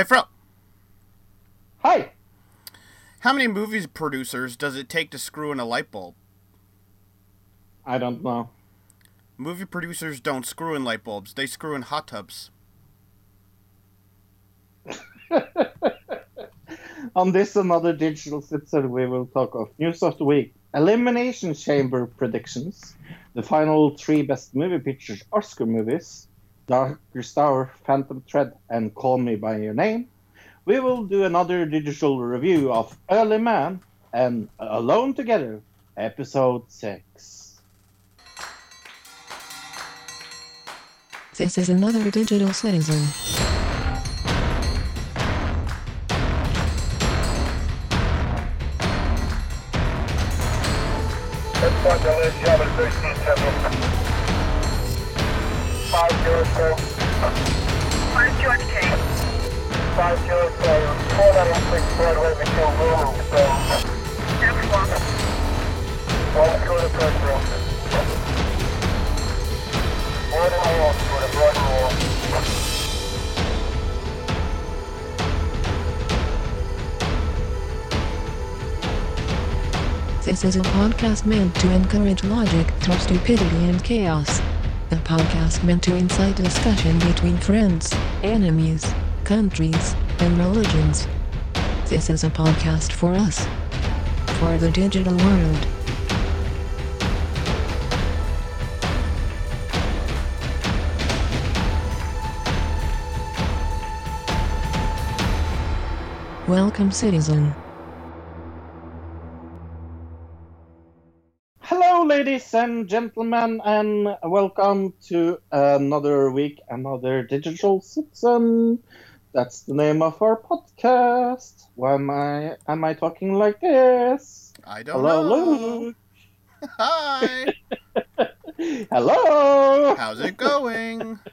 Hey, Fro. Hi. How many movie producers does it take to screw in a light bulb? I don't know. Movie producers don't screw in light bulbs; they screw in hot tubs. On this and other digital citizen, we will talk of news of the week, elimination chamber predictions, the final three best movie pictures Oscar movies, Darkest Hour, Phantom Thread, and Call Me by Your Name. We will do another digital review of Early Man and Alone Together, episode six. This is another digital citizen. This is a podcast meant to encourage logic through stupidity and chaos. A podcast meant to incite discussion between friends, enemies, countries, and religions. This is a podcast for us. For the digital world. Welcome, citizen. Hello, ladies and gentlemen, and welcome to another week, another digital citizen. That's the name of our podcast. Why am I am I talking like this? I don't Hello, know. Luke. Hi. Hello. How's it going?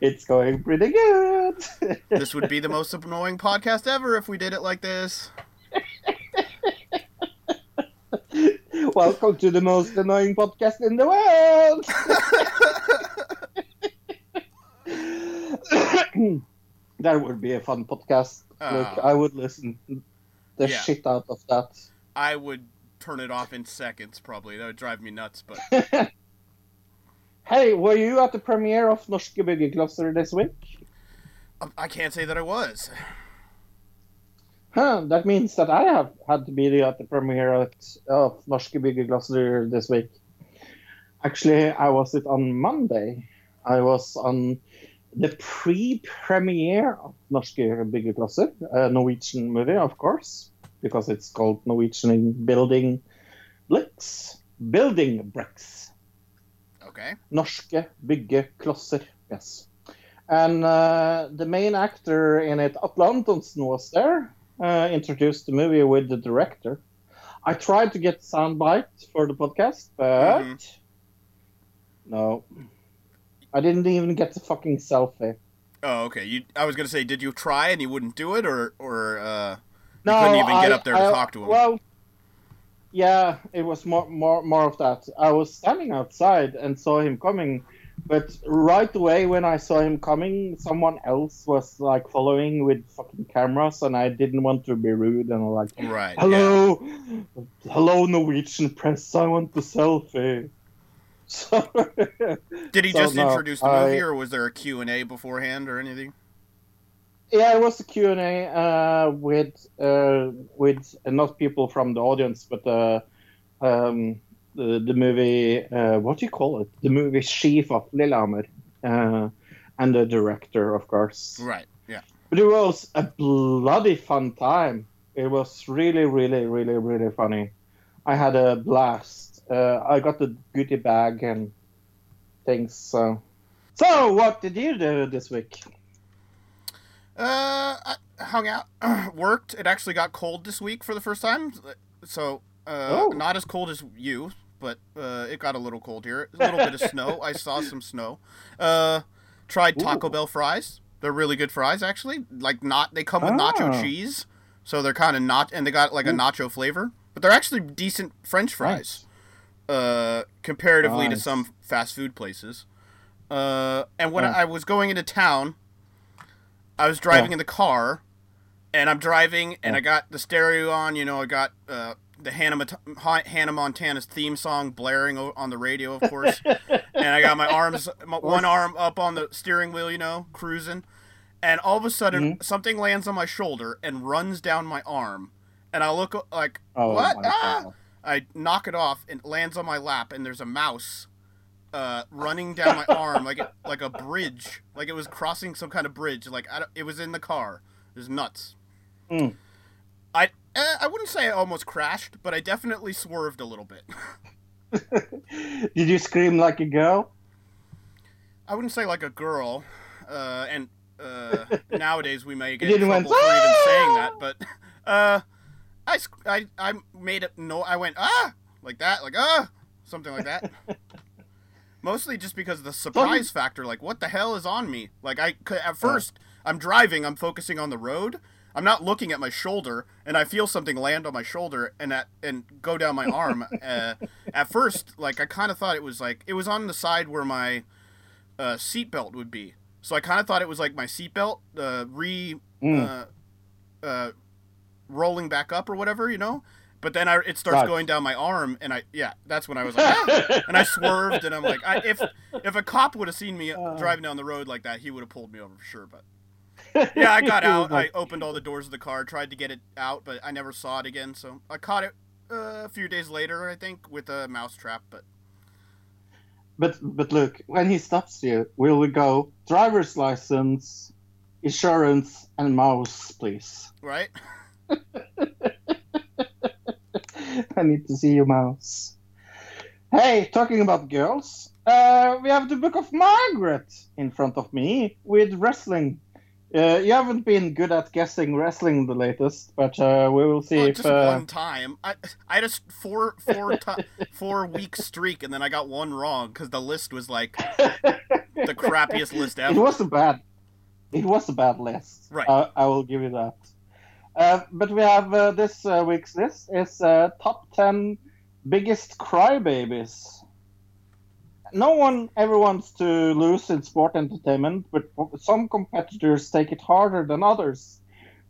It's going pretty good. This would be the most annoying podcast ever if we did it like this. Welcome to the most annoying podcast in the world. that would be a fun podcast. Look, Oh. I would listen the Yeah. shit out of that. I would turn it off in seconds, probably. That would drive me nuts, but Hey, were you at the premiere of Norske Byggeklosser this week? Um, I can't say that I was. Huh, that means that I have had to be at the premiere at, of Norske Byggeklosser this week. Actually, I was it on Monday. I was on the pre-premiere of Norske Byggeklosser, a Norwegian movie, of course, because it's called Norwegian Building Blix. Building Bricks. Okay. Norske byggeklosser. Yes. And uh, the main actor in it, Atle Antonsen, was there. Uh, introduced the movie with the director. I tried to get soundbite for the podcast, but Mhm. no, I didn't even get the fucking selfie. Oh, okay. You. I was gonna say, did you try and you wouldn't do it, or or uh, No, couldn't even get up there to talk to him. Well, yeah, it was more, more, more of that. I was standing outside and saw him coming, but right away when I saw him coming, someone else was like following with fucking cameras, and I didn't want to be rude, and I'm like, right? "Hello, hello, Norwegian press, I want the selfie." So. Did he So, just no, introduce the I- movie, or was there a Q and A beforehand, or anything? Yeah, it was a Q&A uh, with uh, with uh, not people from the audience, but uh, um, the, the movie, uh, what do you call it? The movie chief of Lillehammer, uh, and the director, of course. Right. Yeah. But it was a bloody fun time. It was really, really, really, really funny. I had a blast. Uh, I got the goodie bag and things. So, so what did you do this week? Uh, I hung out, worked. It actually got cold this week for the first time. So, uh, Oh. not as cold as you, but uh, it got a little cold here. A little bit of snow. I saw some snow. Uh, tried Taco Ooh. Bell fries. They're really good fries, actually. Like not, they come with nacho Ah. cheese, so they're kind of not, and they got like a nacho flavor. But they're actually decent French fries, uh, comparatively to some fast food places. Uh, and when Yeah. I was going into town, I was driving Yeah. in the car, and I'm driving, and I got the stereo on. You know, I got uh, the Hannah, Hannah Montana's theme song blaring o- on the radio, of course. and I got my arms, my, one arm up on the steering wheel, you know, cruising. And all of a sudden, Mm-hmm. something lands on my shoulder and runs down my arm. And I look like, Oh what? Ah! I knock it off and it lands on my lap, and there's a mouse uh, running down my arm like it, like a bridge, like it was crossing some kind of bridge. Like I it was in the car. It was nuts. Mm. I eh, I wouldn't say I almost crashed, but I definitely swerved a little bit. Did you scream like a girl? I wouldn't say like a girl, uh, and uh, nowadays we may get in trouble went, for even saying "Ah!" that, but uh, I, I I made it no, I went ah like that, like ah something like that. Mostly just because of the surprise factor, like what the hell is on me? Like I could, at first I'm driving, I'm focusing on the road. I'm not looking at my shoulder, and I feel something land on my shoulder and at and go down my arm. uh, at first, like I kind of thought it was like it was on the side where my uh, seatbelt would be. So I kind of thought it was like my seatbelt uh, re Mm. Rolling back up or whatever, you know. But then I, it starts Right. going down my arm, and I yeah, that's when I was like, "Ah!" and I swerved, and I'm like, I, if if a cop would have seen me Uh. driving down the road like that, he would have pulled me over for sure. But yeah, I got He was out. I opened all the doors of the car, tried to get it out, but I never saw it again. So I caught it uh, a few days later, I think, with a mouse trap. But But but look, when he stops you, will we go driver's license, insurance, and mouse, please? right, I need to see your mouse. Hey, talking about girls, uh, we have the Book of Margaret in front of me with wrestling. Uh, you haven't been good at guessing wrestling the latest, but uh, we will see Well, if. just Uh, one time. I I had a four four four week streak, and then I got one wrong because the list was like the crappiest list ever. it was a bad. It was a bad list. Right. Uh, I will give you that. Uh, but we have uh, this uh, week's list is top ten biggest crybabies. No one ever wants to lose in sport entertainment, but some competitors take it harder than others.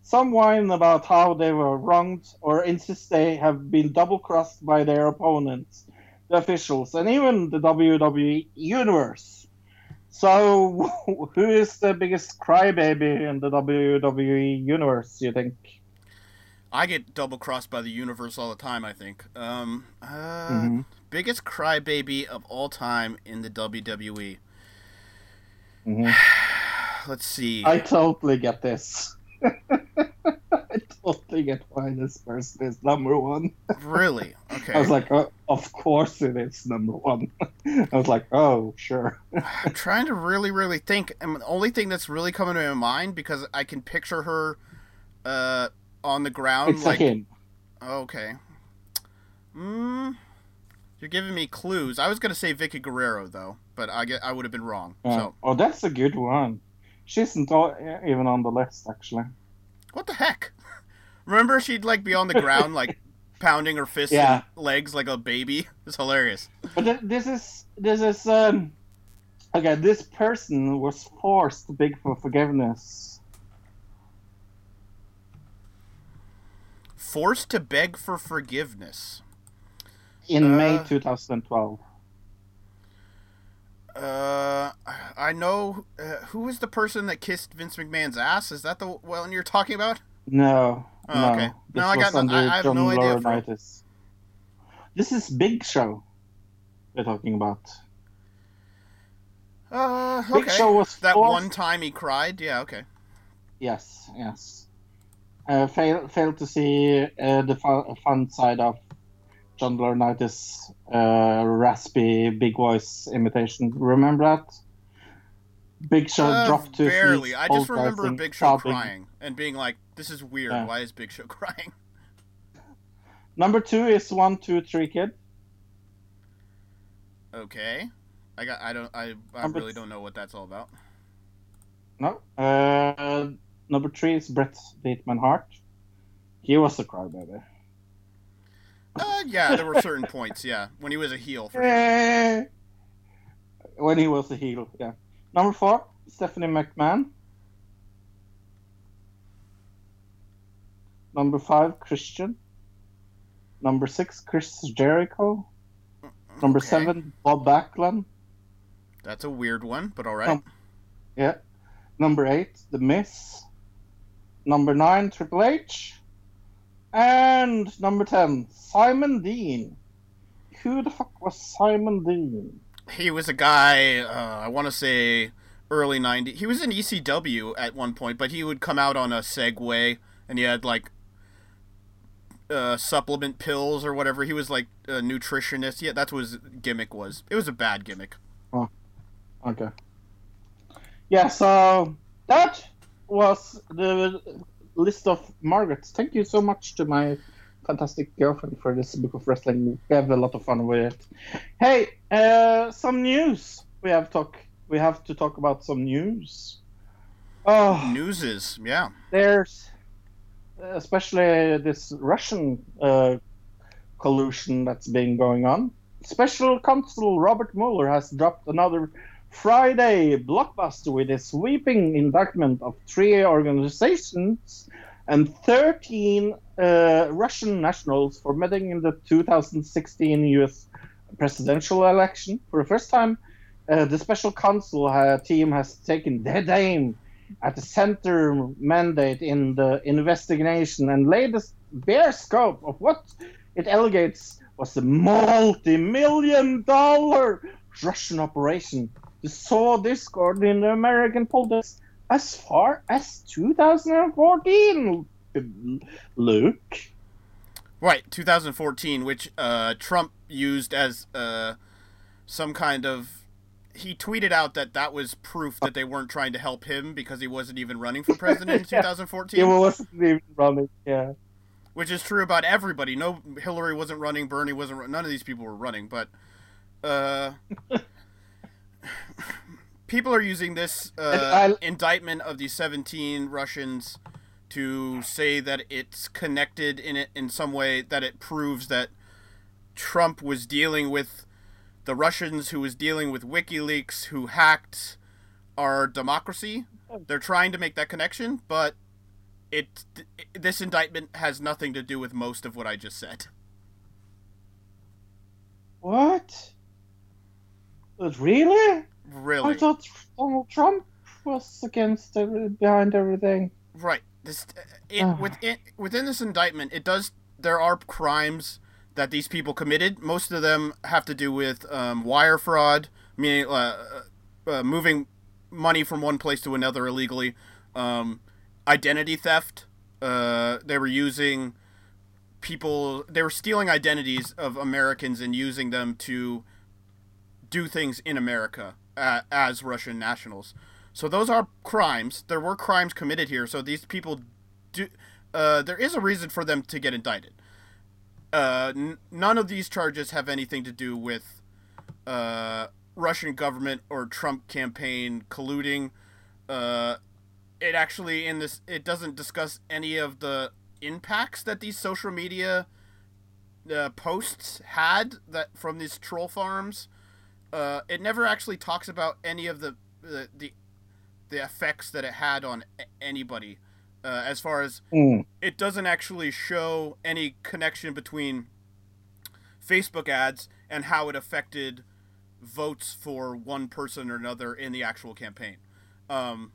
Some whine about how they were wronged or insist they have been double crossed by their opponents, the officials, and even the WWE Universe. So, who is the biggest crybaby in the WWE Universe, you think? I get double crossed by the universe all the time. I think. Um, uh, Mhm. biggest crybaby of all time in the WWE. Mhm. Let's see. I totally get this. I get why this person is number one. Really? Okay. I was like, oh, of course it is number one. I was like, oh, sure. I'm trying to really, really think. And the only thing that's really coming to my mind because I can picture her uh, on the ground. It's like, him. Okay. Mm, you're giving me clues. I was gonna say Vickie Guerrero though, but I get I would have been wrong. Yeah. So Oh, that's a good one. She isn't even on the list, actually. what the heck? Remember she'd like be on the ground like pounding her fists Yeah. and legs like a baby. It's hilarious. But th- this is this is um okay. This person was forced to beg for forgiveness. Forced to beg for forgiveness. in May Uh, 2012. Uh, I know uh, who was the person that kissed Vince McMahon's ass. Is that the one you're talking about? No, Oh, no. okay. This No, I was got no- under I- have John no idea. Laurinaitis. This is Big Show. We're talking about. Uh, okay. Big. Show was That forced- one time he cried. Yeah, okay. Yes, yes. Uh, fail, failed to see uh, the fun, fun side of John Laurinaitis' uh, raspy big voice imitation. Remember that? Big Show Uh, dropped to barely. I just remember Big Show sobbing. crying and being like, "This is weird. Yeah. Why is Big Show crying?" Number two is one, two, three kid. Okay. I got. I don't. I. I Number really don't know what that's all about. No. Uh, number three is Bret Hitman Hart. He was a crybaby. Uh, yeah, there were certain points. Yeah, when he was a heel. For sure. Eh. when he was a heel, yeah. Number four, Stephanie McMahon. Number five, Christian. Number six, Chris Jericho. Number Okay. seven, Bob Backlund. That's a weird one, but all right. Um, Yeah. Number eight, The Miz. Number nine, Triple H. And number ten, Simon Dean. Who the fuck was Simon Dean? He was a guy. Uh, I want to say early '90s. He was in ECW at one point, but he would come out on a Segway, and he had like uh, supplement pills or whatever. He was like a nutritionist. Yeah, that's what his gimmick was. It was a bad gimmick. Oh, okay. Yeah, so that was the list of Margarets. Thank you so much to my fantastic girlfriend for this book of wrestling. We have a lot of fun with it. Hey, uh, some news. We have talk. We have to talk about some news. Oh, News is yeah. there's especially this Russian uh, collusion that's been going on. Special Counsel Robert Mueller has dropped another Friday blockbuster with a sweeping indictment of three organizations and 13 uh, Russian nationals for meddling in the 2016 U.S. presidential election. For the first time, uh, the special counsel uh, team has taken dead aim at the center mandate in the investigation and laid the bare scope of what it allegates was a multi-million dollar Russian operation to sow discord in the American politics as far as 2014. Luke. Right, 2014, which uh, Trump used as uh, some kind of. He tweeted out that that was proof that they weren't trying to help him because he wasn't even running for president in Yeah. 2014. It wasn't even running. Yeah. which is true about everybody. No, Hillary wasn't running, Bernie wasn't. run- None of these people were running, but uh, people are using this uh, I- indictment of the 17 Russians to say that it's connected in it in some way that it proves that Trump was dealing with the Russians who was dealing with WikiLeaks who hacked our democracy. They're trying to make that connection, but it this indictment has nothing to do with most of what I just said. What? But really? I thought Donald Trump was against every, behind everything. right? This it, Ah. within within this indictment, it does there are crimes that these people committed. Most of them have to do with um, wire fraud, meaning uh, uh, moving money from one place to another illegally, um, identity theft. Uh, they were using people. They were stealing identities of Americans and using them to do things in America uh, as Russian nationals. So those are crimes. There were crimes committed here. So these people do. Uh, there is a reason for them to get indicted. Uh, n- none of these charges have anything to do with uh, Russian government or Trump campaign colluding. Uh, it actually in this it doesn't discuss any of the impacts that these social media uh, posts had that from these troll farms. Uh, it never actually talks about any of the the the, the effects that it had on anybody. Uh, as far as Mm. it doesn't actually show any connection between Facebook ads and how it affected votes for one person or another in the actual campaign. Um,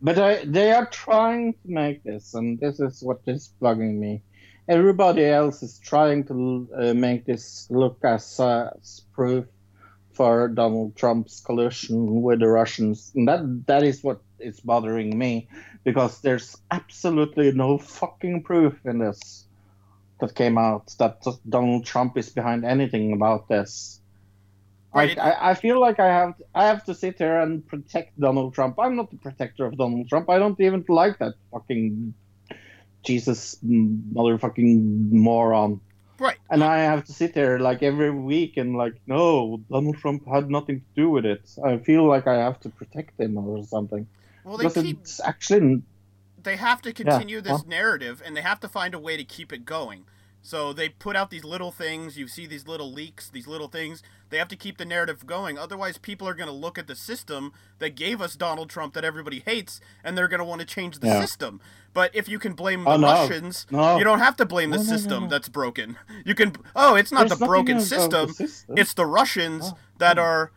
But I, they are trying to make this, and this is what is bugging me. Everybody else is trying to uh, make this look as, uh, as proof for Donald Trump's collusion with the Russians, and that that is what is bothering me because there's absolutely no fucking proof in this that came out that Donald Trump is behind anything about this. I, I, I feel like I have I have to sit here and protect Donald Trump. I'm not the protector of Donald Trump. I don't even like that fucking Jesus motherfucking moron. Right. And I have to sit there like every week and like, no, Donald Trump had nothing to do with it. I feel like I have to protect him or something. Well, they because keep it's actually they have to continue this well- narrative and they have to find a way to keep it going. So they put out these little things. You see these little leaks, these little things. They have to keep the narrative going. Otherwise, people are going to look at the system that gave us Donald Trump that everybody hates, and they're going to want to change the Yeah. system. But if you can blame the Oh, no. Russians, No. you don't have to blame the No, no, system that's broken. You can. Oh, it's not There's the broken about the system. system. It's the Russians Oh. that are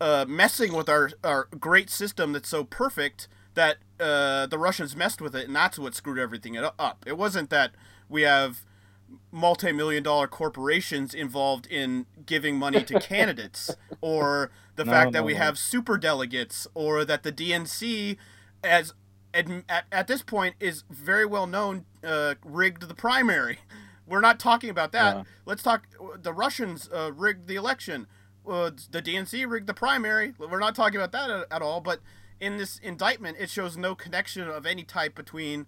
uh, messing with our our great system that's so perfect that uh, the Russians messed with it, and that's what screwed everything up. It wasn't that we have multi-million dollar corporations involved in giving money to candidates or the No, fact that no, we no. have super delegates or that the DNC as at, at this point is very well known uh, rigged the primary. We're not talking about that. Yeah. Let's talk. The Russians uh, rigged the election. Uh, the DNC rigged the primary. We're not talking about that at, at all. But in this indictment, it shows no connection of any type between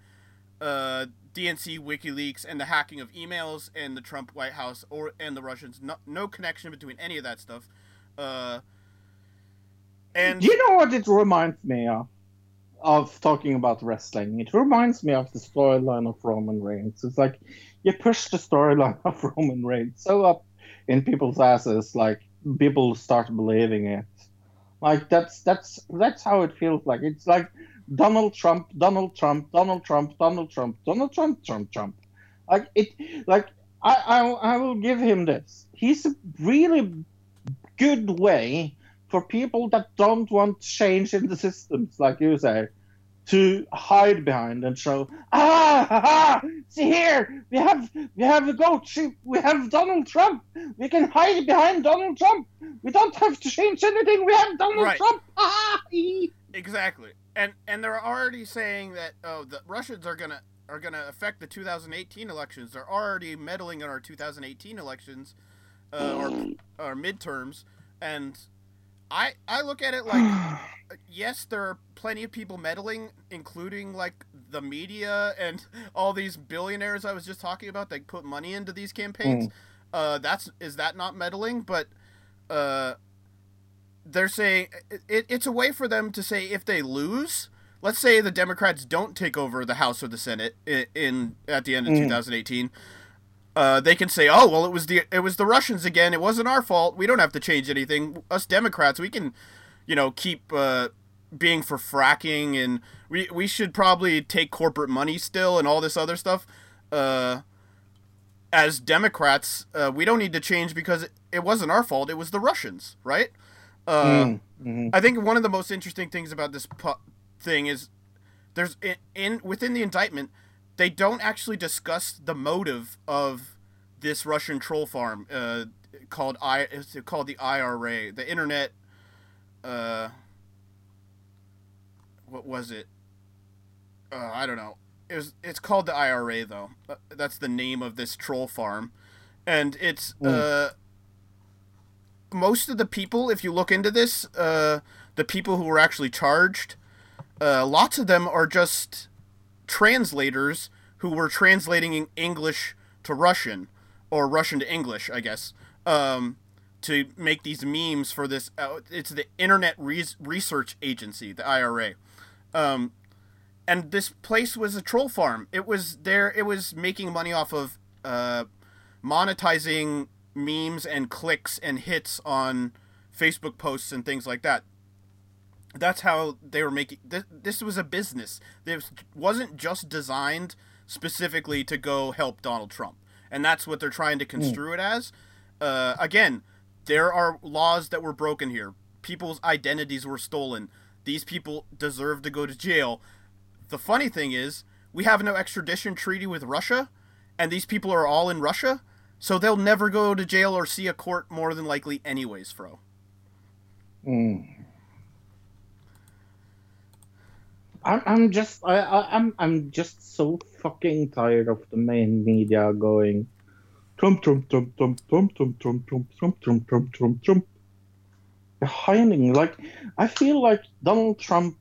uh, DNC, WikiLeaks, and the hacking of emails and the Trump White House or and the Russians. No, no connection between any of that stuff. Uh, and you know what it reminds me of? Of talking about wrestling, it reminds me of the storyline of Roman Reigns. It's like you push the storyline of Roman Reigns so up in people's asses, like people start believing it. Like that's that's that's how it feels like. It's like Donald Trump, Donald Trump, Donald Trump, Donald Trump, Donald Trump, Trump, Trump. Like it, like I I, I will give him this. He's a really good way for people that don't want change in the systems, like you say, to hide behind and show, ah, ha, see here, we have we have a goat sheep, we have Donald Trump, we can hide behind Donald Trump, we don't have to change anything, we have Donald Right. Trump. Ah. Exactly, and and they're already saying that oh the Russians are gonna are gonna affect the 2018 elections. They're already meddling in our 2018 elections, uh, or or midterms, and I I look at it like yes, there are plenty of people meddling, including like the media and all these billionaires I was just talking about that put money into these campaigns. Uh, that's is that not meddling? But uh, they're saying it, it's a way for them to say if they lose. Let's say the Democrats don't take over the House or the Senate in, in at the end of Mm. 2018. Uh, they can say, "Oh, well, it was the it was the Russians again. It wasn't our fault. We don't have to change anything. Us Democrats, we can, you know, keep uh, being for fracking, and we we should probably take corporate money still and all this other stuff." Uh, as Democrats, uh, we don't need to change because it, it wasn't our fault. It was the Russians, right? Uh, Mm, mhm. I think one of the most interesting things about this pu- thing is there's in, in within the indictment they don't actually discuss the motive of this Russian troll farm uh, called I called the IRA, the Internet. Uh, what was it? Uh, I don't know. It was. It's called the IRA though. Uh, that's the name of this troll farm, and it's uh, most of the people. If you look into this, uh, the people who were actually charged, uh, lots of them are just translators who were translating English to Russian or Russian to English, I guess, um, to make these memes for this. Uh, it's the Internet Res- Research Agency, the IRA. Um, and this place was a troll farm. It was there. It was making money off of uh, monetizing memes and clicks and hits on Facebook posts and things like that. That's how they were making. This, this was a business. This wasn't just designed specifically to go help Donald Trump, and that's what they're trying to construe it as. Uh, again, there are laws that were broken here. People's identities were stolen. These people deserve to go to jail. The funny thing is, we have no extradition treaty with Russia, and these people are all in Russia, so they'll never go to jail or see a court more than likely, anyways, Fro. Mm. I'm, just I, I, I'm I'm just so fucking tired of the main media going Trump Trump Trump Trump Trump Trump Trump Trump Trump Trump Trump Trump Trump hiding like I feel like Donald Trump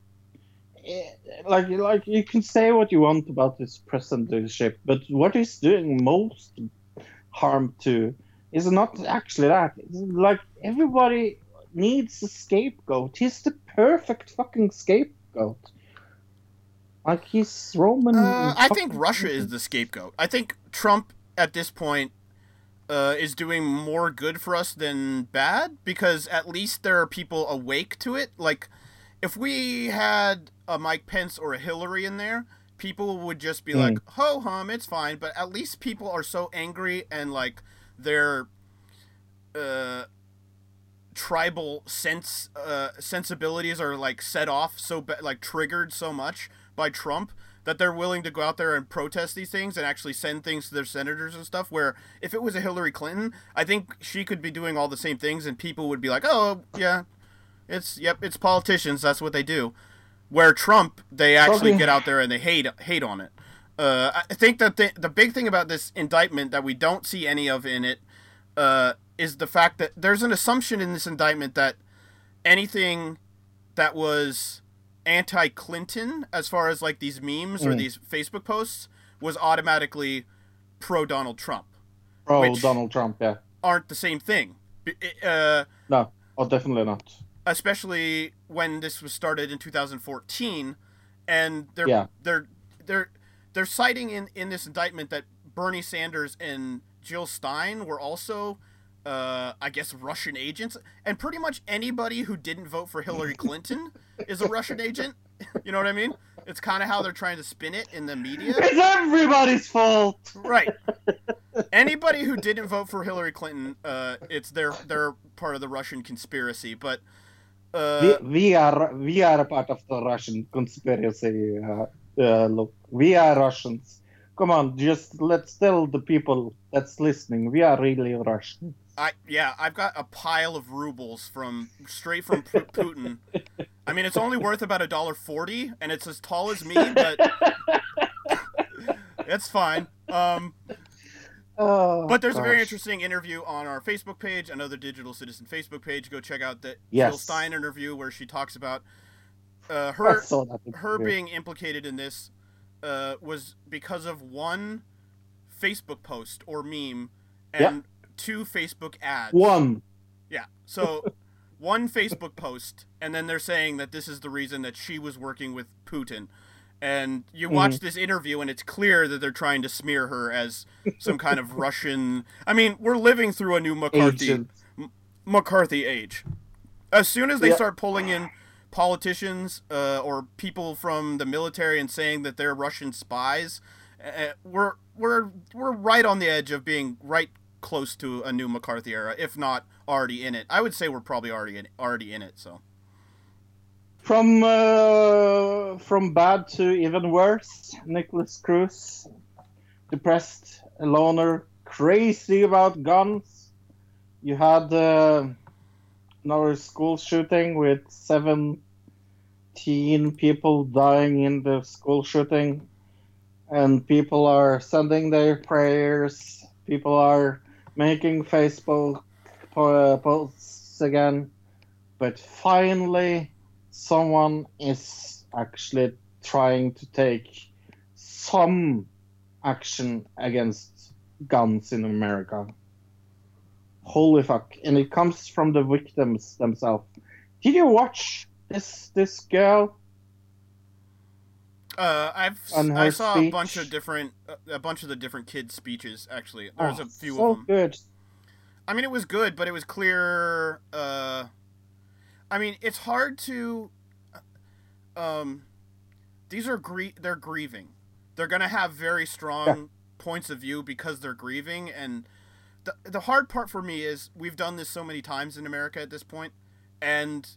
eh, like like you can say what you want about his presidency but what he's doing most harm to is not actually that it's like everybody needs a scapegoat he's the perfect fucking scapegoat like he's Roman. Uh, I think Russia is the scapegoat. I think Trump, at this point uh, is doing more good for us than bad because at least there are people awake to it. Like, if we had a Mike Pence or a Hillary in there, people would just be like, ho hum, it's fine. But at least people are so angry and like their uh, tribal sense uh, sensibilities are like set off so ba- like triggered so much by Trump that they're willing to go out there and protest these things and actually send things to their senators and stuff. Where if it was a Hillary Clinton, I think she could be doing all the same things and people would be like, oh yeah, it's yep, it's politicians. That's what they do. Where Trump, they actually get out there and they hate hate on it. Uh, I think that the the big thing about this indictment that we don't see any of in it uh, is the fact that there's an assumption in this indictment that anything that was anti-Clinton, as far as like these memes or Mm. these Facebook posts, was automatically pro Donald Trump. Pro Donald Trump, yeah. Aren't the same thing. Uh, No, oh, definitely not. Especially when this was started in 2014 and they're Yeah. they're they're they're citing in in this indictment that Bernie Sanders and Jill Stein were also uh, I guess Russian agents. And pretty much anybody who didn't vote for Hillary Clinton is a Russian agent. You know what I mean? It's kind of how they're trying to spin it in the media. It's everybody's fault. right. Anybody who didn't vote for Hillary Clinton uh, it's their they're part of the Russian conspiracy but we, we are we are a part of the Russian conspiracy. Uh, uh, look, we are Russians. Come on, just let's tell the people that's listening we are really Russian. I yeah, I've got a pile of rubles from straight from Pu- Putin. I mean, it's only worth about a dollar forty, and it's as tall as me, but it's fine. Um, Oh, but there's a very interesting interview on our Facebook page, another Digital Citizen Facebook page. Go check out the Jill Stein interview where she talks about uh, her her being implicated in this uh, was because of one Facebook post or meme and two Facebook ads. one. Yeah. So one Facebook post, and then they're saying that this is the reason that she was working with Putin. And you watch this interview, and it's clear that they're trying to smear her as some kind of Russian. I mean, we're living through a new McCarthy Agent. McCarthy age. As soon as they Yeah. start pulling in politicians uh, or people from the military and saying that they're Russian spies, uh, we're we're we're right on the edge of being right close to a new McCarthy era, if not already in it. I would say we're probably already in already in it. So From uh, from bad to even worse, Nikolas Cruz, depressed, a loner, crazy about guns. You had uh, another school shooting with 17 people dying in the school shooting, and people are sending their prayers. People are making Facebook posts again, but finally someone is actually trying to take some action against guns in America. Holy fuck. And it comes from the victims themselves. Did you watch this this girl? uh, I've I saw a bunch of different a bunch of the different kids' speeches. Actually, there's Oh, a few so of them. good. I mean, it was good, but it was clear. Uh, I mean, it's hard to. Um, these are grie- they're grieving. They're gonna have very strong points of view because they're grieving, and the the hard part for me is we've done this so many times in America at this point, and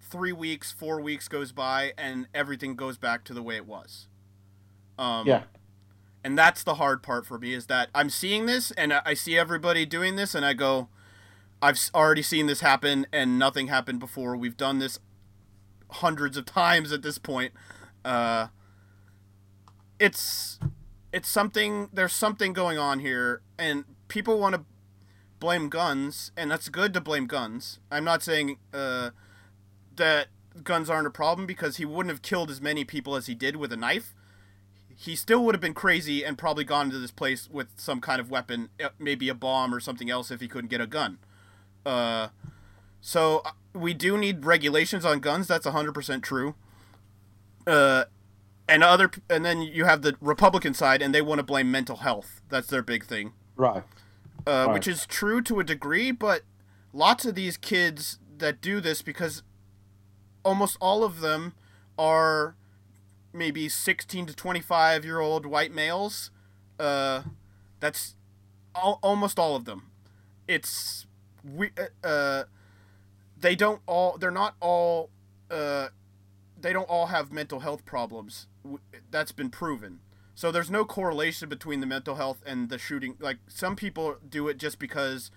three weeks, four weeks goes by, and everything goes back to the way it was. Um, Yeah. and that's the hard part for me is that I'm seeing this and I see everybody doing this and I go, I've already seen this happen and nothing happened before. We've done this hundreds of times at this point. Uh, it's it's something. There's something going on here, and people want to blame guns, and that's good to blame guns. I'm not saying uh, that guns aren't a problem because he wouldn't have killed as many people as he did with a knife he still would have been crazy and probably gone to this place with some kind of weapon, uh, maybe a bomb or something else if he couldn't get a gun. Uh, so uh, we do need regulations on guns. That's 100% true. Uh, and other, and then you have the Republican side, and they want to blame mental health. That's their big thing. Right. uh, Right. which is true to a degree, but lots of these kids that do this because almost all of them are maybe 16 to 25 year old white males. Uh, that's al- almost all of them. It's we uh, uh, they don't all they're not all uh, they don't all have mental health problems. That's been proven. So there's no correlation between the mental health and the shooting. Like some people do it just because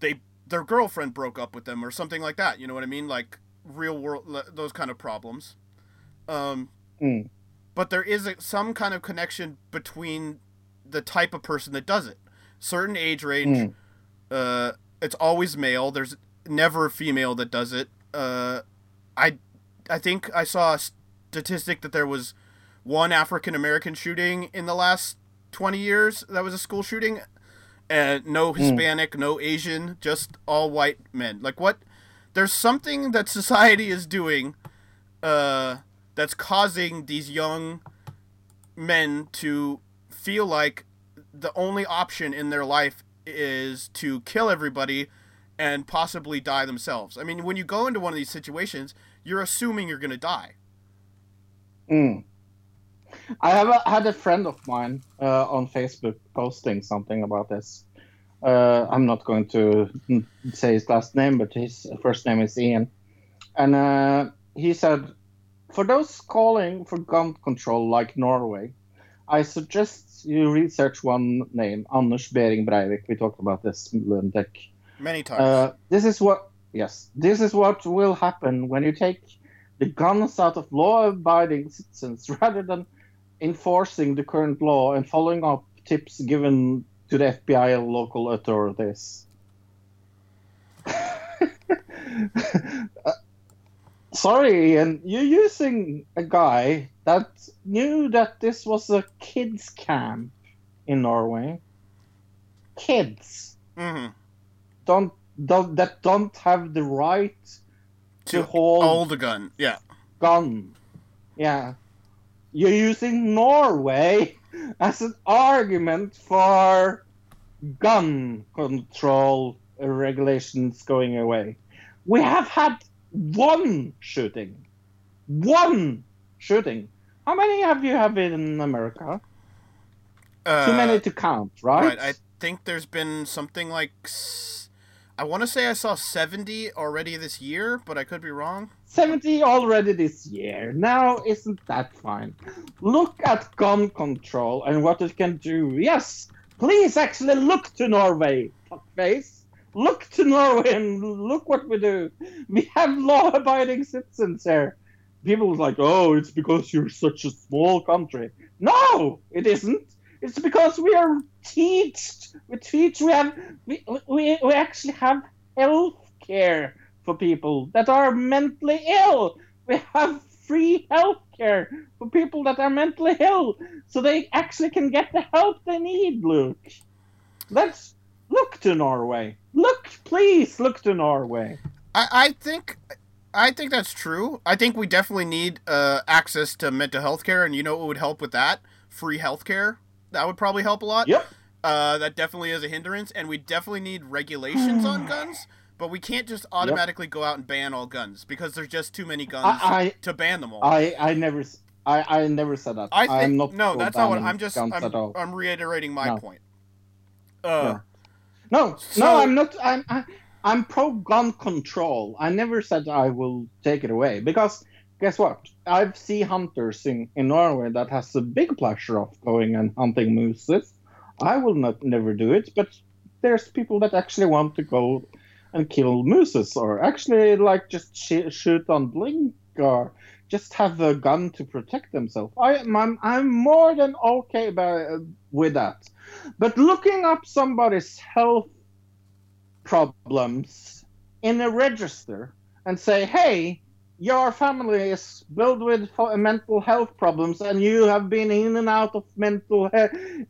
they their girlfriend broke up with them or something like that. You know what I mean? Like real world those kind of problems. Um, Mm. but there is a, some kind of connection between the type of person that does it. Certain age range, Mm. uh, it's always male. There's never a female that does it. Uh, I, I think I saw a statistic that there was one African American shooting in the last 20 years that was a school shooting, and no Hispanic, no Asian, just all white men. Like what? There's something that society is doing, uh, that's causing these young men to feel like the only option in their life is to kill everybody and possibly die themselves. I mean, when you go into one of these situations, you're assuming you're going to die. Mm. I have a, had a friend of mine uh, on Facebook posting something about this. Uh, I'm not going to mm, say his last name, but his first name is Ian. And uh, he said, for those calling for gun control like Norway, I suggest you research one name, Anders Behring Breivik. We talked about this Lunatic. Many times. Uh, this is what yes, this is what will happen when you take the guns out of law-abiding citizens rather than enforcing the current law and following up tips given to the FBI and local authorities. Uh, Sorry, and you're using a guy that knew that this was a kids camp in Norway. Kids hmm don't, don't that don't have the right to, To hold hold a gun. Yeah. gun. Yeah, you're using Norway as an argument for gun control regulations going away. We have had one shooting, one shooting. How many have you have in America? Uh, Too many to count, right? Right. I think there's been something like. I want to say I saw 70 already this year, but I could be wrong. 70 already this year. Now, isn't that fine? Look at gun control and what it can do. Yes, please actually look to Norway, fuckface. Look to Norway and look what we do. We have law abiding citizens here. People are like, oh, it's because you're such a small country. No, it isn't. It's because we are teached. We teach. We have. We, we, we actually have health care for people that are mentally ill. We have free health care for people that are mentally ill, so they actually can get the help they need. Luke, let's look to Norway. Look, please look to Norway. I, I think. I think that's true. I think we definitely need uh, access to mental health care, and you know what would help with that? Free health care. That would probably help a lot. Yep. Uh, that definitely is a hindrance, and we definitely need regulations on guns. But we can't just automatically go out and ban all guns because there's just too many guns I- to ban them all. I I never s- I I never said that. I think am not no, that's not what I'm just. I'm. I'm reiterating my No. point. Uh, No, So- no, I'm not. I'm I, I'm pro gun control. I never said I will take it away because guess what? I've seen hunters in, in Norway that has a big pleasure of going and hunting mooses. I will not never do it, but there's people that actually want to go and kill mooses or actually like just sh- shoot on blink or just have a gun to protect themselves. I, I'm I'm more than okay by, with that. But looking up somebody's health problems in a register and say, hey, your family is filled with mental health problems and you have been in and out of mental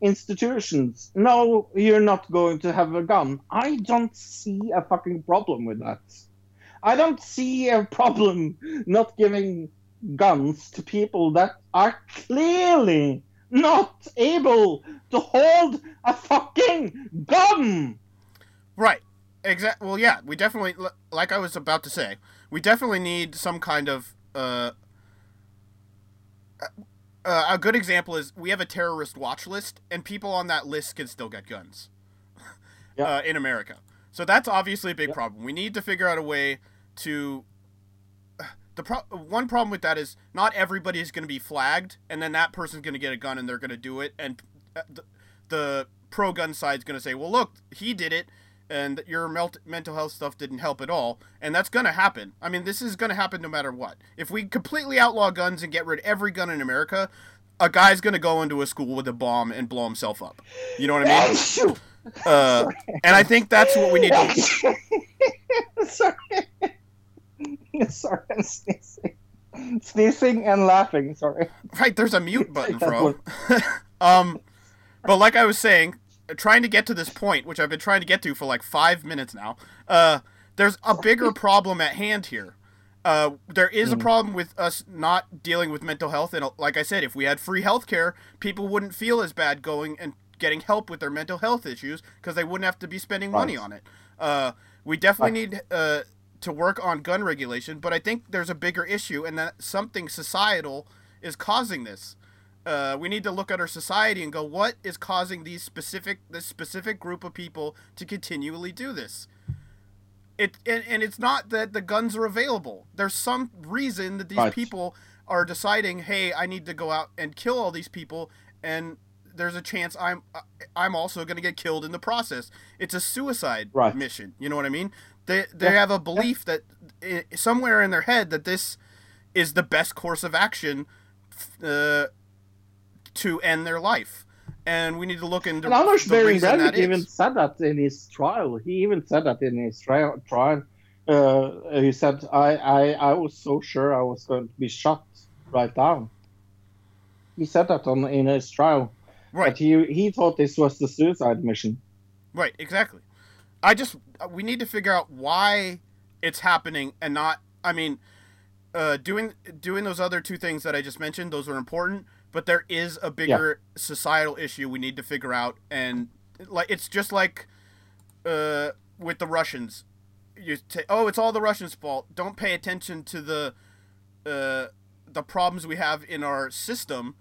institutions. No, you're not going to have a gun. I don't see a fucking problem with that. I don't see a problem not giving guns to people that are clearly not able to hold a fucking gun. Right. Exact. Well, yeah, we definitely, like I was about to say, we definitely need some kind of. Uh, uh, a good example is we have a terrorist watch list, and people on that list can still get guns Yeah. uh, in America. So that's obviously a big Yeah. problem. We need to figure out a way to. The pro- one problem with that is not everybody is going to be flagged, and then that person's going to get a gun and they're going to do it, and uh, the, the pro gun side's going to say, "Well, look, he did it, and your mental health stuff didn't help at all," and that's going to happen. I mean, this is going to happen no matter what. If we completely outlaw guns and get rid of every gun in America, a guy's going to go into a school with a bomb and blow himself up. You know what I mean? Uh, and I think that's what we need to. Sorry. Sorry, I'm sneezing. Sneezing and laughing, sorry. Right, there's a mute button, bro. um, but like I was saying, trying to get to this point, which I've been trying to get to for like five minutes now. Uh, there's a bigger problem at hand here. Uh, there is a problem with us not dealing with mental health, and like I said, if we had free healthcare, people wouldn't feel as bad going and getting help with their mental health issues because they wouldn't have to be spending money on it. Uh, we definitely need uh, to work on gun regulation, but I think there's a bigger issue, and that something societal is causing this. Uh, we need to look at our society and go, what is causing these specific this specific group of people to continually do this? It and, and it's not that the guns are available. There's some reason that these Right. people are deciding, hey, I need to go out and kill all these people, and there's a chance I'm I'm also going to get killed in the process. It's a suicide Right. mission. You know what I mean? They they Yeah. have a belief that i somewhere in their head that this is the best course of action uh, to end their life, and we need to look into And Anders the Behring Breivik even is. said that in his trial. He even said that in his trial. trial. Uh, he said, I, I, I was so sure I was going to be shot right down. He said that on in his trial. Right. But he, he thought this was the suicide mission. Right, exactly. I just we need to figure out why it's happening and not. I mean, uh, doing doing those other two things that I just mentioned, those are important. But there is a bigger societal issue we need to figure out, and like it's just like uh, with the Russians. You say, oh, it's all the Russians' fault. Don't pay attention to the uh, the problems we have in our system,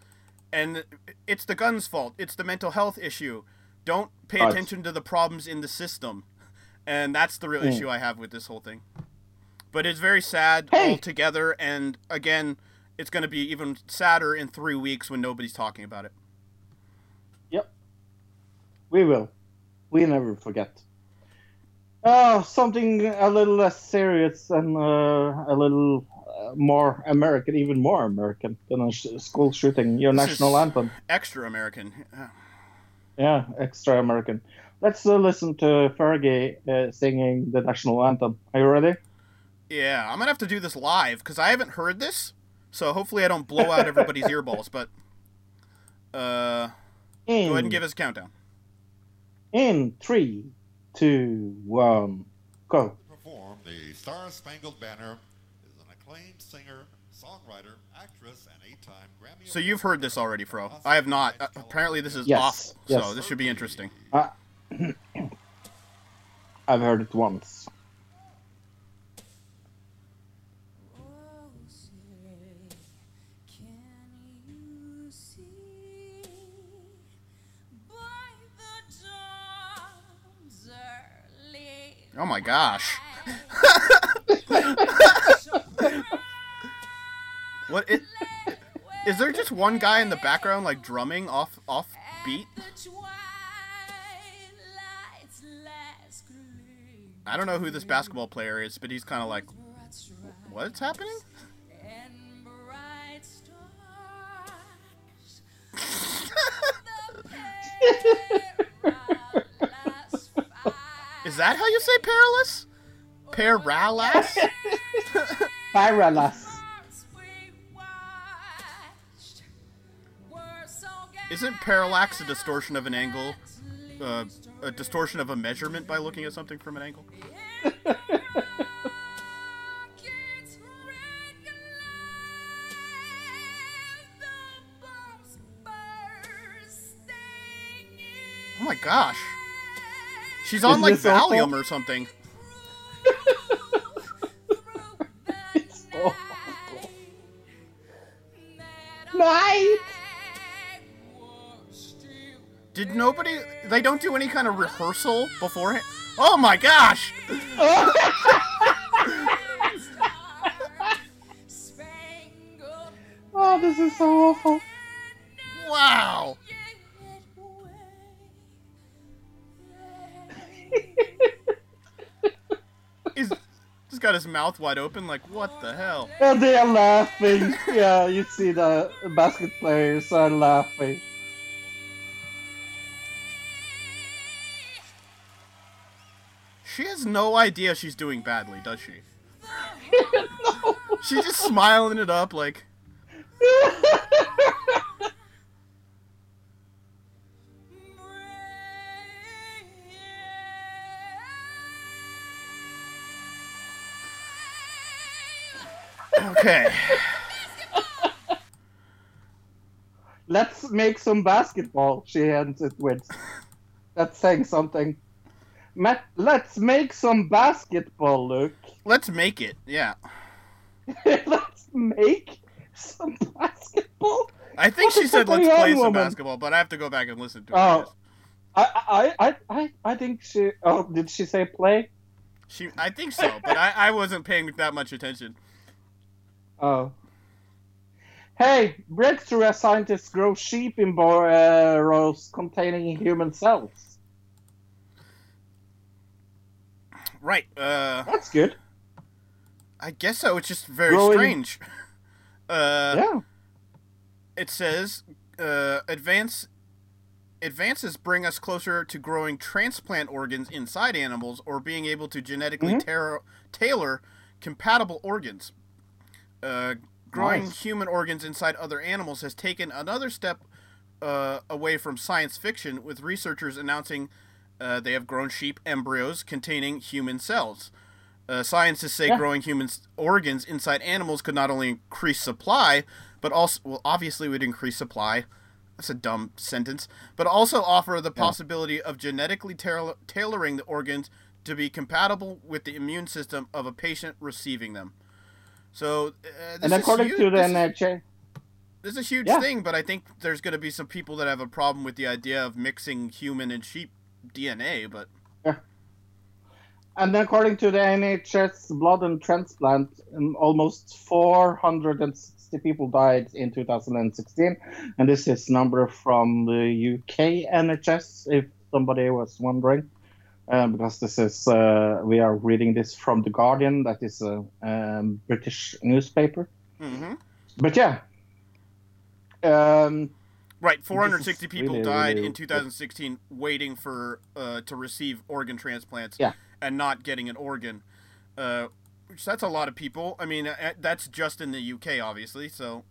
and it's the guns' fault. It's the mental health issue. Don't pay Right. attention to the problems in the system, and that's the real Mm. issue I have with this whole thing. But it's very sad Hey! altogether, and again, it's going to be even sadder in three weeks when nobody's talking about it. Yep. We will. We never forget. Uh, something a little less serious and uh, a little uh, more American, even more American than a sh- school shooting. Your This national anthem. Extra American. Yeah. Yeah, extra American. Let's uh, listen to Fergie uh, singing the national anthem. Are you ready? Yeah, I'm gonna have to do this live because I haven't heard this, so hopefully I don't blow out everybody's earballs. But uh, In, go ahead and give us a countdown. in three, two, one, go. perform the Star Spangled Banner is an acclaimed singer, songwriter, actress, and eight-time Grammy. So you've heard this already, Fro. I have not. Uh, apparently, this is Yes, awful. yes. So this should be interesting. I've heard it once. Oh my gosh. What? It, is there just one guy in the background like drumming off off beat? I don't know who this basketball player is, but he's kind of like, what's happening? And bright stars. Is that how you say perilous? Paralas? Paralas. Isn't parallax a distortion of an angle? Uh, a distortion of a measurement by looking at something from an angle? Oh my gosh. She's on like this awful? Valium or something. It's awful. Night! Did nobody? They don't do any kind of rehearsal beforehand. Oh my gosh! Oh, this is so awful. Wow! He's just got his mouth wide open, like what the hell? And they are laughing. Yeah, you see the basket players are laughing. She has no idea she's doing badly, does she? She's just smiling it up, like. Okay. Let's make some basketball, she ends it with. That's saying something. Matt, let's make some basketball, Luke. Let's make it. Yeah. let's make some basketball. I think What she said let's play some woman? basketball, but I have to go back and listen to it. Oh. I, I, I, I, I think she. Oh, did she say play? She, I think so, but I, I wasn't paying that much attention. Oh. Hey, breakthrough as scientists grow sheep in burrows containing human cells. Right. Uh, That's good. I guess so. It's just very Growing- strange. Uh, yeah. it says uh, advance advances bring us closer to growing transplant organs inside animals or being able to genetically Mhm. tar- tailor compatible organs. Uh, growing Nice. human organs inside other animals has taken another step uh, away from science fiction, with researchers announcing uh, they have grown sheep embryos containing human cells. Uh, scientists say Yeah. growing human organs inside animals could not only increase supply, but also, well, obviously would increase supply. That's a dumb sentence. But also offer the possibility of genetically tail- tailoring the organs to be compatible with the immune system of a patient receiving them. So, uh, this And is according huge. to the this, is, NHA, this is a huge Yeah. thing, but I think there's going to be some people that have a problem with the idea of mixing human and sheep DNA. But yeah. and according to the NHS blood and transplant, um, almost 460 people died in 2016, and this is number from the UK NHS. If somebody was wondering, uh, because this is uh, we are reading this from the Guardian, that is a um, British newspaper. Mhm. But yeah. Um, Right, 460 people really, died really in 2016 waiting for uh, to receive organ transplants Yeah. and not getting an organ. Uh, which that's a lot of people. I mean, uh, that's just in the UK, obviously. So,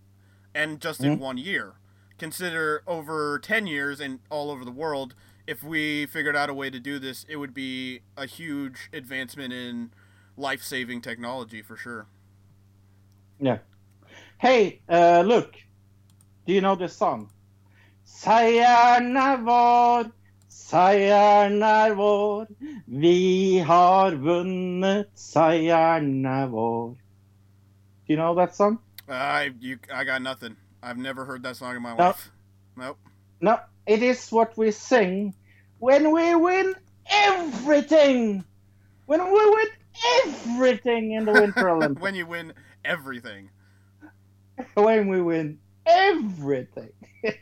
and just in Mhm. one year. Consider over 10 years and all over the world. If we figured out a way to do this, it would be a huge advancement in life-saving technology for sure. Yeah. Hey, uh, look. Do you know this song? Seieren er vår, seieren er vår. Vi har vunnet, seieren er vår. Do you know that song? I you I got nothing. I've never heard that song in my No. life. Nope. No, it is what we sing when we win everything. When we win everything in the Winter Olympics. when you win everything. when we win everything.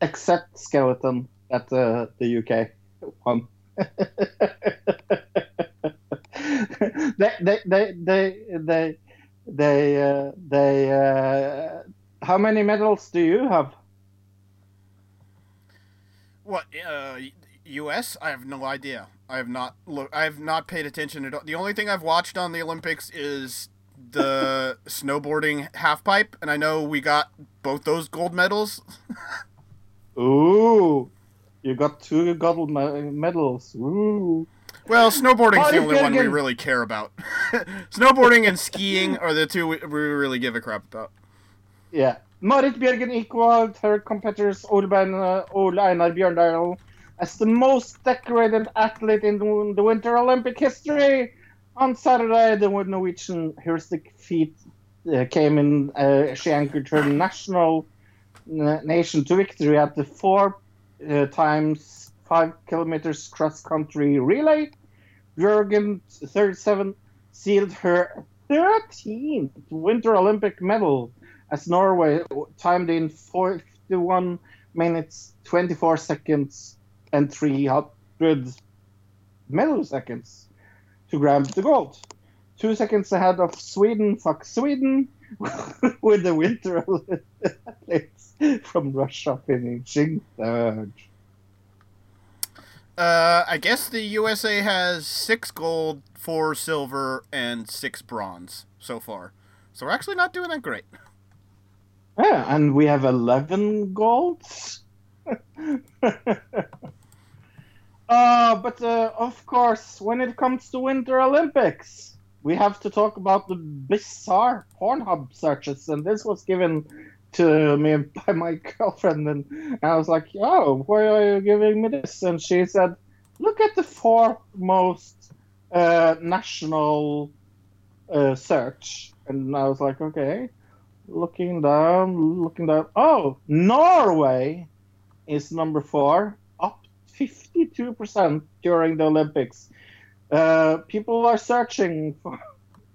Except skeleton at uh, the UK won. they, they, they, they, they, they, uh, they, uh, how many medals do you have? What? Uh, U.S. I have no idea. I have not look. I have not paid attention at all. The only thing I've watched on the Olympics is the snowboarding half pipe, and I know we got both those gold medals. Ooh, you got two gold medals. Ooh. Well, snowboarding's the only one we really care about. snowboarding and skiing are the two we, we really give a crap about. Yeah. Marit Bjørgen equaled her competitors Ole, uh, Ole Einar Bjørndal as the most decorated athlete in the Winter Olympic history. On Saturday, the Norwegian heuristic feat uh, came in. Uh, she anchored her national uh, nation to victory at the four uh, times five kilometers cross country relay. Bjørgen, 37, sealed her 13th Winter Olympic medal as Norway timed in 41 minutes, 24 seconds, and 300 milliseconds to grab the gold. Two seconds ahead of Sweden, fuck Sweden, with the Winter athletes from Russia finishing third. Uh, I guess the USA has six gold, four silver, and six bronze so far. So we're actually not doing that great. Yeah, and we have 11 golds. uh, but uh, of course, when it comes to Winter Olympics, we have to talk about the bizarre Pornhub searches, and this was given to me by my girlfriend, and I was like, "Oh, why are you giving me this?" And she said, "Look at the four most uh, national uh, search," and I was like, "Okay." Looking down, looking down. Oh, Norway is number four, up 52% during the Olympics. Uh, people are searching for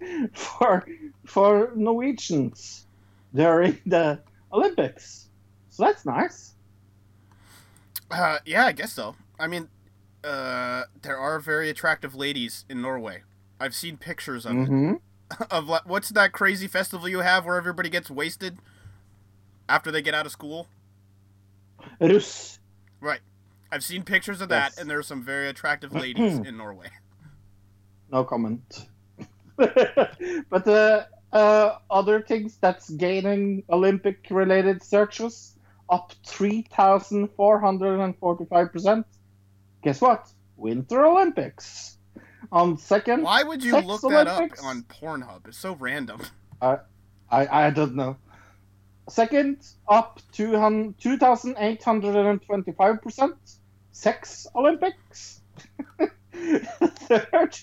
for for Norwegians during the Olympics, so that's nice. Uh, yeah, I guess so. I mean, uh, there are very attractive ladies in Norway. I've seen pictures of it. Of what's that crazy festival you have where everybody gets wasted after they get out of school? Russ. Right. I've seen pictures of that, Yes. and there are some very attractive ladies in Norway. No comment. but uh, uh, other things that's gaining Olympic related searches up 3,445%. Guess what? Winter Olympics. On second, Why would you look that up Olympics? on Pornhub? It's so random. I, I I don't know. Second, up 200 2,825%. Sex Olympics. Third,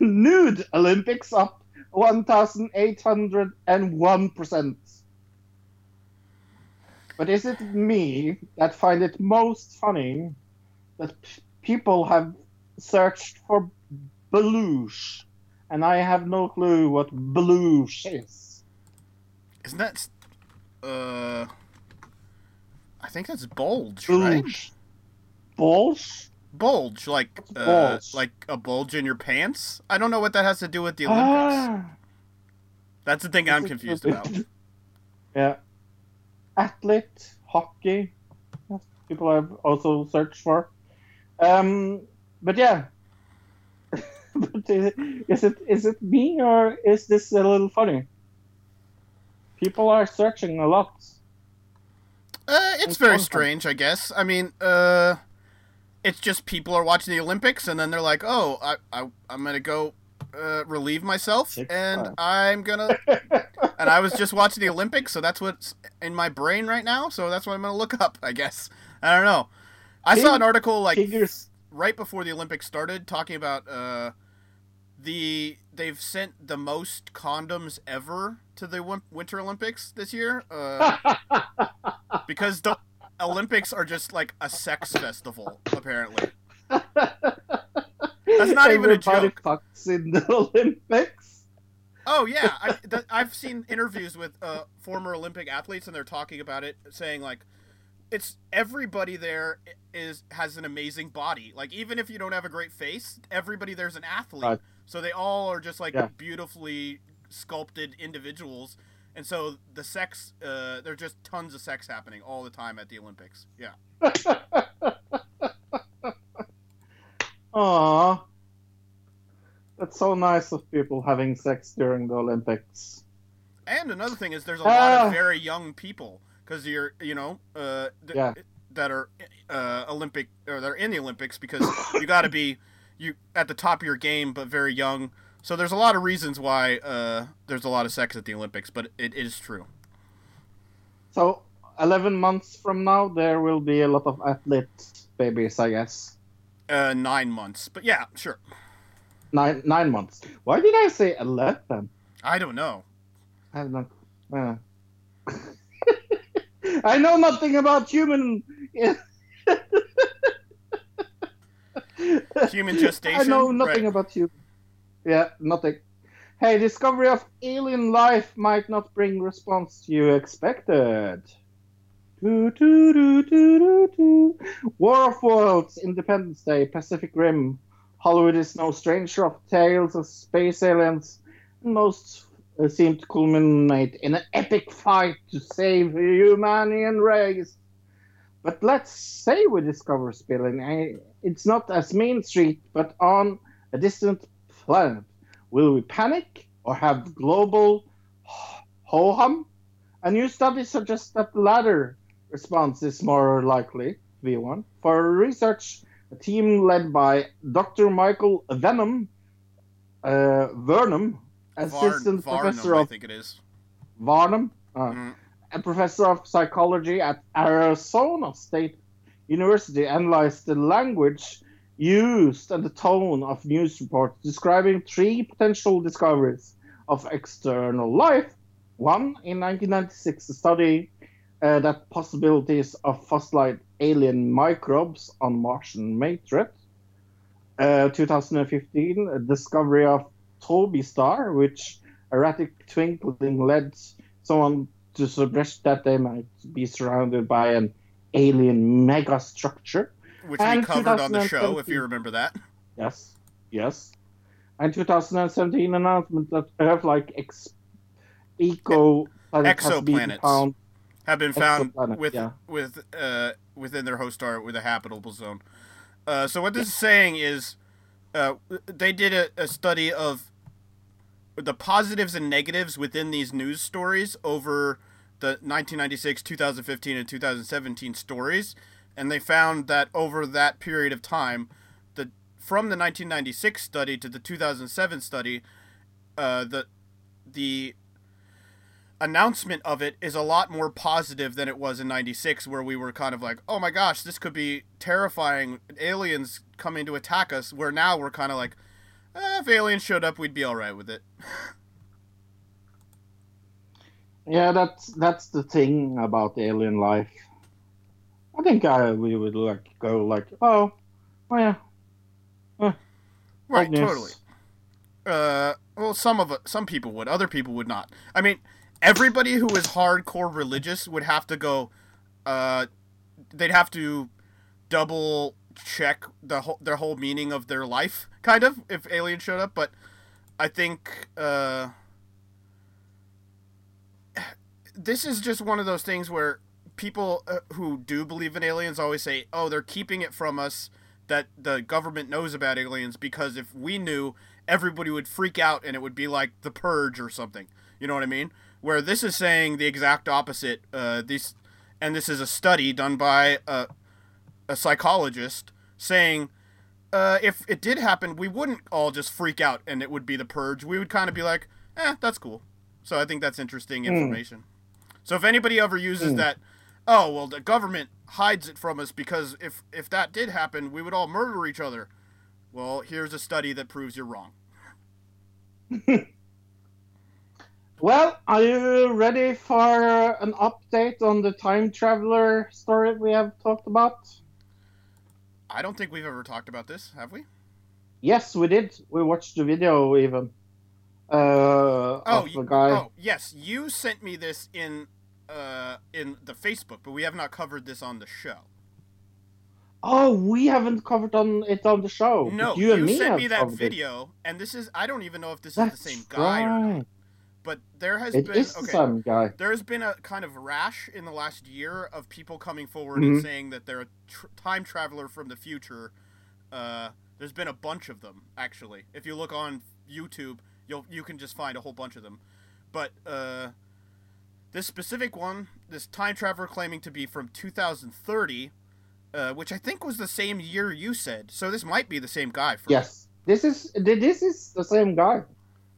nude Olympics up 1,801%. But is it me that find it most funny that p- people have searched for belush, and I have no clue what belush is? Isn't that? Uh, I think that's bulge, right? Belush. Bulge? Bulge, like uh, bulge? like a bulge in your pants. I don't know what that has to do with the Olympics. Ah, That's the thing I'm confused about. Yeah. Athlete, hockey. That's People have also searched for. Um, but yeah. but is it, is it me or is this a little funny? People are searching a lot. Uh, it's It's very strange, I guess. I mean, uh, it's just people are watching the Olympics, and then they're like, "Oh, I, I I'm gonna go uh, relieve myself, Six and five. I'm gonna." and I was just watching the Olympics, so that's what's in my brain right now. So that's what I'm gonna look up, I guess. I don't know. I saw an article like Figures. Right before the Olympics started talking about uh, the they've sent the most condoms ever to the Winter Olympics this year uh, because the Olympics are just like a sex festival apparently. That's not even a joke. fucks in the Olympics. Oh yeah, I, I've seen interviews with uh, former Olympic athletes, and they're talking about it, saying like, it's everybody there is has an amazing body. Like even if you don't have a great face, everybody there's an athlete, Right. so they all are just like Yeah. beautifully sculpted individuals. And so the sex, uh, there's just tons of sex happening all the time at the Olympics. Yeah. Aww. That's so nice of people having sex during the Olympics. And another thing is, there's a lot Ah. of very young people because you're, you know, uh, th- Yeah. that are uh, Olympic or they're in the Olympics because you got to be you at the top of your game, but very young. So there's a lot of reasons why uh, there's a lot of sex at the Olympics, but it is true. So, 11 months from now, there will be a lot of athlete babies, I guess. Uh, nine months, but yeah, sure. Nine nine months. Why did I say 11? I don't know. I have not. Uh. I know nothing about human. Human gestation. I know nothing Right. about you. Yeah, nothing. Hey, discovery of alien life might not bring response you expected. Doo, doo, doo, doo, doo, doo. War of Worlds, Independence Day, Pacific Rim. Hollywood is no stranger of tales of space aliens. Most uh, seem to culminate in an epic fight to save the human race. But let's say we discover spilling. It's not as Main Street, but on a distant planet. Will we panic or have global ho hum? A new study suggests that the latter response is more likely to be one. For research, a team led by Dr. Michael Venom, uh, Vernum, assistant Varn- professor Varnum, I think it is. Varnum, uh, Mm. a professor of psychology at Arizona State University, analyzed the language used and the tone of news reports describing three potential discoveries of external life. One, in 1996, a study uh, that possibilities of fossilized alien microbes on Martian matrix. Uh, 2015, a discovery of Tabby Star, which erratic twinkling led someone to suggest that they might be surrounded by an alien megastructure. Which we covered on the show, if you remember that. Yes, yes. And 2017 announcement that Earth like ex- eco planet has been Exoplanets. found. Have been found with yeah. with uh within their host star with a habitable zone. Uh, so what this is saying is, uh, they did a, a study of the positives and negatives within these news stories over the 1996, 2015, and 2017 stories, and they found that over that period of time, the from the 1996 study to the 2007 study, uh, the the announcement of it is a lot more positive than it was in 96 where we were kind of like oh my gosh this could be terrifying. Aliens coming to attack us where now we're kind of like eh, if aliens showed up we'd be all right with it. Yeah, that's that's the thing about alien life. I think I we would like go like, oh, oh yeah, right old news. totally. Uh well some of some people would other people would not. I mean everybody who is hardcore religious would have to go uh they'd have to double check the whole their whole meaning of their life kind of if aliens showed up but i think uh this is just one of those things where people uh, who do believe in aliens always say oh they're keeping it from us that the government knows about aliens because if we knew everybody would freak out and it would be like the purge or something. You know what i mean? Where this is saying the exact opposite uh these and this is a study done by a, a psychologist saying uh, if it did happen, we wouldn't all just freak out and it would be the purge. We would kind of be like, eh, that's cool. So I think that's interesting information. So if anybody ever uses that, oh well, the government hides it from us because if if that did happen, we would all murder each other. Well, here's a study that proves you're wrong. Well, are you ready for an update on the time traveler story we have talked about? I don't think we've ever talked about this, have we? Yes, we did. We watched the video even. Uh, Oh, of you, the guy. oh, yes, you sent me this in uh in the Facebook, but we have not covered this on the show. Oh, we haven't covered on it on the show. No, you you, and me sent me that covered it. video, and this is I don't even know if this That's is the same guy or not. But there has It been okay. There has been a kind of rash in the last year of people coming forward Mhm. and saying that they're a tr- time traveler from the future. Uh, there's been a bunch of them actually. If you look on YouTube, you'll you can just find a whole bunch of them. But uh, this specific one, this time traveler claiming to be from 2030, uh, which I think was the same year you said. So this might be the same guy. For Yes, this is this is the same guy.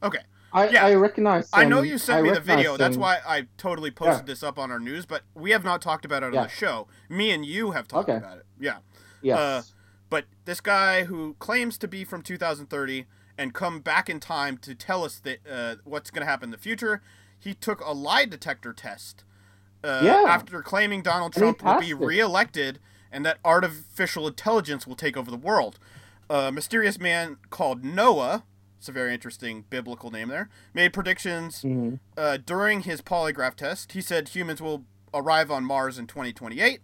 Okay. I, Yeah. I recognize. I know you sent I me the video. That's why I totally posted Yeah. this up on our news, but we have not talked about it on Yeah. the show. Me and you have talked Okay. about it. Yeah. Yes. uh, But this guy who claims to be from 2030 and come back in time to tell us that uh, what's going to happen in the future, he took a lie detector test. Uh, Yeah. After claiming Donald Trump will be reelected and that artificial intelligence will take over the world. A mysterious man called Noah, it's a very interesting biblical name there, made predictions Mhm. uh, during his polygraph test. He said humans will arrive on Mars in 2028.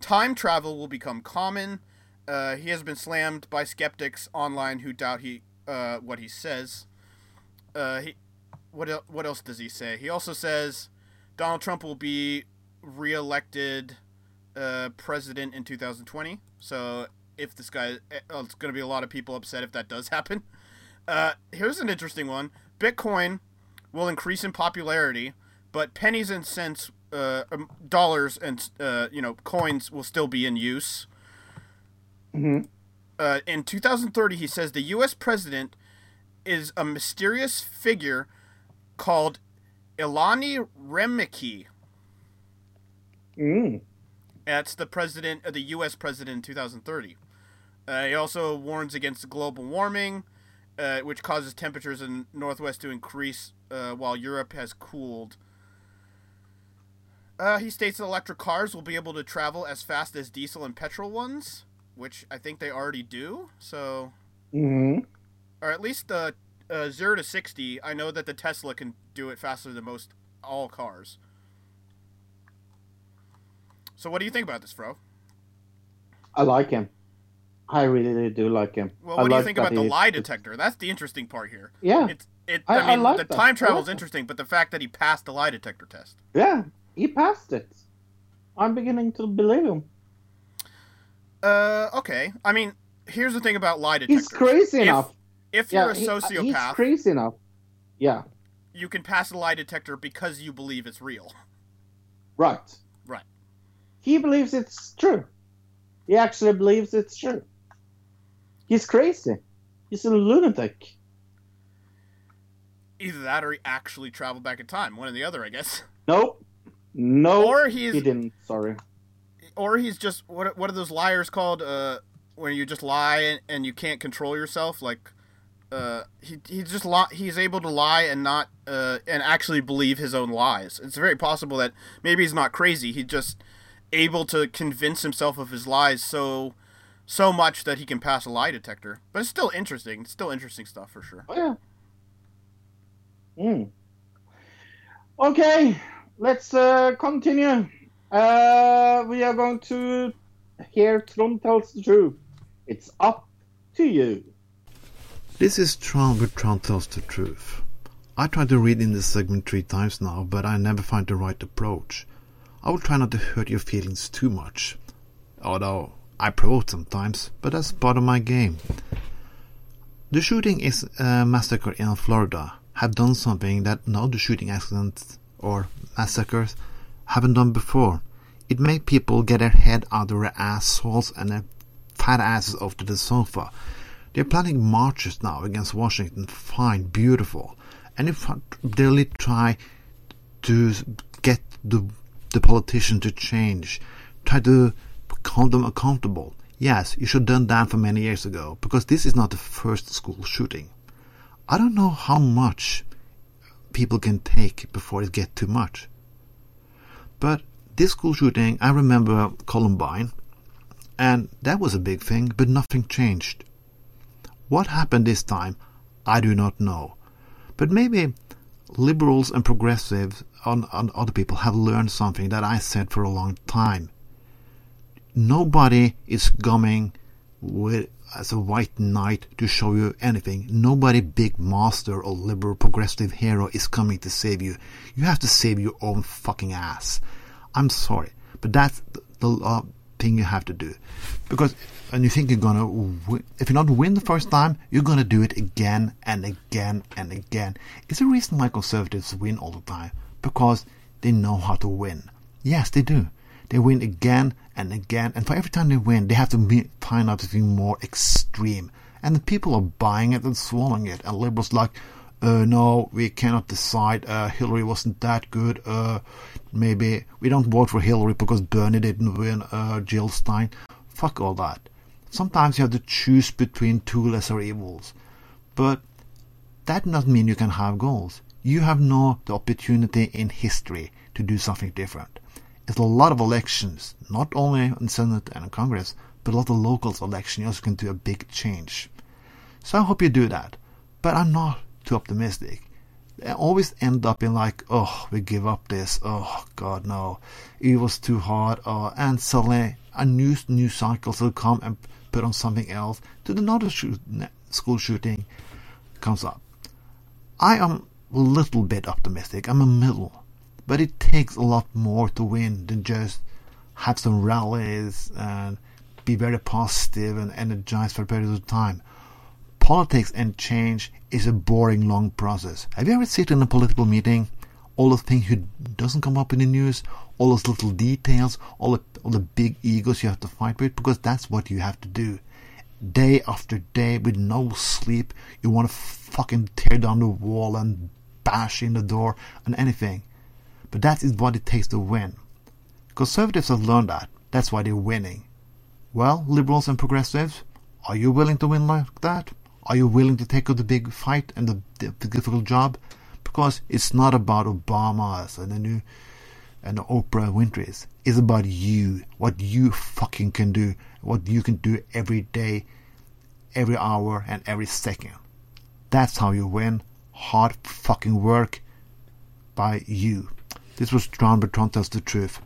Time travel will become common. Uh, he has been slammed by skeptics online who doubt he uh, what he says. Uh, he, what el- what else does he say? He also says Donald Trump will be reelected uh, president in 2020. So if this guy, uh, it's going to be a lot of people upset if that does happen. Uh, here's an interesting one: Bitcoin will increase in popularity, but pennies and cents, uh, um, dollars and uh, you know coins will still be in use. Mhm. Uh, in 2030, he says the U.S. president is a mysterious figure called Ilana Remikee. Mm. That's the president, uh, the U.S. president in 2030. Uh, he also warns against global warming, uh, which causes temperatures in Northwest to increase uh, while Europe has cooled. Uh, he states that electric cars will be able to travel as fast as diesel and petrol ones, which I think they already do. So, hmm or at least the uh, zero to sixty. I know that the Tesla can do it faster than most all cars. So, what do you think about this, Fro? I like him. I really do like him. Well, I what do you think about the lie detector? That's the interesting part here. Yeah, It's it. I- I, I mean, like the that. time travel is like that. interesting, but the fact that he passed the lie detector test. yeah, he passed it. I'm beginning to believe him. Uh, okay. I mean, here's the thing about lie detectors. He's crazy If- enough. If Yeah, you're a he- uh, he's sociopath, crazy enough. Yeah, you can pass a lie detector because you believe it's real. right. Right. He believes it's true. He actually believes it's true. He's crazy. He's a lunatic. Either that, or he actually traveled back in time. One or the other, I guess. Nope. No, Or he's he didn't. Sorry. or he's just what what are those liars called? Uh, when you just lie and, and you can't control yourself. Like, uh, he he's just li- he's able to lie and not uh and actually believe his own lies. It's very possible that maybe he's not crazy. He's just able to convince himself of his lies so so much that he can pass a lie detector. But it's still interesting. It's still interesting stuff for sure. Oh yeah. Hmm. Okay, let's uh, continue. Uh, we are going to hear Trond tells the truth. It's up to you. This is Trond with Trond Tells the Truth. I tried to read in this segment three times now, but I never find the right approach. I will try not to hurt your feelings too much. Although, I provoke sometimes, but that's part of my game. The shooting is a massacre in Florida have done something that no other shooting accidents or massacres haven't done before. It made people get their head out of their assholes and their fat asses off to the sofa. They're planning marches now against Washington. Fine, beautiful. And if they really try to get the the politician to change, try to hold them accountable. Yes, you should have done that for many years ago, because this is not the first school shooting. I don't know how much people can take before it gets too much. But this school shooting, I remember Columbine, and that was a big thing, but nothing changed. What happened this time, I do not know. But maybe liberals and progressives and, and other people have learned something that I said for a long time. Nobody is coming with as a white knight to show you anything. Nobody big master or liberal progressive hero is coming to save you. You have to save your own fucking ass. I'm sorry, but that's the, uh, thing you have to do. Because and you think you're gonna win, if you're not win the first time, you're gonna do it again and again and again. It's the reason why conservatives win all the time because they know how to win. Yes, they do. They win again and again, and for every time they win, they have to find out something more extreme. And the people are buying it and swallowing it. And liberals like, uh, no, we cannot decide. Uh, Hillary wasn't that good. Uh, maybe we don't vote for Hillary because Bernie didn't win. Uh, Jill Stein. Fuck all that. Sometimes you have to choose between two lesser evils, but that doesn't mean you can have goals. You have no the opportunity in history to do something different. It's a lot of elections, not only in Senate and Congress, but a lot of local elections. You also can do a big change. So I hope you do that. But I'm not too optimistic. I always end up in like, oh, we give up this. Oh God, no, it was too hard. Oh, and suddenly a new news cycle will come and put on something else. To another shoot, school shooting comes up. I am a little bit optimistic. I'm a middle, but it takes a lot more to win than just have some rallies and be very positive and energized for a period of time politics and change is a boring, long process. Have you ever sit in a political meeting? All the things who doesn't come up in the news, all those little details, all the, all the big egos you have to fight with, because that's what you have to do. Day after day, with no sleep, you want to fucking tear down the wall and bash in the door and anything. But that is what it takes to win. Conservatives have learned that. That's why they're winning. Well, liberals and progressives, are you willing to win like that? Are you willing to take up the big fight and the, the difficult job? Because it's not about Obama's and the new and the Oprah Winfrey's. It's about you, what you fucking can do, what you can do every day, every hour, and every second. That's how you win. Hard fucking work by you. This was John Bertrand tells the truth.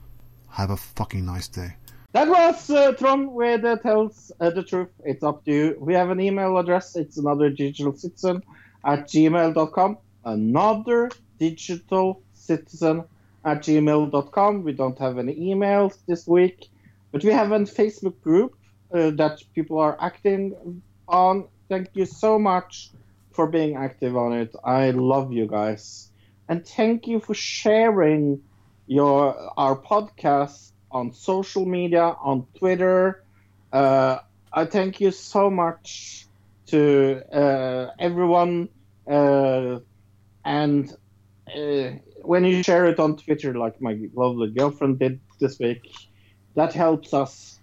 Have a fucking nice day. That was uh, Trond with uh, tells uh, the truth. It's up to you. We have an email address. It's another digital citizen at gmail.com. Another digital citizen at gmail.com. We don't have any emails this week, but we have a Facebook group uh, that people are acting on. Thank you so much for being active on it. I love you guys, and thank you for sharing your our podcast on social media, on Twitter. Uh, I thank you so much to uh, everyone. Uh, and uh, when you share it on Twitter, like my lovely girlfriend did this week, that helps us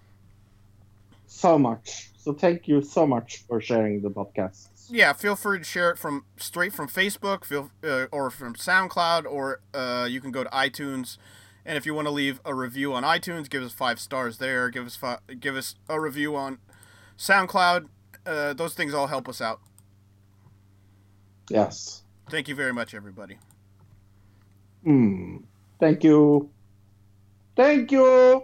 so much. So thank you so much for sharing the podcast. Yeah, feel free to share it from straight from Facebook, feel uh, or from SoundCloud, or uh, you can go to iTunes. And if you want to leave a review on iTunes, give us five stars there. Give us five, give us a review on SoundCloud. Uh, those things all help us out. Yes. Thank you very much, everybody. Hmm. Thank you. Thank you.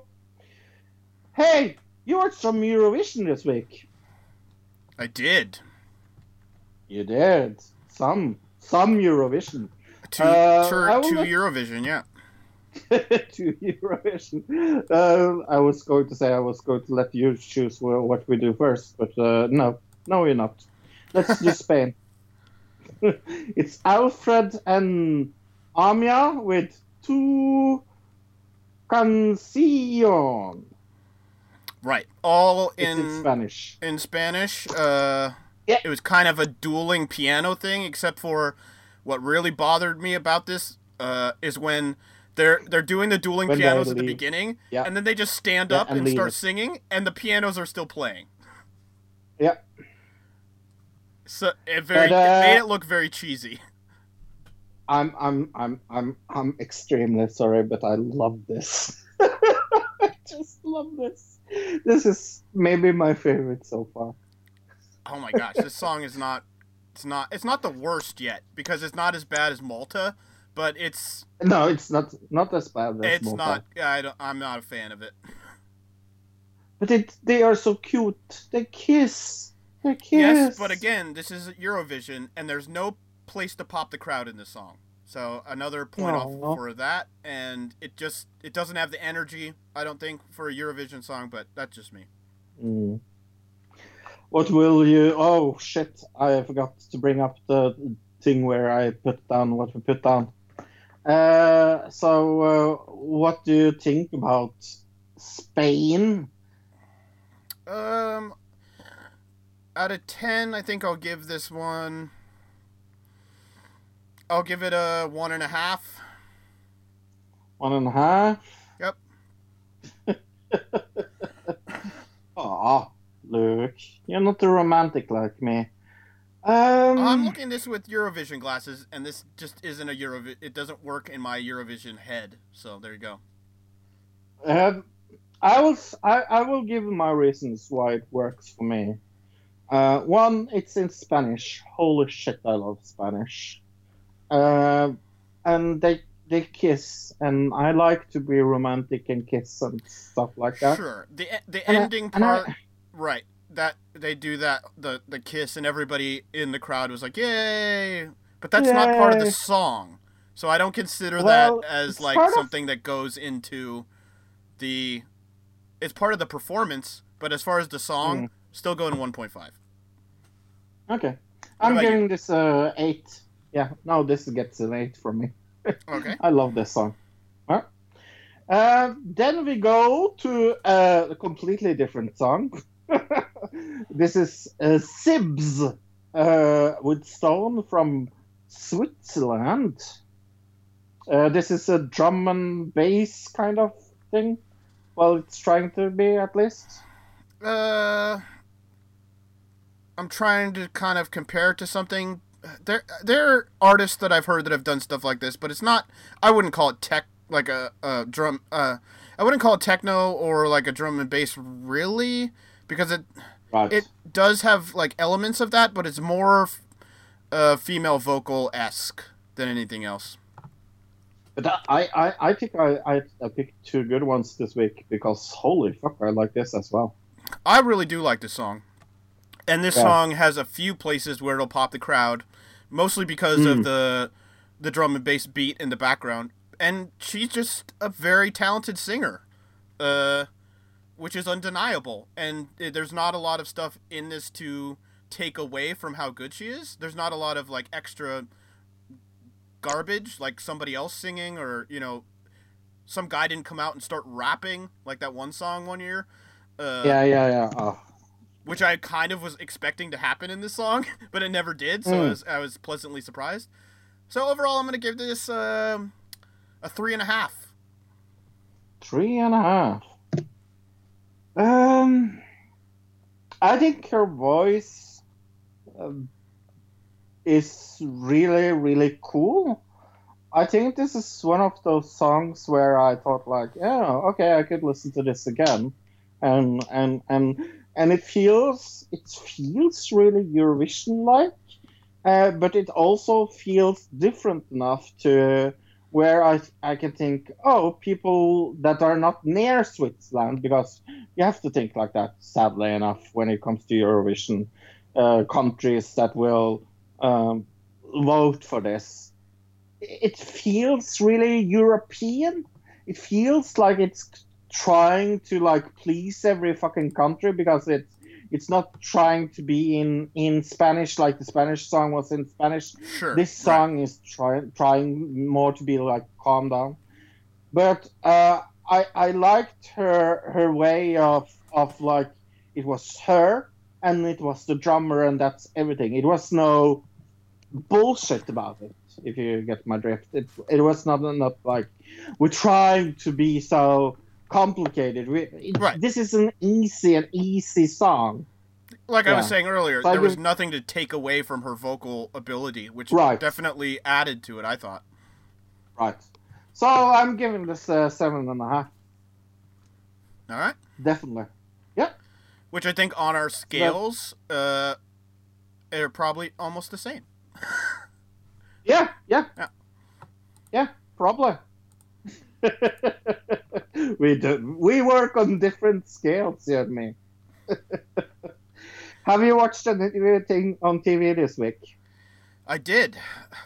Hey, you watched some Eurovision this week. I did. You did some some Eurovision. To Uh, to, I will to let- Eurovision, yeah. to Eurovision. Uh, I was going to say I was going to let you choose what we do first, but uh, no, no, you're not. Let's do Spain. it's Alfred and Amaia with Tu canción. Right. All It's in in Spanish. in Spanish. Uh, Yeah. It was kind of a dueling piano thing, except for what really bothered me about this uh, is when they're they're doing the dueling When pianos at the beginning, Yeah. and then they just stand Yeah, up and and, start singing, and the pianos are still playing. Yeah. So it very But, uh, it made it look very cheesy. I'm I'm I'm I'm I'm extremely sorry, but I love this. I just love this. This is maybe my favorite so far. Oh my gosh, this song is not it's not it's not the worst yet because it's not as bad as Malta, but it's No, it's not not as bad as it's Malta. not I don't, I'm not a fan of it. But it, they are so cute. They kiss. They kiss. Yes, but again, this is Eurovision, and there's no place to pop the crowd in this song. So another point off for that, and it just it doesn't have the energy I don't think for a Eurovision song, but that's just me. Mm. What will you? Oh shit! I forgot to bring up the thing where I put down what we put down. Uh, so, uh, what do you think about Spain? Um, out of ten, I think I'll give this one. I'll give it a one and a half. One and a half. Yep. Aw, Luke, you're not a romantic like me. Um, I'm looking at this with Eurovision glasses, and this just isn't a Eurovision. It doesn't work in my Eurovision head. So there you go. Um, I will. I will give my reasons why it works for me. Uh, one, it's in Spanish. Holy shit, I love Spanish. Uh, and they they kiss, and I like to be romantic and kiss and stuff like that. Sure. The the And I- ending I- part, right? That they do that the the kiss, and everybody in the crowd was like, "Yay!" But that's not part of the song, so I don't consider Well, that as like part of- something that goes into the. It's part of the performance, but as far as the song, still going one point five. Okay, I'm about you? giving this a eight. Yeah, no, this gets an eight from me. Okay. I love this song. Huh? Uh, then we go to uh, a completely different song. this is uh, ZiBBZ uh, with Stone from Switzerland. Uh, this is a drum and bass kind of thing. Well, it's trying to be at least. Uh, I'm trying to kind of compare it to something. There, there are artists that I've heard that have done stuff like this, but it's not. I wouldn't call it tech like a, a drum. Uh, I wouldn't call it techno or like a drum and bass really, because it Right. it does have like elements of that, but it's more uh, female vocal esque than anything else. But I, I, I think I, I, I picked two good ones this week because holy fuck, I like this as well. I really do like this song. And this Yeah. song has a few places where it'll pop the crowd, mostly because of Mm. the the drum and bass beat in the background. And she's just a very talented singer, uh, which is undeniable. And uh, there's not a lot of stuff in this to take away from how good she is. There's not a lot of like extra garbage, like somebody else singing, or you know, some guy didn't come out and start rapping like that one song one year. Uh, yeah, yeah, yeah. Oh. which I kind of was expecting to happen in this song, but it never did. So I, Mm. was, I was pleasantly surprised. So overall, I'm gonna give this um, a three and a half. Three and a half. Um, I think her voice um, is really, really cool. I think this is one of those songs where I thought like, oh, okay, I could listen to this again, and and and and it feels it feels really Eurovision like, uh, but it also feels different enough to where I I can think, oh, people that are not near Switzerland, because you have to think like that. Sadly enough, when it comes to Eurovision, uh, countries that will um, vote for this, it feels really European. It feels like it's trying to like please every fucking country because it's it's not trying to be in in Spanish like the Spanish song was in Spanish. Sure. this song is trying trying more to be like calm down. But uh, I I liked her her way of of like it was her and it was the drummer and that's everything. It was no bullshit about it if you get my drift. It it was not not like we're trying to be so complicated we, it, Right. this is an easy and easy song like I was saying earlier, So there was nothing to take away from her vocal ability, which Right. definitely added to it. I thought. right so i'm giving this uh, seven and a half All right. definitely yeah. Which I think on our scales, uh, are probably almost the same. Yeah, yeah, Yeah. yeah, probably. we do. We work on different scales, you and me. Have you watched anything on TV this week? I did.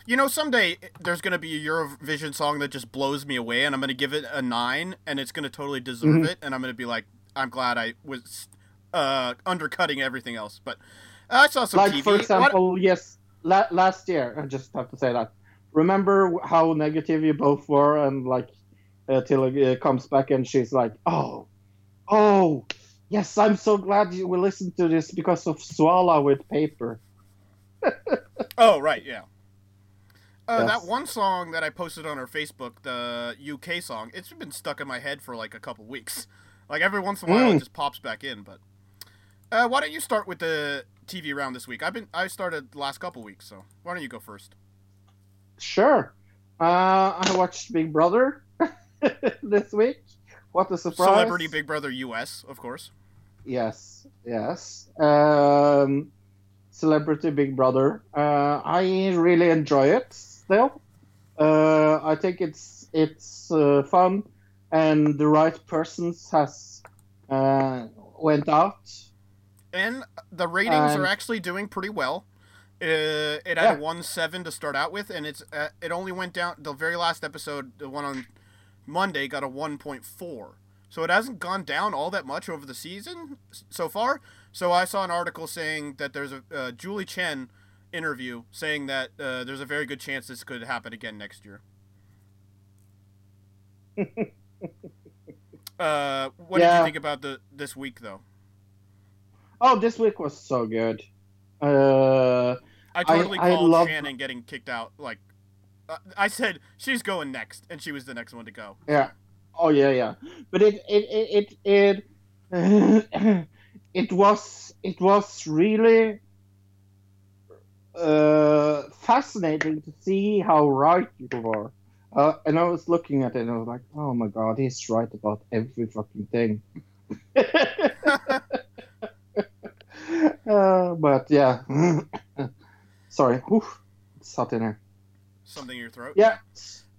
You know, someday there's going to be a Eurovision song that just blows me away, and I'm going to give it a nine, and it's going to totally deserve Mhm. it, and I'm going to be like, I'm glad I was uh, undercutting everything else. But I saw some like, TV. for What- example, yes, la- last year. I just have to say that. Remember how negative you both were, and like, uh, till uh, comes back and she's like, "Oh, oh, yes, I'm so glad you will listen to this because of Swallow with paper." Oh, right, yeah. Uh, Yes. That one song that I posted on our Facebook, the UK song, it's been stuck in my head for like a couple weeks. Like every once in a while, it Mm. just pops back in. But uh, why don't you start with the TV round this week? I've been I started the last couple weeks, so why don't you go first? Sure. Uh, I watched Big Brother this week. What a surprise! Celebrity Big Brother US, of course. Yes, yes. Um, Celebrity Big Brother. Uh, I really enjoy it still. Uh, I think it's it's uh, fun, and the right persons has uh, went out. And the ratings are actually doing pretty well. Uh, it had Yeah. a one seven to start out with, and it's uh, it only went down. The very last episode, the one on Monday, got a one point four. So it hasn't gone down all that much over the season so far. So I saw an article saying that there's a uh, Julie Chen interview saying that uh, there's a very good chance this could happen again next year. uh, what did you think about the this week though? Oh, this week was so good. Uh, I totally I called love- Shannon getting kicked out. Like, I said she's going next, and she was the next one to go. Yeah. Oh yeah, yeah. But it it it it it, it was it was really uh, fascinating to see how right you were. Uh, and I was looking at it and I was like, oh my god, he's right about every fucking thing. uh, but yeah. Sorry. Whew. It's hot in here. Something in your throat. Yeah.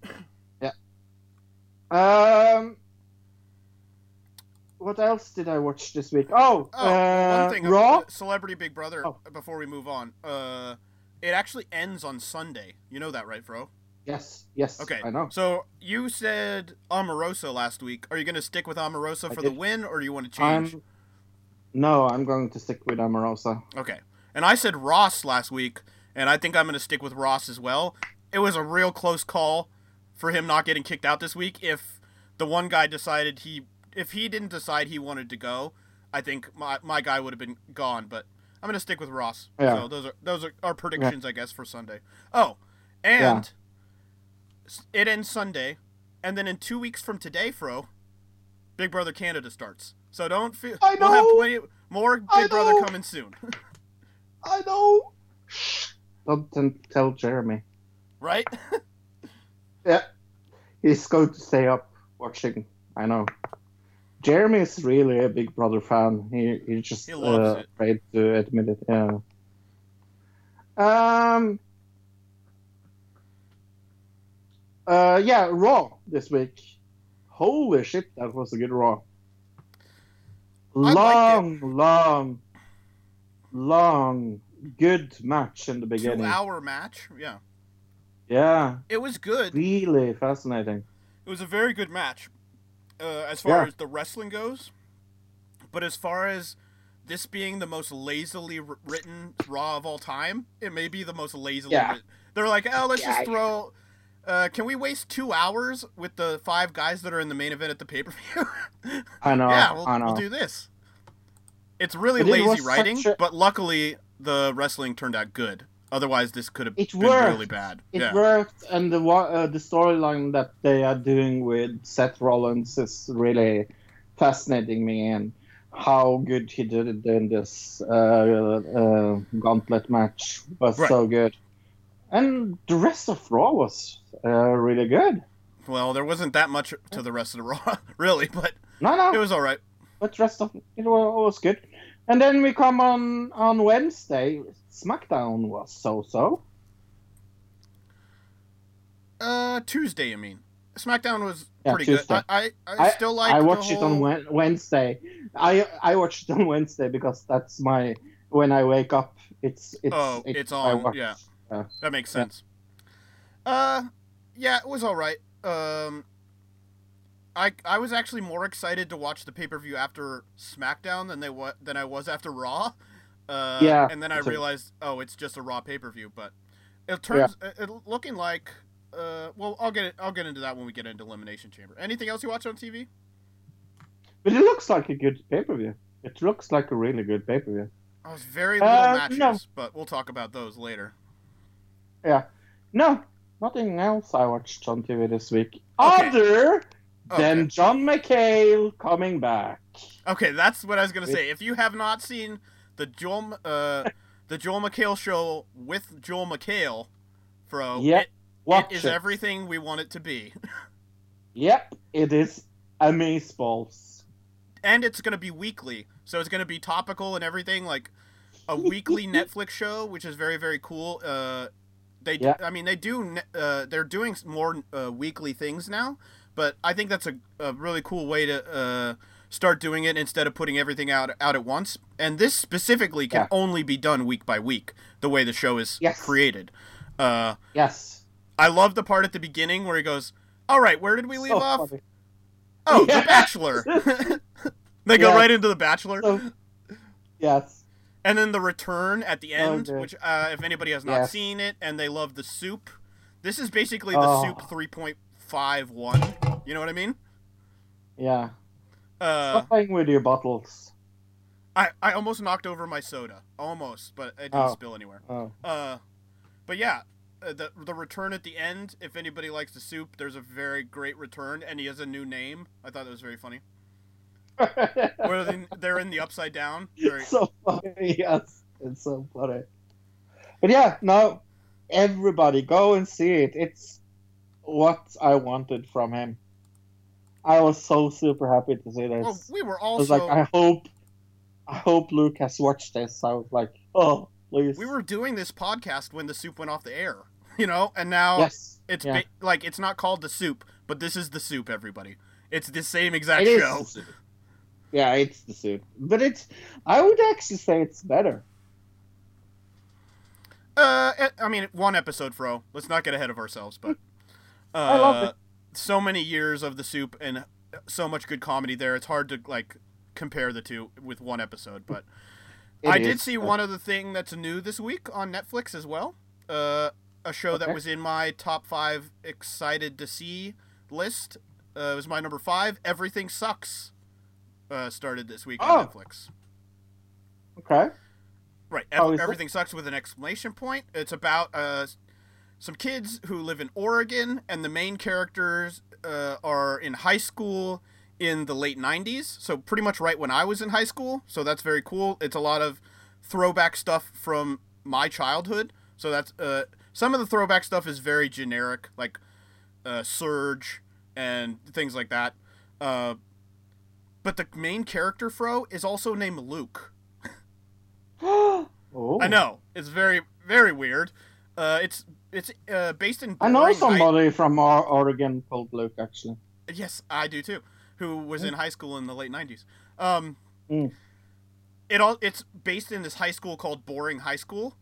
Yeah. Um. What else did I watch this week? Oh, Oh, uh, one thing. Raw. uh, Celebrity Big Brother. Oh. Before we move on, uh, it actually ends on Sunday. You know that, right, Fro? Yes, yes. Okay. I know. So you said Omarosa last week. Are you going to stick with Omarosa I for the win, or do you want to change? I'm. No, I'm going to stick with Omarosa. Okay. And I said Ross last week, and I think I'm going to stick with Ross as well. It was a real close call for him not getting kicked out this week. If the one guy decided he, if he didn't decide he wanted to go, I think my, my guy would have been gone. But I'm going to stick with Ross. Yeah. So those are those are our predictions, I guess, for Sunday. Oh, and s it ends Sunday, and then in two weeks from today, Fro, Big Brother Canada starts. So don't feel. I know. We'll have know! plenty more Big I Brother know! coming soon. I know. Don't t- tell Jeremy. Right? Yeah, he's going to stay up watching. I know. Jeremy is really a Big Brother fan. He he's just He uh, afraid to admit it. Yeah. Um. Uh, yeah, Raw this week. Holy shit, that was a good Raw. Long, long, long, good match in the Two beginning. hour match. Yeah. Yeah, It was good. really fascinating. It was a very good match. Uh, as far Yeah. as the wrestling goes. But as far as this being the most lazily written Raw of all time, it may be the most lazily Yeah. written. They're like, oh, let's Yeah. just throw. Uh, can we waste two hours with the five guys that are in the main event at the pay per view? I know. yeah, we'll, I know. we'll do this. It's really But lazy writing, a- but luckily the wrestling turned out good. Otherwise, this could have It been worked. really bad. It yeah. worked, and the uh, the storyline that they are doing with Seth Rollins is really fascinating me, and how good he did it in this uh, uh, gauntlet match was Right. so good, and the rest of Raw was uh, really good. Well, there wasn't that much to the rest of the Raw, really, but No, no, it was all right. but the rest of it was good. And then we come on on Wednesday. SmackDown was so so. Uh, Tuesday, I mean. SmackDown was Yeah, pretty Tuesday. good. I, I, I still like. I watched it on whole- Wednesday. I I watched it on Wednesday because that's my when I wake up. It's it's Oh, it's I on, watch. yeah. Yeah. That makes Yeah. sense. Uh, yeah, it was all right. Um, I I was actually more excited to watch the pay per view after SmackDown than they wa- than I was after Raw. Uh, Yeah, and then I realized, oh, it's just a Raw pay per view. But it turns it, it looking like. Uh, well, I'll get it. I'll get into that when we get into Elimination Chamber. Anything else you watch on TV? But it looks like a good pay per view. It looks like a really good pay per view. I was very little Uh, matches, no. but we'll talk about those later. Yeah. No. nothing else I watched on TV this week. Okay. Other than Okay. John McHale coming back. Okay, that's what I was gonna say. If you have not seen the Joel, uh, the Joel McHale show with Joel McHale, Fro, Yep, it, Watch it is it. everything we want it to be, Yep, it is amazeballs. and it's gonna be weekly, so it's gonna be topical and everything, like a weekly Netflix show, which is very very cool. Uh, they, Yeah. I mean, they do. Uh, they're doing more uh, weekly things now, but I think that's a, a really cool way to uh, start doing it instead of putting everything out out at once. And this specifically can Yeah. only be done week by week, the way the show is Yes. created. Uh, Yes. I love the part at the beginning where he goes, "All right, where did we leave So off? funny. Oh, Yeah. The Bachelor." they go right into The Bachelor. So- yes. And then the return at the end, Okay. which uh, if anybody has not Yes. seen it and they love the soup, this is basically the Oh. soup 3.51. You know what I mean? Yeah. Uh, Stop playing with your bottles. I, I almost knocked over my soda, almost, but it didn't Oh. spill anywhere. Oh. Uh, but yeah, uh, the the return at the end. If anybody likes the soup, there's a very great return, and he has a new name. I thought that was very funny. Where they- they're in the upside down. Very, so funny. Yes, it's so funny. But yeah, no, everybody go and see it. It's what I wanted from him. I was so super happy to see this. well, we were I was also like, I hope, I hope Luke has watched this. I was like, oh, please. we were doing this podcast when the soup went off the air. You know, and now Yes. it's yeah. ba- like it's not called the soup, but this is the soup. Everybody, it's the same exact It show. Yeah, it's the suit, but it's. I would actually say it's better. Uh, eh, I mean, one episode, Fro. Let's not get ahead of ourselves, but uh, I love it. So many years of the soup and so much good comedy there. It's hard to like compare the two with one episode, but It I did see one other thing that's new this week on Netflix as well. Uh, a show that was in my top five excited to see list. Uh, it was my number five. Everything sucks. Uh, started this week on Oh. Netflix. Okay. Right. How Ev- is it? everything sucks with an exclamation point. It's about uh, some kids who live in Oregon, and the main characters uh, are in high school in the late 90s. So, pretty much right when I was in high school. So, that's very cool. It's a lot of throwback stuff from my childhood. So, that's uh, some of the throwback stuff is very generic, like uh, Surge and things like that. Uh, but the main character, Fro, is also named Luke. oh. I know it's very very weird. Uh, it's it's uh, based in. I know Boring somebody from Or- Oregon called Luke, actually. yes, I do too. Who was in high school in the late nineties. Um, Mm. it all it's based in this high school called Boring High School.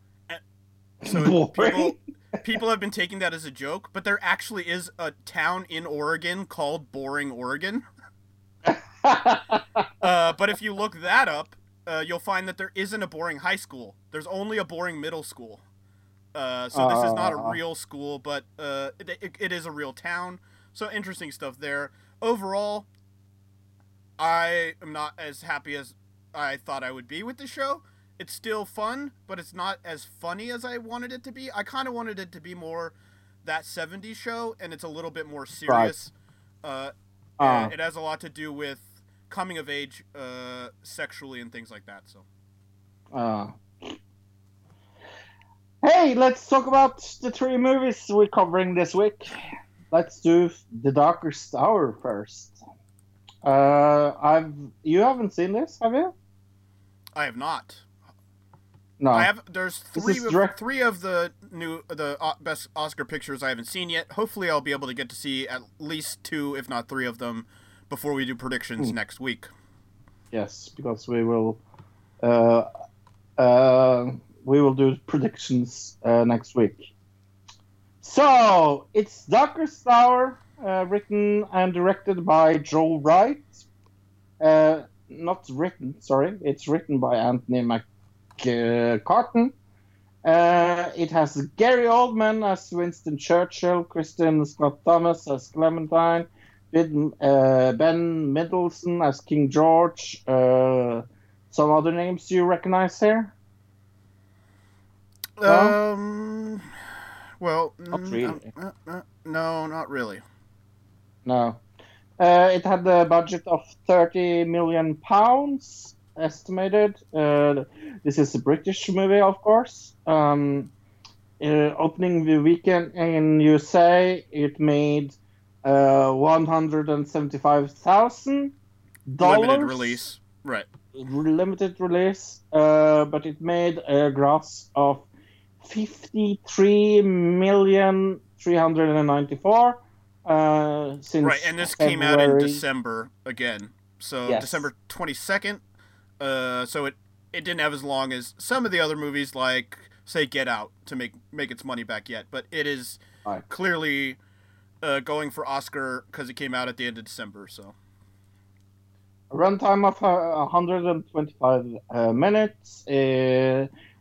So people people have been taking that as a joke, but there actually is a town in Oregon called Boring, Oregon. Uh, but if you look that up, uh, you'll find that there isn't a boring high school. There's only a boring middle school. Uh, so this is not a real school, but uh, it, it, it is a real town. So interesting stuff there. Overall, I am not as happy as I thought I would be with the show. It's still fun, but it's not as funny as I wanted it to be. I kind of wanted it to be more that 70s show, and it's a little bit more serious. Uh, Uh, it has a lot to do with coming of age uh, sexually and things like that. So uh. Hey, let's talk about the three movies we're covering this week. Let's do The Darkest Hour first. Uh, I've you haven't seen this, have you? I have not. No. I have. There's three of, direct- three of the new the uh, best Oscar pictures I haven't seen yet. Hopefully, I'll be able to get to see at least two, if not three, of them before we do predictions Hmm. next week. Yes, because we will uh, uh, we will do predictions uh, next week. So it's Darkest Hour, uh, written and directed by Joe Wright. Uh, not written, sorry, it's written by Anthony McCarten. Uh, it has Gary Oldman as Winston Churchill, Kristin Scott Thomas as Clementine, Ben, uh, Middleton as King George. Uh, some other names you recognize here? Well- Um, Well, Not mm, really. uh, uh, uh, no, not really. No. Uh, it had a budget of 30 million pounds estimated. Uh, this is a British movie, of course. Um, uh, opening the weekend in USA, it made uh, 175,000 dollars. Limited release. Right. Limited release, uh, but it made a gross of 53 million 394 uh, since Right, and this came out in December again. So Yes. December 22nd. Uh, so it it didn't have as long as some of the other movies like say Get Out to make make its money back yet, but it is Right. clearly uh, going for Oscar because it came out at the end of December. So A runtime of uh, 125 uh, minutes.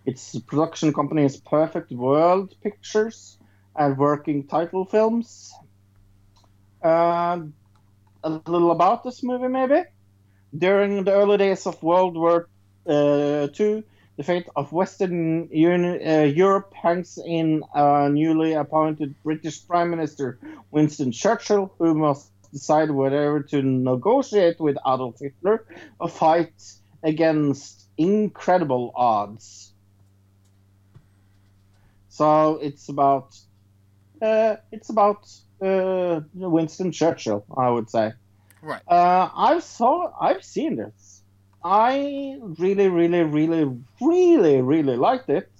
Its production company is Perfect World Pictures and Working Title Films. Uh, a little about this movie, maybe. During the early days of World War uh, II, the fate of Western Uni- uh, Europe hangs in a newly appointed British Prime Minister, Winston Churchill, who must decide whether to negotiate with Adolf Hitler or fight against incredible odds. So it's about uh, it's about uh, Winston Churchill, I would say. right. Uh, I've saw I've seen this. I really, really, really, really, really liked it,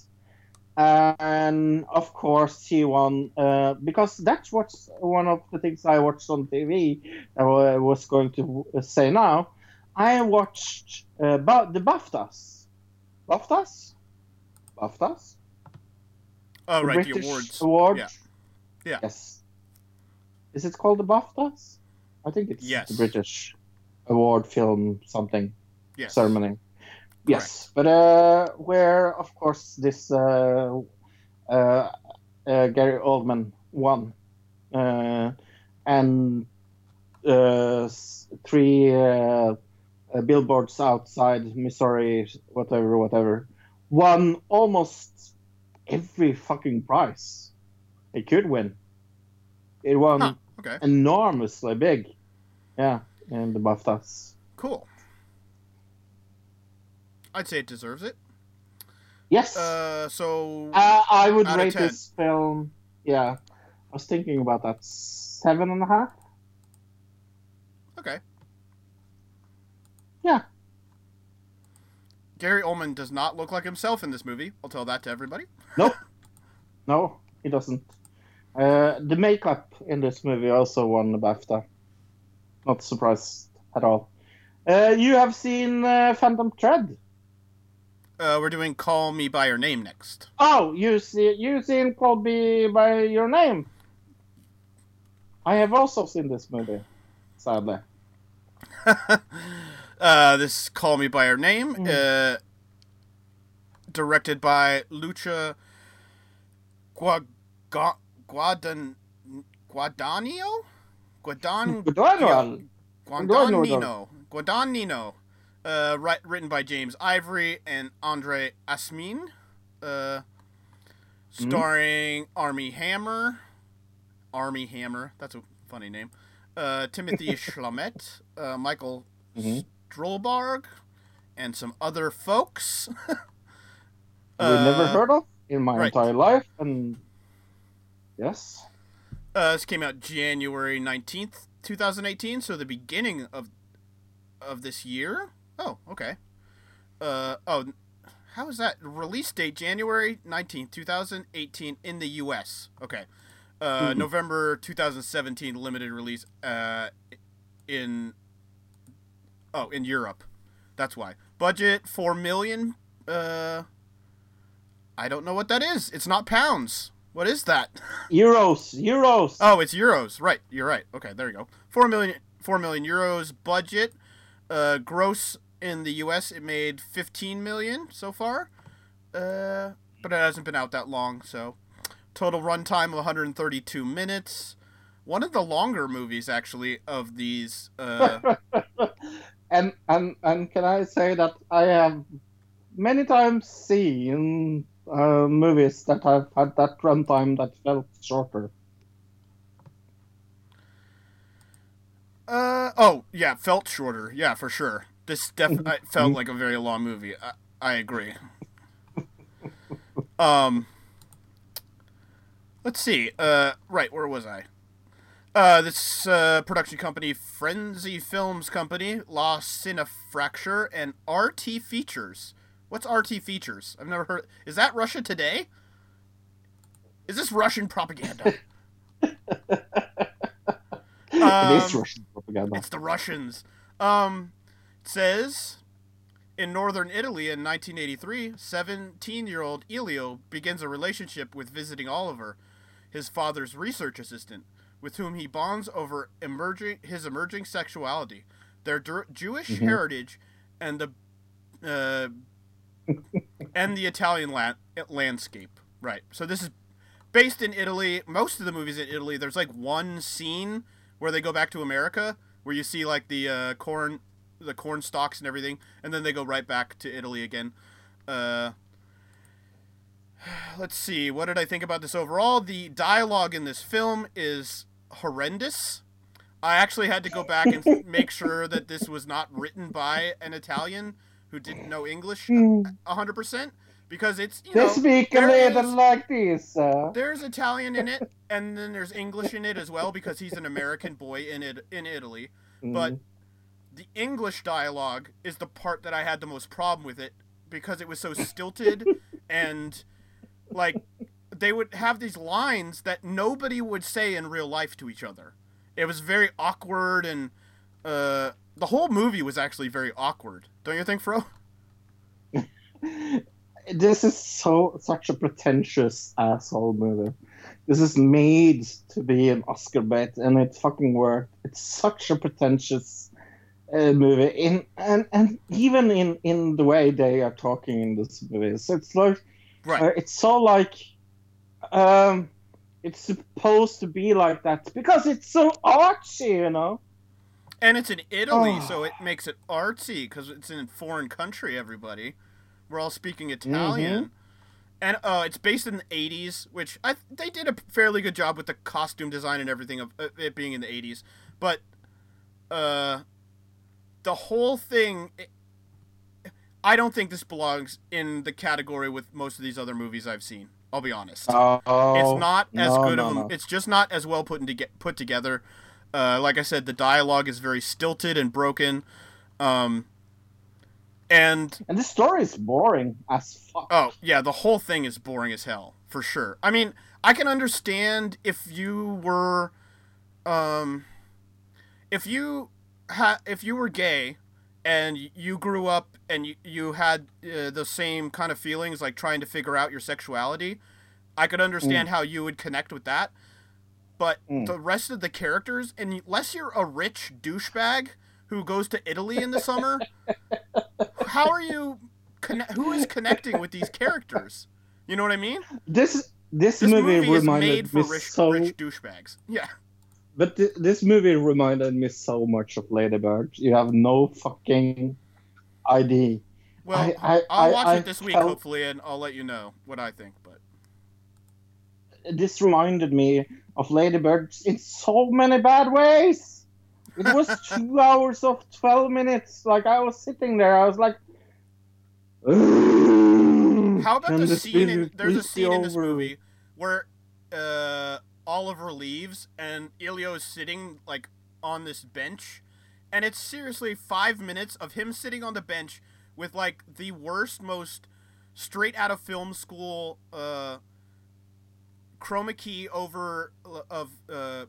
and of course he won uh, because that's what's one of the things I watched on TV. I was going to say now. I watched uh, bu- the BAFTAs. BAFTAs. BAFTAs. Oh, The right. The British awards. Yeah. Yeah. Yes. Is it called the BAFTAs? I think it's Yes. the British award film something Yes. ceremony. Yes, but uh, where of course this uh, uh, uh, Gary Oldman won, uh, and uh, three uh, uh, billboards outside Missouri, whatever, whatever, won almost every fucking prize it could win. It won Huh, okay. enormously big, yeah, and the BAFTAs. Cool. I'd say it deserves it. Yes. Uh, so Uh, I would rate this film. Yeah, I was thinking about that seven and a half. okay. Yeah. Gary Oldman does not look like himself in this movie. I'll tell that to everybody. Nope. no, he doesn't. Uh, the makeup in this movie also won the BAFTA. Not surprised at all. Uh, you have seen uh, Phantom Thread. Uh, we're doing Call Me by Your Name next. Oh, you see, you seen Call Me by Your Name. I have also seen this movie. Sadly. uh, this is Call Me by Your Name, Mm. uh, directed by Luca Gua- Gua- Guadan- Guadagnino? Guadan- Guadagnino. Guadagnino. Guadagnino. Uh, ri- written by James Ivory and Andre Asmin. Uh, starring Armie Hammer. Armie Hammer. That's a funny name. Uh, Timothy Chalamet. Uh, Michael Mhm. Stuhlbarg. And some other folks. we never Uh, heard of in my right. entire life, and yes. Uh, this came out January nineteenth, two thousand eighteen. So the beginning of of this year. Oh, okay. Uh oh, how is that release date? January nineteenth, two thousand eighteen, in the U.S. Okay. Uh, Mhm. November two thousand seventeen limited release. Uh, in oh in Europe. That's why budget four million. Uh, I don't know what that is. It's not pounds. What is that? Euros, euros. Oh, it's euros. Right. You're right. Okay, there you go. Four million. Four million euros budget. Uh, gross in the U.S. it made 15 million so far. Uh, but it hasn't been out that long. So, total runtime of 132 minutes. One of the longer movies, actually, of these. Uh, and and and can I say that I have many times seen uh, movies that have had that runtime that felt shorter. Uh oh, yeah, felt shorter. Yeah, for sure. This definitely felt like a very long movie. I, I agree. um, let's see. Uh, right, where was I? Uh, this uh, production company, Frenzy Films Company, La Cinefracture, and RT Features. What's RT Features? I've never heard. Is that Russia Today? Is this Russian propaganda? it is Um, Russian propaganda. it's the Russians. Um, it says in northern Italy in 1983, 17-year-old Elio begins a relationship with visiting Oliver, his father's research assistant, with whom he bonds over emerging his emerging sexuality, their Jewish Mhm. heritage, and the uh, and the Italian la- landscape. Right. So this is based in Italy. Most of the movies in Italy, there's like one scene where they go back to America, where you see like the uh, corn, the corn stalks and everything, and then they go right back to Italy again. Uh, let's see. What did I think about this overall? The dialogue in this film is horrendous. I actually had to go back and make sure that this was not written by an Italian who didn't know English a hundred percent because it's you They know speak a little is- like this. Uh, there's Italian in it, and then there's English in it as well because he's an American boy in it in Italy. But mm. the English dialogue is the part that I had the most problem with it because it was so stilted and like they would have these lines that nobody would say in real life to each other. It was very awkward and uh, the whole movie was actually very awkward. Don't you think, Fro? this is so such a pretentious asshole movie. This is made to be an Oscar bait, and it fucking worked. It's such a pretentious uh, movie, in and and even in in the way they are talking in this movie, so it's like Right. uh, it's so like um, it's supposed to be like that because it's so artsy, you know. And it's in Italy, Oh. so it makes it artsy because it's in a foreign country. Everybody, we're all speaking Italian, and uh, it's based in the '80s, which I they did a fairly good job with the costume design and everything of it being in the '80s. But uh, the whole thing, it, I don't think this belongs in the category with most of these other movies I've seen. I'll be honest. Oh, it's not as no, good no, of a, no. it's just not as well put into get put together uh, like i said the dialogue is very stilted and broken um, and And the story is boring as fuck. oh yeah the whole thing is boring as hell for sure i mean i can understand if you were um, if you ha- if you were gay and you grew up and you, you had uh, the same kind of feelings like trying to figure out your sexuality. I could understand how you would connect with that but Mm. the rest of the characters unless you're a rich douchebag who goes to italy in the summer how are you conne- who is connecting with these characters? You know what i mean? This this, this movie, movie, is reminded made for me rich, so rich douchebags. Yeah But th- this movie reminded me so much of Ladybird. You have no fucking ID. well I- I- i'll watch I it this week hopefully and i'll let you know what i think but This reminded me of Ladybird in so many bad ways. It was two hours of 12 minutes. Like, I was sitting there, I was like, How about the scene? In, there's a scene in this movie where uh, Oliver leaves and Elio is sitting like on this bench, and it's seriously five minutes of him sitting on the bench with like the worst, most straight out of film school uh, chroma key over uh, of uh,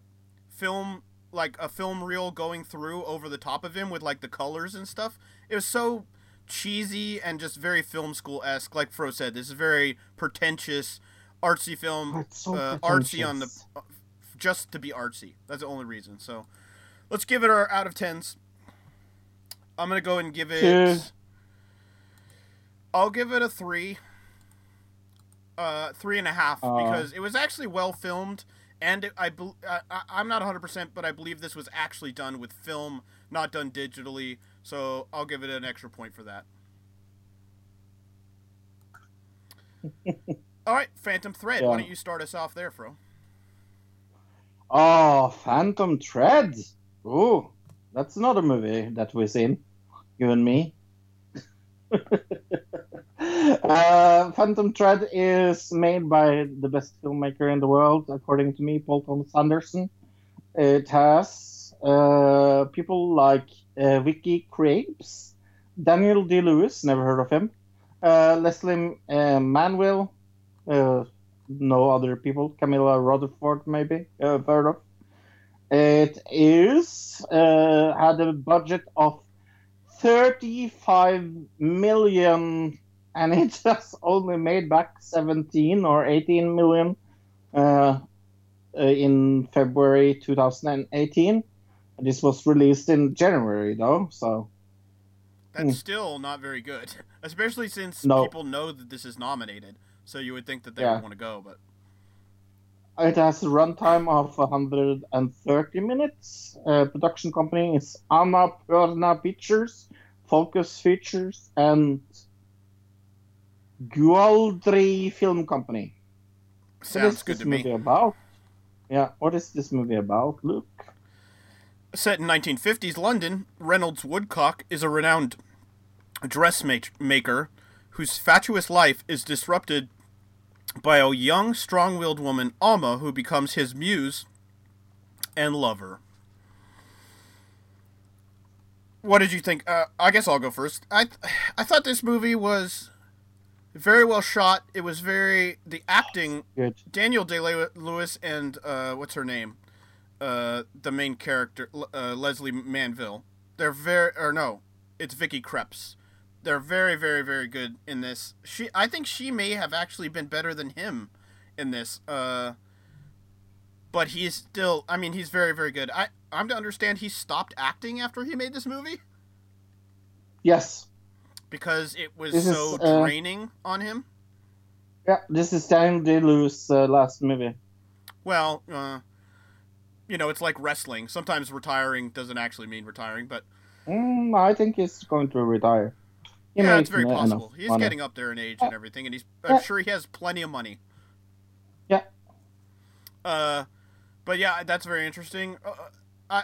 film like a film reel going through over the top of him with like the colors and stuff. It was so cheesy and just very film school esque. Like Fro said, this is very pretentious, artsy film, so uh, artsy on the uh, just to be artsy. That's the only reason. So let's give it our out of tens. I'm gonna go and give it. Two. I'll give it a three. Uh, three and a half Uh. because it was actually well filmed, and it, I, bel- I I- I'm not 100, percent but I believe this was actually done with film, not done digitally. So I'll give it an extra point for that. All right, Phantom Thread. Yeah. Why don't you start us off there, Fro? Oh, Phantom Thread. Ooh, that's another movie that we've seen, you and me. uh, Phantom Thread is made by the best filmmaker in the world, according to me, Paul Thomas Anderson. It has uh, people like uh, Vicky Krieps, Daniel Day Lewis, never heard of him, uh, Leslie uh, Manville, uh, no other people, Camilla Rutherford, maybe, uh, heard of. It is uh, had a budget of 35 million and it has only made back 17 or 18 million uh, uh, in February 2018. This was released in January though, so That's Hmm. still not very good, especially since No. people know that this is nominated. So you would think that they Yeah. would want to go, but it has a runtime of 130 minutes. Uh, production company is Annapurna Pictures, Focus Features, and Ghoulardi Film Company. What sounds is good this to me. movie about? Yeah, what is this movie about? Look. Set in 1950s London, Reynolds Woodcock is a renowned dressmaker whose fatuous life is disrupted by a young, strong-willed woman, Alma, who becomes his muse and lover. What did you think? Uh, I guess I'll go first. I th- I thought this movie was very well shot. It was very the acting Good. Daniel Day Lewis and uh, what's her name, uh, the main character uh, Leslie Manville. They're very or no, it's Vicky Krieps. They're very very very good in this. She I think she may have actually been better than him in this. Uh, but he's still I mean he's very very good. I I'm to understand he stopped acting after he made this movie Yes. because it was This is, so uh, draining on him. Yeah, this is Daniel Day Lewis' uh, last movie. Well, uh, you know, it's like wrestling. Sometimes retiring doesn't actually mean retiring, but Mm, I think he's going to retire. He yeah, it's very possible. He's money. getting up there in age and everything, and he's I'm Yeah. sure he has plenty of money. Yeah. Uh, but yeah, that's very interesting. Uh, I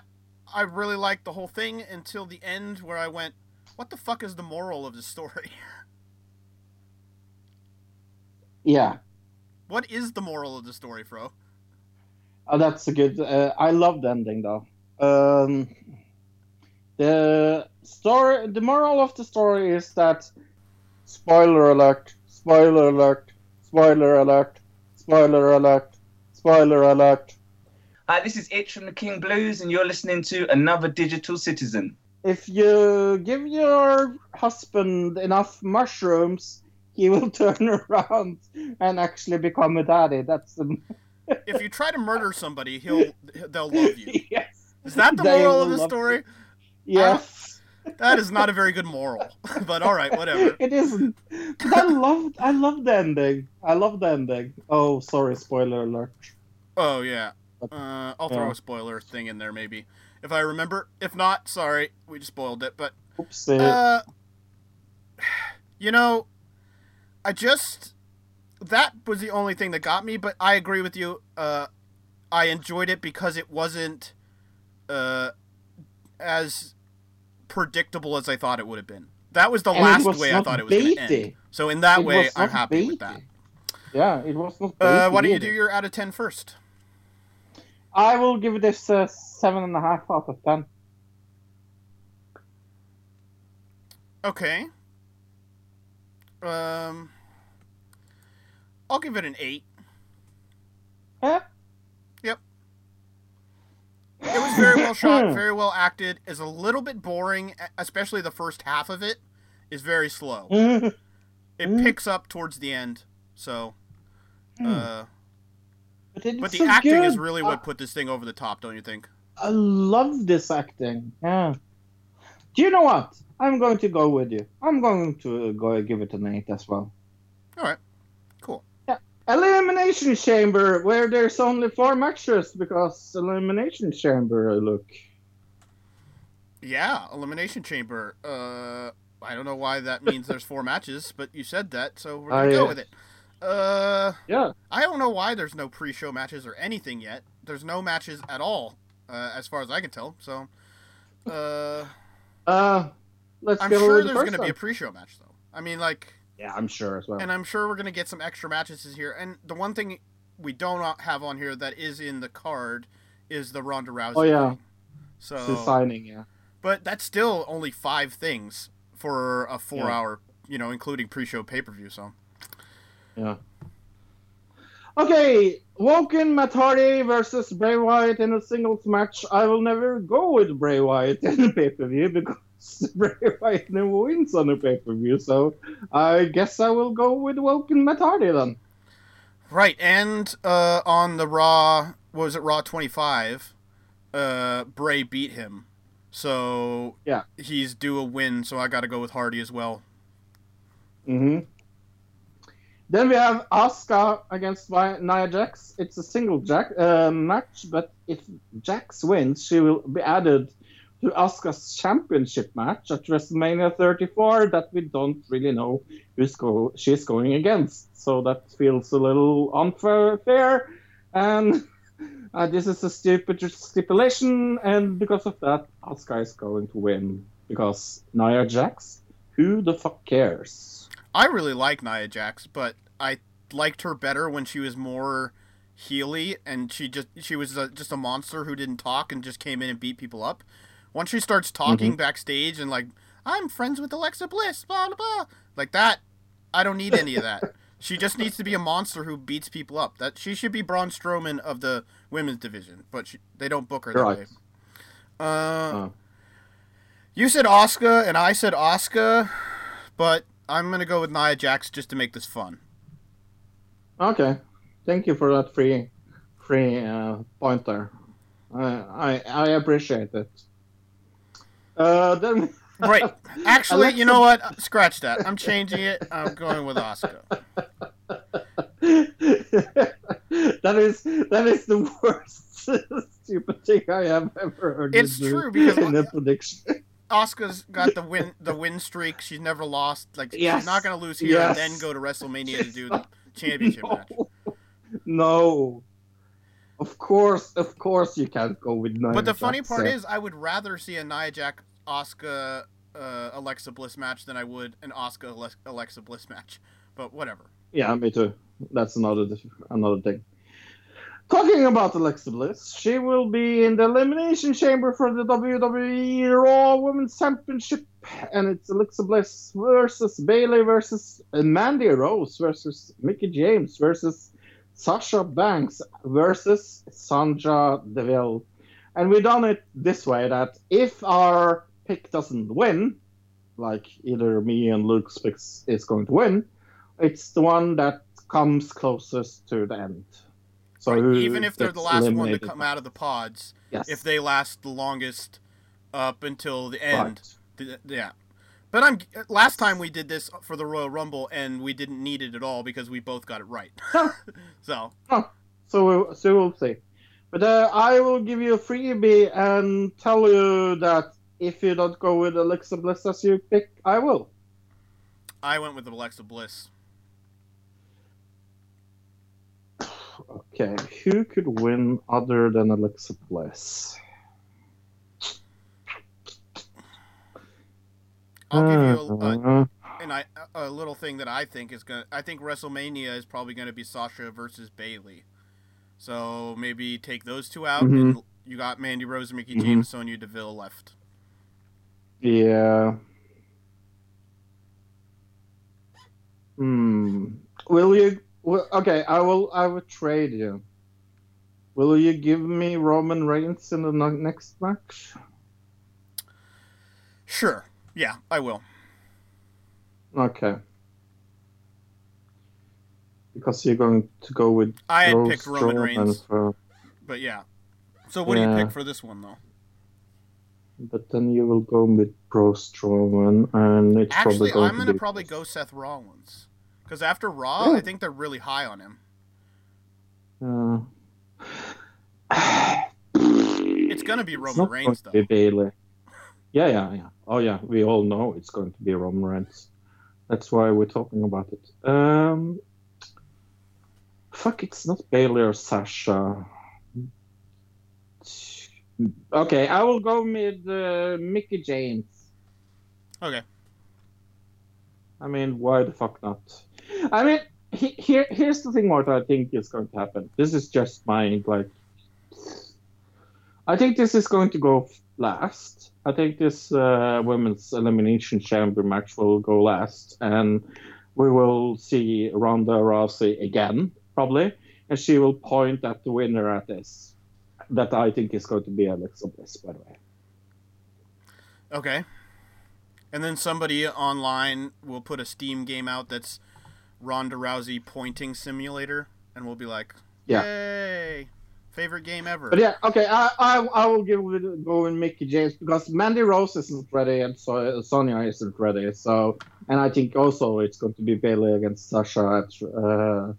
I really liked the whole thing until the end, where I went, "What the fuck is the moral of the story? Yeah, what is the moral of the story, Fro?" Oh, that's a good. Uh, I love the ending though. Um, the story, the moral of the story is that, spoiler alert, spoiler alert, spoiler alert, spoiler alert, spoiler alert. Hi, this is Itch from the King Blues, and you're listening to Another Digital Citizen. If you give your husband enough mushrooms, he will turn around and actually become a daddy. That's the If you try to murder somebody, he'll they'll love you. yes. Is that the They moral of the love story? Yes. That is not a very good moral. but all right, whatever. It isn't. But I love I love the ending. I love the ending. Oh, sorry, spoiler alert. Oh yeah. Uh, I'll throw Yeah. a spoiler thing in there maybe if I remember. If not, sorry, we just spoiled it. But Oopsie. uh, you know, I just that was the only thing that got me. But I agree with you. Uh, I enjoyed it because it wasn't uh as predictable as I thought it would have been. That was the And last was way I thought it was going to end. So in that It way, I'm happy with that. yeah, it was not. Uh, why don't you do your out of ten first? I will give this a seven and a half out of ten. Okay. Um, I'll give it an eight. Huh? Yep. It was very well shot, very well acted. Is a little bit boring, especially the first half of it is very slow. It Mm. picks up towards the end, so. Uh, but but the so acting is really what put this thing over the top, don't you think? I love this acting. Yeah. Do you know what? I'm going to go with you. I'm going to go give it an eight as well. All right, cool. Elimination Chamber, where there's only four matches because Elimination Chamber. Look. Yeah, elimination chamber. Uh, I don't know why that means there's four matches, but you said that, so we're gonna I, go uh, with it. Uh, Yeah. I don't know why there's no pre-show matches or anything yet. There's no matches at all, uh, as far as I can tell. So, uh, Uh, let's I'm sure the there's going to be a pre-show match though. I mean, like, Yeah, I'm sure as well. and I'm sure we're going to get some extra matches here. And the one thing we don't have on here that is in the card is the Ronda Rousey. Oh, yeah. thing. So, the signing, yeah. but that's still only five things for a four-hour, you know, including pre-show pay-per-view. So, Yeah. Okay, Woken Matt Hardy versus Bray Wyatt in a singles match. I will never go with Bray Wyatt in a pay per view because Bray Wyatt never wins on a pay per view. So I guess I will go with Woken Matt Hardy then. Right, and uh, on the Raw, what was it, Raw 25, uh, Bray beat him. So Yeah. he's due a win, so I got to go with Hardy as well. Mm-hmm. Then we have Asuka against Nia Jax. It's a single Jack uh, match, but if Jax wins, she will be added to Asuka's championship match at WrestleMania 34 that we don't really know who go- she's going against. So that feels a little unfair. And uh, this is a stupid stipulation, and because of that, Asuka is going to win. Because Nia Jax, who the fuck cares? I really like Nia Jax, but I liked her better when she was more heely and she just she was a, just a monster who didn't talk and just came in and beat people up. Once she starts talking backstage and like I'm friends with Alexa Bliss, blah blah blah, like that, I don't need any of that. She just needs to be a monster who beats people up. That she should be Braun Strowman of the women's division, but she, they don't book her that way. Uh, Oh. you said Asuka and I said Asuka, but I'm gonna go with Nia Jax just to make this fun. Okay, thank you for that free, free uh, pointer. I, I I appreciate it. Uh, then Right. Actually, you know what? Scratch that. I'm changing it. I'm going with Asuka. that is that is the worst stupid thing I have ever heard. It's true, because- in a prediction. Asuka's got the win the win streak. She's never lost. Like Yes. she's not gonna lose here Yes. and then go to WrestleMania to do the championship match. no, of course, of course, you can't go with nine. But the funny part is, I would rather see a Nia Jax Asuka uh, Alexa Bliss match than I would an Asuka Alexa Bliss match. But whatever. Yeah, me too. That's another another thing. Talking about Alexa Bliss, she will be in the Elimination Chamber for the WWE Raw Women's Championship, and it's Alexa Bliss versus Bayley versus Mandy Rose versus Mickie James versus Sasha Banks versus Sonya Deville. And we done it this way that if our pick doesn't win, like either me and Luke's pick is going to win, it's the one that comes closest to the end. So Right, Even if they're the last one to come out of the pods, Yes. if they last the longest up until the end, Right. th- yeah. But I'm last time we did this for the Royal Rumble and we didn't need it at all because we both got it right. so So we'll, so we'll see. But uh, I will give you a freebie and tell you that if you don't go with Alexa Bliss as you pick, I will. I went with Alexa Bliss. Okay, who could win other than Alexa Bliss? I'll give you a, a, Uh, and I, a little thing that I think is gonna. I think WrestleMania is probably gonna be Sasha versus Bayley. So maybe take those two out, Mhm. and you got Mandy Rose, Mickie Mhm. James, Sonya Deville left. yeah. Hmm. Will you? Well, okay, I will. I will trade you. Will you give me Roman Reigns in the next match? Sure. Yeah, I will. Okay. Because you're going to go with. I had picked Roman Reigns, for- but yeah. So what do you pick for this one though? but then you will go with Braun Strowman, and it's Actually, probably going I'm gonna probably go Seth Rollins because after Raw, Yeah. I think they're really high on him. Uh, It's gonna be Roman Reigns though. be Bayley. Yeah, yeah, yeah. Oh, yeah. We all know it's going to be Roman Reigns. That's why we're talking about it. Um, Fuck, it's not Bayley or Sasha. Okay, I will go with uh, Mickie James. Okay. I mean, why the fuck not? I mean, he, here here's the thing. What I think is going to happen. This is just my like. I think this is going to go last. I think this uh, women's elimination chamber match will go last, and we will see Ronda Rousey again probably, and she will point at the winner at this. That I think is going to be Alexa Bliss, by the way. Okay. And then somebody online will put a Steam game out that's Ronda Rousey pointing simulator, and we'll be like, Yeah. "Yay! Favorite game ever." But yeah, okay, I I, I will give it go with Mickie James because Mandy Rose isn't ready and so Sonya isn't ready. So and I think also it's going to be Bayley against Sasha at uh,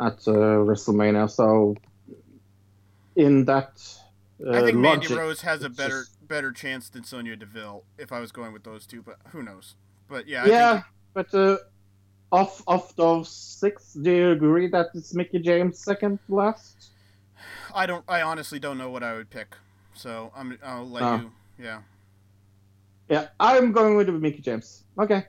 at uh, WrestleMania. So in that, uh, I think Mandy logic, Rose has a better just- better chance than Sonya Deville if I was going with those two, but who knows? But yeah, I yeah, think, but uh, of of those six, do you agree that it's Mickey James second last? I don't. I honestly don't know what I would pick, so I'm. I'll let Oh. you. Yeah. Yeah, I'm going with Mickie James. Okay.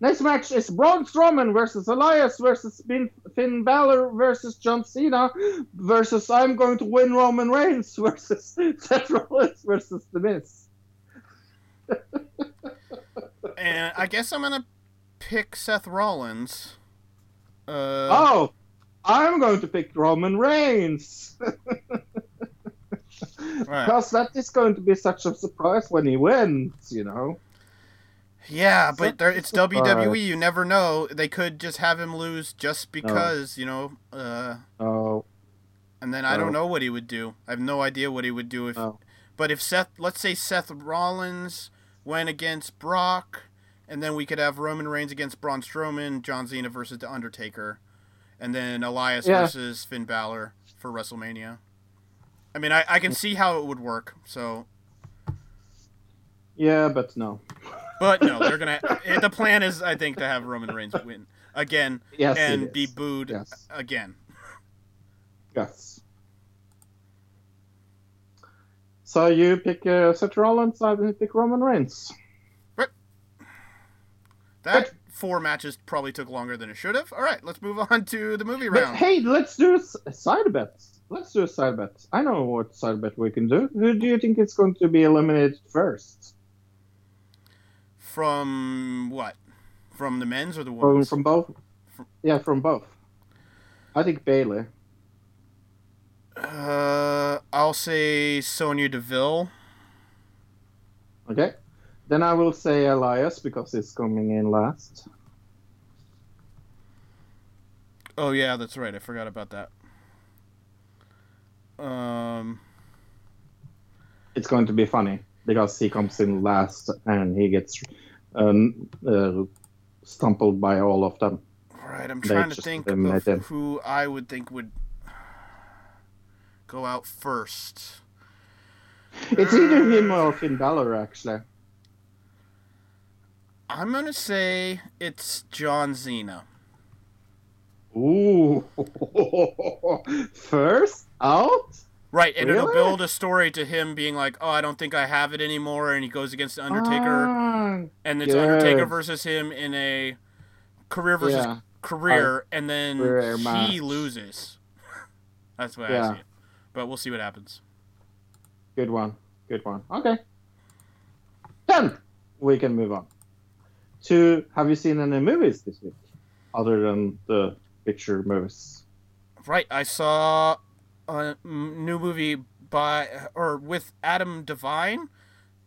Next match is Braun Strowman versus Elias versus Finn, Finn Balor versus John Cena versus I'm going to win Roman Reigns versus Seth Rollins versus The Miz. And I guess I'm gonna pick Seth Rollins. Uh, oh, I'm going to pick Roman Reigns. right. Because that is going to be such a surprise when he wins, you know. Yeah, but there, it's Surprise. WWE. You never know. They could just have him lose just because you know. Uh, Oh, and then I Oh. don't know what he would do. I have no idea what he would do if. Oh. But if Seth, let's say Seth Rollins went against Brock, and then we could have Roman Reigns against Braun Strowman, John Cena versus The Undertaker, and then Elias Yeah. versus Finn Balor for WrestleMania. I mean, I, I can see how it would work. So, yeah, but no. but no, they're gonna. the plan is, I think, to have Roman Reigns win again Yes, and be booed Yes. again. Yes. So you pick uh, Seth Rollins, I pick Roman Reigns. But. That four matches probably took longer than it should have. All right, let's move on to the movie But round. hey, let's do a s- a side bet. Let's do a side bet. I know what side bet we can do. Who do you think is going to be eliminated first? From what? From the men's or the From, women's? from both? Yeah, from both. I think Bayley. Uh, I'll say Sonya Deville. Okay. Then I will say Elias because he's coming in last. Oh yeah, that's right. I forgot about that. Um, It's going to be funny because he comes in last and he gets um, uh, stumbled by all of them. all right. I'm They trying to think of him. who I would think would go out first. It's either him or Finn Balor, actually. I'm gonna say it's John Cena. Ooh, first out? Right, and it'll build a story to him being like, "Oh, I don't think I have it anymore," and he goes against the Undertaker, Ah, and it's Undertaker versus him in a career versus yeah, career, and then career he match. loses. That's what way I see it. But we'll see what happens. good one, good one. Okay. Then we can move on to. Have you seen any movies this week, other than the picture movies? Right, I saw a new movie by or with Adam DeVine,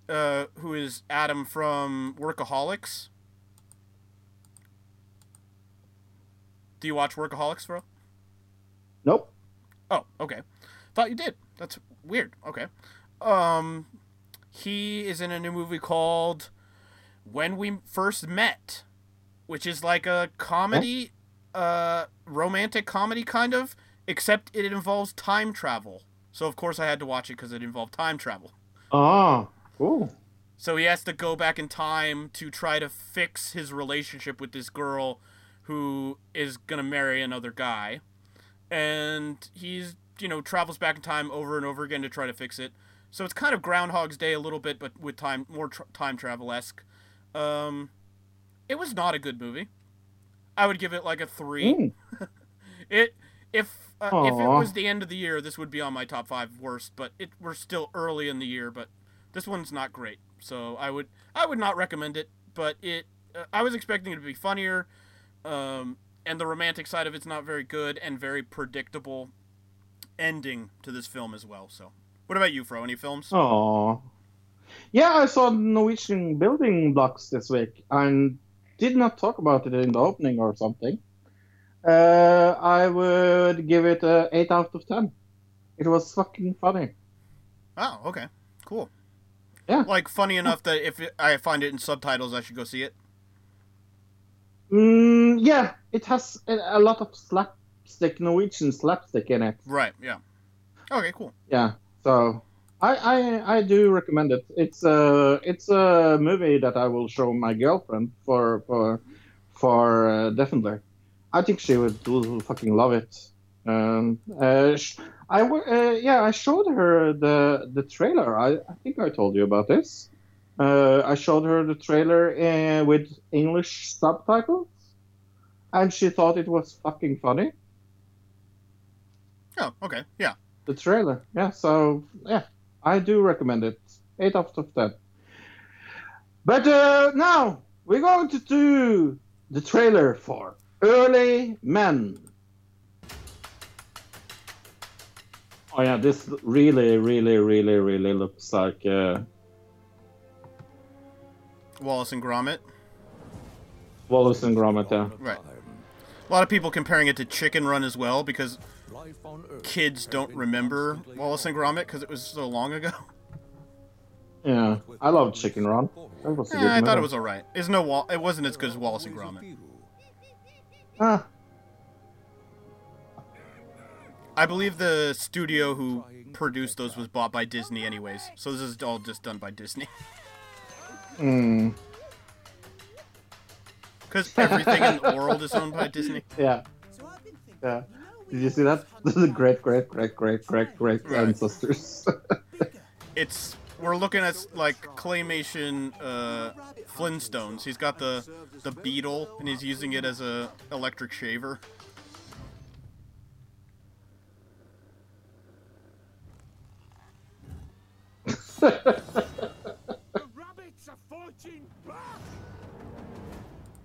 uh, who is Adam from Workaholics. Do you watch Workaholics, bro? Nope. Oh, okay. Thought you did. That's weird. Okay. Um, he is in a new movie called When We First Met, which is like a comedy, uh, romantic comedy kind of, except it involves time travel. So of course I had to watch it because it involved time travel. Ah, cool. So he has to go back in time to try to fix his relationship with this girl who is going to marry another guy. and he's you know travels back in time over and over again to try to fix it. So it's kind of Groundhog's Day a little bit, but with time more tr- time travel esque. Um, it was not a good movie. I would give it like a three. Mm. It if uh, if it was the end of the year, this would be on my top five worst. But it we're still early in the year, but this one's not great. So I would I would not recommend it. But it uh, I was expecting it to be funnier, um, and the romantic side of it's not very good and very predictable ending to this film as well. So what about you, Fro? Any films? Oh. Yeah, I saw Norwegian building blocks this week and did not talk about it in the opening or something. Uh, I would give it a 8 out of 10. It was fucking funny. Oh, okay, cool. Yeah. Like funny enough that if it, I find it in subtitles, I should go see it. Mm, yeah, it has a, a lot of slapstick, Norwegian slapstick in it. Right. Yeah. Okay. Cool. Yeah, so I, I I do recommend it. It's a it's a movie that I will show my girlfriend for for for uh, definitely. I think she would fucking love it. Um, uh, sh- I w- uh, yeah I showed her the the trailer. I, I think I told you about this. Uh, I showed her the trailer uh, with English subtitles, and she thought it was fucking funny. Oh. Okay. Yeah. The trailer, yeah. So yeah, I do recommend it. Eight out of ten. But uh, now we're going to do the trailer for Early Man. Oh yeah, this really, really, really, really looks like uh, Wallace and Gromit. Wallace and Gromit. Yeah. Right. A lot of people comparing it to Chicken Run as well because kids don't remember Wallace and Gromit because it was so long ago. Yeah, I love Chicken Run. That was a Eh, I thought it was alright. It's no, Wal- it wasn't as good as Wallace and Gromit. Ah, I believe the studio who produced those was bought by Disney, anyways. So this is all just done by Disney. mm, Because everything in the world is owned by Disney. yeah. Yeah. Did you see that? the great, great, great, great, great, great Right. ancestors. It's we're looking at like claymation uh, Flintstones. He's got the the beetle and he's using it as a electric shaver. the Rabbits are fighting back!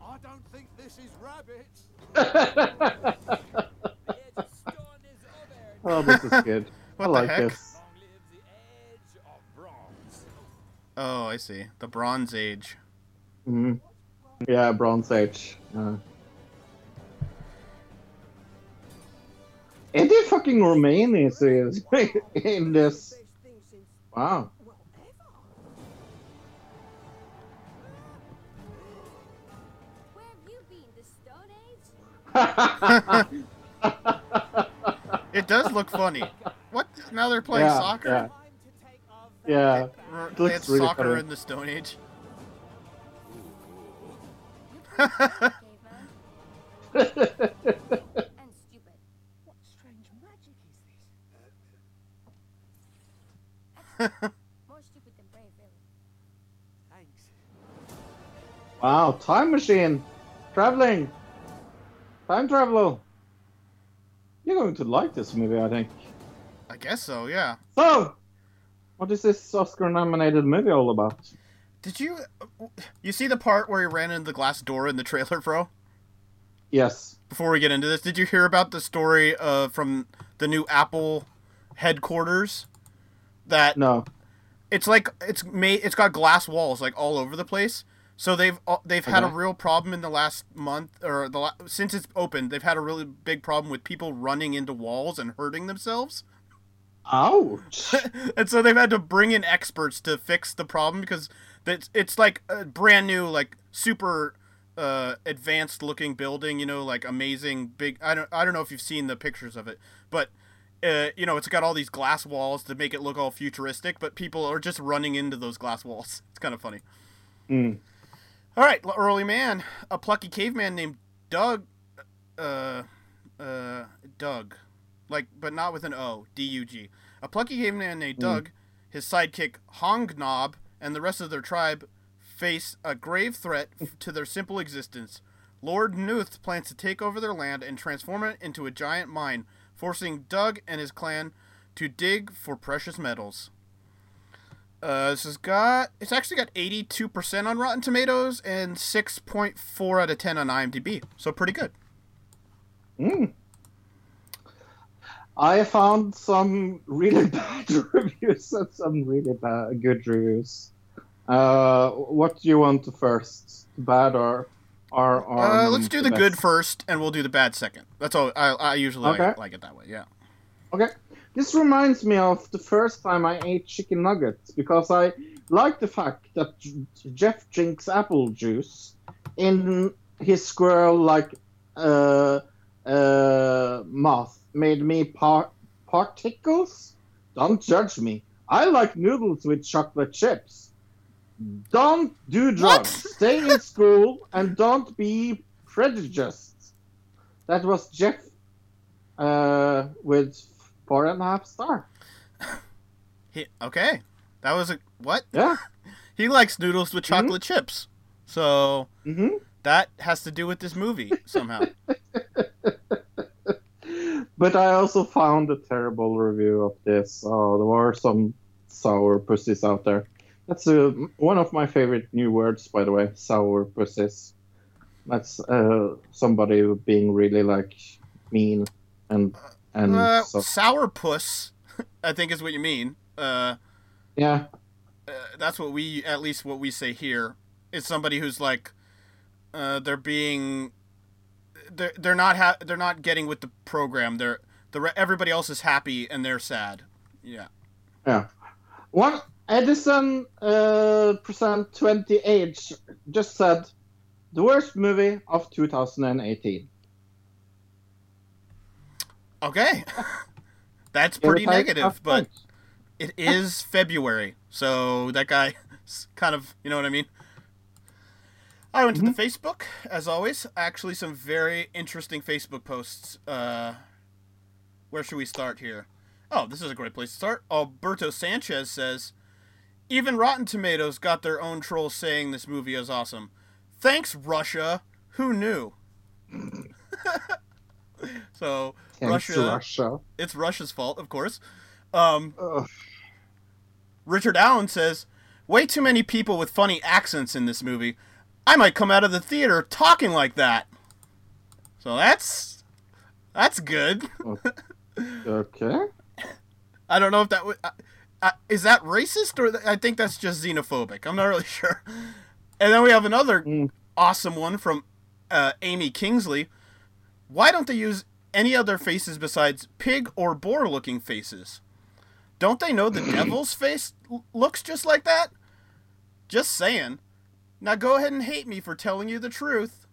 I don't think this is rabbits. Oh, this is good. What I the like heck? this. Oh, I see. The Bronze Age. hmm Yeah, Bronze Age. Uh, Eddie fucking Redmayne is is in this. Wow. It does look funny. What? Now they're playing yeah, soccer? Yeah. R- It They looks really soccer funny. in the Stone Age. And stupid. What strange magic is this? More stupid than brave, really. Thanks. Wow, time machine, traveling, time travel. You're going to like this movie, I think. I guess so, yeah. So, what is this Oscar-nominated movie all about? Did you you see the part where he ran into the glass door in the trailer, bro? Yes. Before we get into this, did you hear about the story uh, from the new Apple headquarters? That No. it's like it's made it's got glass walls like all over the place. So they've uh, they've had a real problem in the last month or the since it's opened. They've had a really big problem with people running into walls and hurting themselves. Ouch. and so they've had to bring in experts to fix the problem because it's it's like a brand new like super uh, advanced looking building you know like amazing big I don't I don't know if you've seen the pictures of it but uh, you know it's got all these glass walls to make it look all futuristic but people are just running into those glass walls it's kind of funny Hmm. All right early man a plucky caveman named Dug uh uh Doug like, but not with an O. D U G. A plucky caveman named Mm. Dug, his sidekick Hognob, and the rest of their tribe face a grave threat to their simple existence. Lord Nooth plans to take over their land and transform it into a giant mine, forcing Dug and his clan to dig for precious metals. Uh, this has got it's actually got 82% on Rotten Tomatoes and 6.4 out of 10 on IMDb. So pretty good. Mm. I found some really bad reviews and some really bad good reviews. Uh, what do you want first? Bad or or, or Uh, let's do the, good first, and we'll do the bad second. That's all. I, I usually Okay. it, like it that way. Yeah. Okay. This reminds me of the first time I ate chicken nuggets because I like the fact that Jeff drinks apple juice in his squirrel like uh, uh, mouth made me par- particles. Don't judge me. I like noodles with chocolate chips. Don't do drugs. Stay in school and don't be prejudiced. That was Jeff uh, with four and a half star. He, okay. That was a what? Yeah. He likes noodles with chocolate chips. So Mhm. that has to do with this movie somehow. But I also found a terrible review of this. Oh, there were some sour pussies out there. That's uh, one of my favorite new words, by the way. Sour pussies. That's uh, somebody being really like mean and and uh, so, sourpuss, I think is what you mean. Uh, yeah. uh, that's what we, at least what we say here, is somebody who's like, uh, they're being, they're they're not ha- they're not getting with the program. They're the re- everybody else is happy and they're sad. Yeah. Yeah. One Edison uh, percent twenty age just said the worst movie of 2018. Okay. That's pretty negative, but points. it is February, so that guy is kind of, you know what I mean? I went to the Facebook, as always. Actually, some very interesting Facebook posts. Uh, where should we start here? Oh, this is a great place to start. Alberto Sanchez says, Even Rotten Tomatoes got their own trolls saying this movie is awesome. Thanks, Russia. Who knew? so, Russia, Russia. It's Russia's fault, of course. Um, Richard Allen says, Way too many people with funny accents in this movie. I might come out of the theater talking like that. So that's that's good. Okay. I don't know if that would. Uh, is that racist or th- I think that's just xenophobic. I'm not really sure. And then we have another awesome one from uh, Amy Kingsley. Why don't they use any other faces besides pig or boar looking faces? Don't they know the devil's face l- looks just like that? Just saying. Now go ahead and hate me for telling you the truth.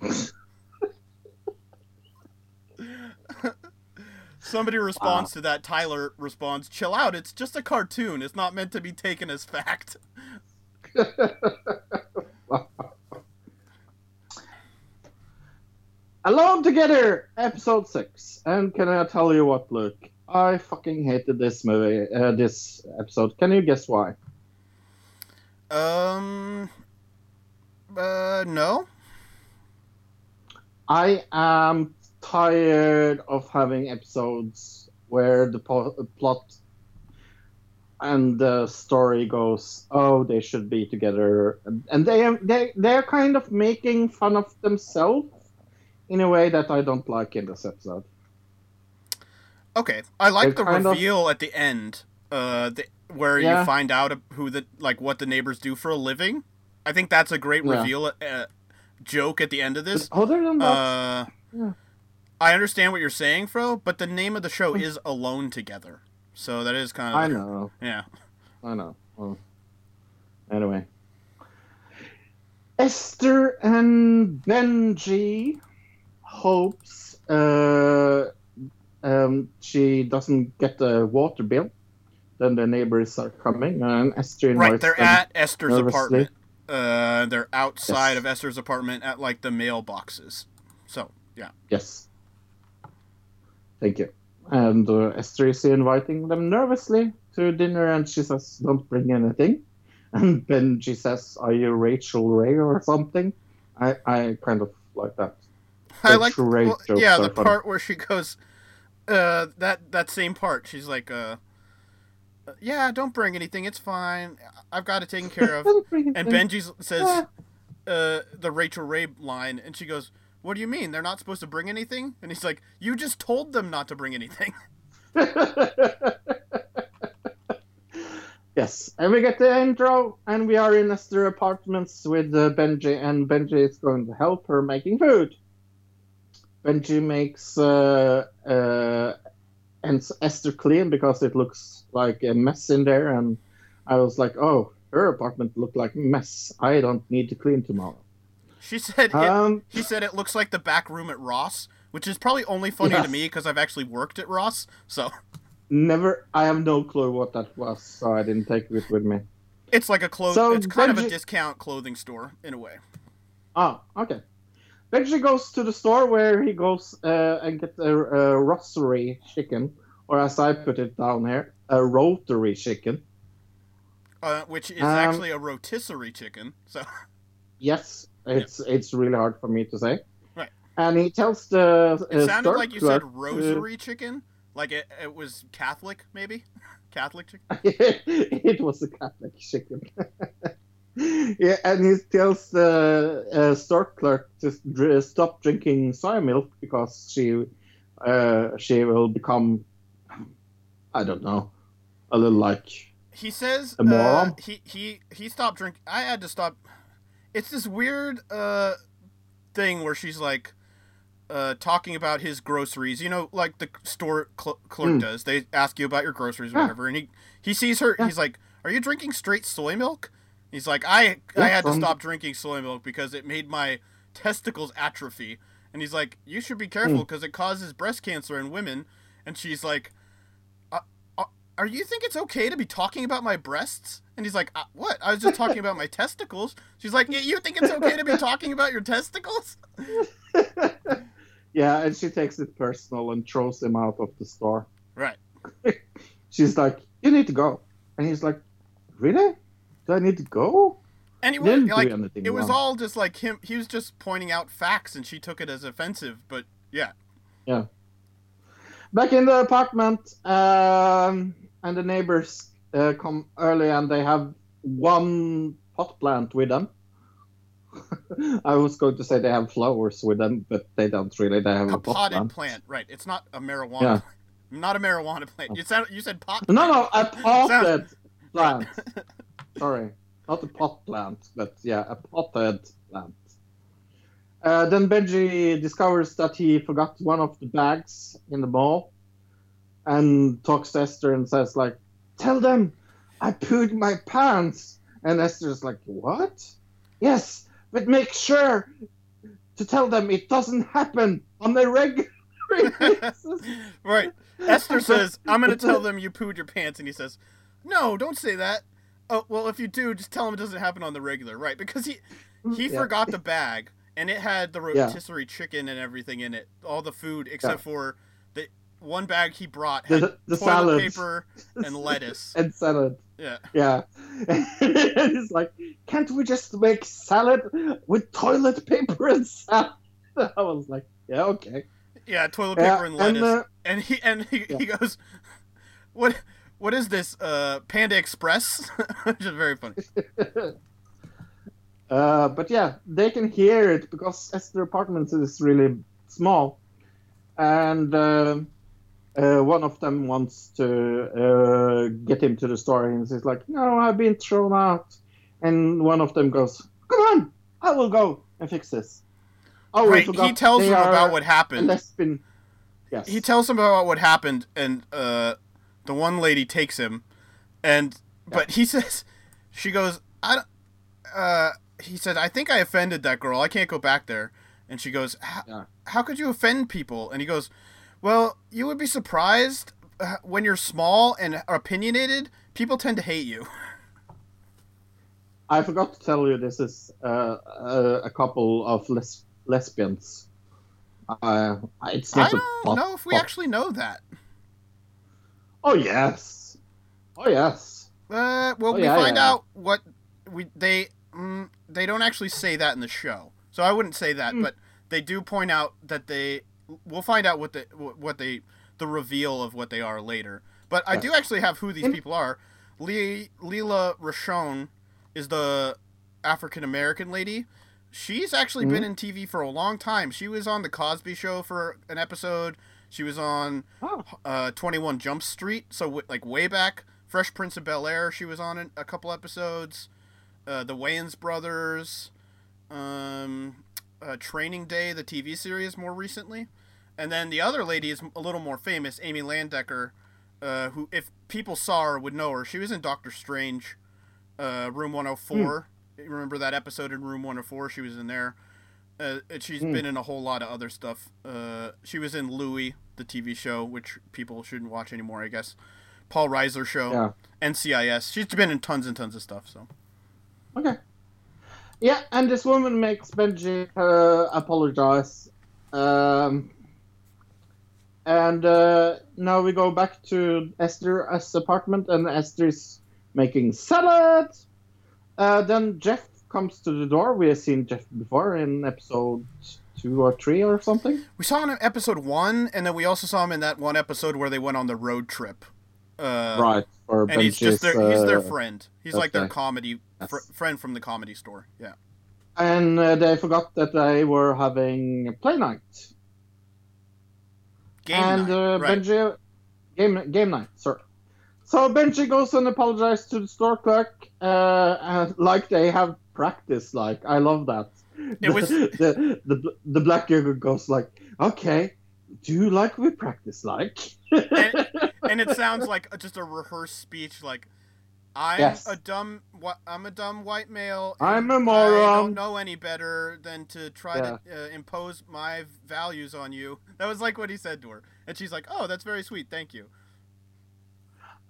Somebody responds to that. Tyler responds, "Chill out. It's just a cartoon. It's not meant to be taken as fact." Alone Together, episode six. And can I tell you what, Luke? I fucking hated this movie, uh, this episode. Can you guess why? Um. Uh, no. I am tired of having episodes where the po- plot and the story goes, oh, they should be together, and they they they're kind of making fun of themselves in a way that I don't like in this episode. Okay, I like They're the kind of- reveal at the end, uh, the, where Yeah. you find out who the like what the neighbors do for a living. I think that's a great Yeah. reveal uh, joke at the end of this. But other than that, uh, yeah. I understand what you're saying, Fro, but the name of the show is Alone Together, so that is kind of I know. yeah. I know. Well, anyway. Esther and Benji hopes uh, um, she doesn't get a water bill. Then the neighbors are coming, and Esther Right, they're at Esther's nervously. apartment. Uh, they're outside Yes. of Esther's apartment at like the mailboxes. So yeah. Yes. thank you. And uh, Esther is inviting them nervously to dinner, and she says, "Don't bring anything." And Benji says, "Are you Rachael Ray or something?" I, I kind of like that. I like well, yeah the funny. part where she goes uh that that same part. She's like uh uh, yeah don't bring anything. It's fine. I've got it taken care of. And benji says uh the rachael ray line and she goes what do you mean? They're not supposed to bring anything? And he's like you just told them not to bring anything. Yes, and we get the intro, and we are in Esther apartments with uh, Benji, and Benji is going to help her making food. Benji makes uh, uh, and Esther clean because it looks like a mess in there, and I was like, oh, her apartment looked like a mess. I don't need to clean tomorrow. she said it, Um, he said it looks like the back room at ross which is probably only funny to me because i've actually worked at ross so Never, I have no clue what that was, so I didn't take it with me. it's like a clothes So it's kind of a discount clothing store in a way Oh, okay. Benji goes to the store where he goes uh, and gets a, a rosary chicken, or as I put it down here, a rotary chicken. uh, which is Um, actually a rotisserie chicken so Yes, it's it's really hard for me to say. Right. And he tells the uh, It sounded like you said rosary chicken, like it, it was Catholic, maybe Catholic chicken. it was a Catholic chicken. yeah, and he tells the uh, store clerk to dr- stop drinking soy milk because she uh, she will become, I don't know, a little like He says A moron? uh, he he he stopped drinking. I had to stop. It's this weird uh thing where she's like uh talking about his groceries. You know, like the store cl- clerk Mm. does. They ask you about your groceries or Yeah. whatever, and he he sees her. Yeah. He's like, "Are you drinking straight soy milk?" He's like, "I I had to stop drinking soy milk because it made my testicles atrophy." And he's like, "You should be careful because it causes breast cancer in women." And she's like, uh, uh, "Are you think it's okay to be talking about my breasts?" And he's like, uh, "What? I was just talking about my testicles." She's like, "Yeah, "You think it's okay to be talking about your testicles?" yeah, and she takes it personal and throws him out of the store. Right. She's like, "You need to go," and he's like, "Really? Do I need to go?" And he was like, it was wrong. all just like him. He was just pointing out facts, and she took it as offensive. But yeah, Yeah. Back in the apartment, um, and the neighbors uh, come early, and they have one pot plant with them. I was going to say they have flowers with them, but they don't really. They have a, a pot potted plant. plant. Right. It's not a marijuana. Yeah. plant. Not a marijuana plant. You said you said pot. No, plant. no, a potted plant. Sorry, not a pot plant, but yeah, a potted plant. Uh, then Benji discovers that he forgot one of the bags in the mall, and talks to Esther and says like, "Tell them I pooed my pants." And Esther's like, "What?" Yes, but make sure to tell them it doesn't happen on a regular basis. right. Esther says, "I'm gonna tell them you pooed your pants," and he says, "No, don't say that." Oh well, if you do, just tell him it doesn't happen on the regular, right? Because he he Yeah. forgot the bag, and it had the Yeah. rotisserie chicken and everything in it, all the food except Yeah. for the one bag he brought The- had the toilet salads. paper and lettuce. and salad. Yeah. Yeah. and it's like, can't we just make salad with toilet paper and salad? I was like, yeah, okay. Yeah, toilet paper and and, lettuce. uh, And, he and he, he goes, "What what is this? Uh, Panda Express?" Which is very funny. Uh, but yeah, they can hear it because Esther apartment is really small, and uh, uh, one of them wants to uh, get him to the store, and he's like, "No, I've been thrown out." And one of them goes, "Come on, I will go and fix this." Oh, right. He tells are about what happened. lesbian. Yes. He tells him about what happened, and uh, the one lady takes him, and but he says, she goes, I, don't- uh, he said, I think I offended that girl. I can't go back there. And she goes, how, Yeah. how could you offend people? And he goes, well, you would be surprised uh, when you're small and opinionated. People tend to hate you. I forgot to tell you this is uh, a, a couple of les- lesbians Uh, it's I not a don't know if we actually know that. Oh yes. Oh yes. Uh, well, Oh, we yeah, find yeah. out what we they mm, they don't actually say that in the show, so I wouldn't say that, Hmm. but they do point out that they. We'll find out what the what they the reveal of what they are later. But I Yes. do actually have who these In- people are. Le- Lela Rochon is the African American lady. She's actually been in TV for a long time. She was on the Cosby Show for an episode. She was on Oh. uh, 21 Jump Street, so w- like way back. Fresh Prince of Bel Air, she was on in a couple episodes. Uh, the Wayans brothers, um, uh, Training Day, the TV series, more recently. And then the other lady is a little more famous, Amy Landecker, uh, who, if people saw her, would know her. She was in Doctor Strange, uh, Room 104. You remember that episode in Room 104? She was in there. Uh, she's Hmm. been in a whole lot of other stuff. Uh, she was in Louie, the TV show, which people shouldn't watch anymore, I guess. Paul Reiser show, Yeah. NCIS. She's been in tons and tons of stuff. So Okay. Yeah, and this woman makes Benji uh, apologize. Um, and uh, now we go back to Esther's apartment, and Esther's making salad. Uh, then Jeff comes to the door. We have seen Jeff before in episode two or three or something. we saw him in episode one, and then we also saw him in that one episode where they went on the road trip. Uh, right. And he's just Benji's, their he's their uh, friend. He's like their comedy Yes. fr- friend from the comedy store. Yeah. And uh, they forgot that they were having play night. Game and night, uh, right. Benji game game night, sir. So Benji goes and apologizes to the store clerk, uh, and like they have practice. Like I love that. It was- the, the the the black girl goes like, okay, do you like we practice like? and, and it sounds like just a rehearsed speech. Like, I'm Yes. a dumb, wh- I'm a dumb white male. I'm a I don't moron." know any better than to try to uh, impose my values on you. That was like what he said to her, and she's like, "Oh, that's very sweet, thank you."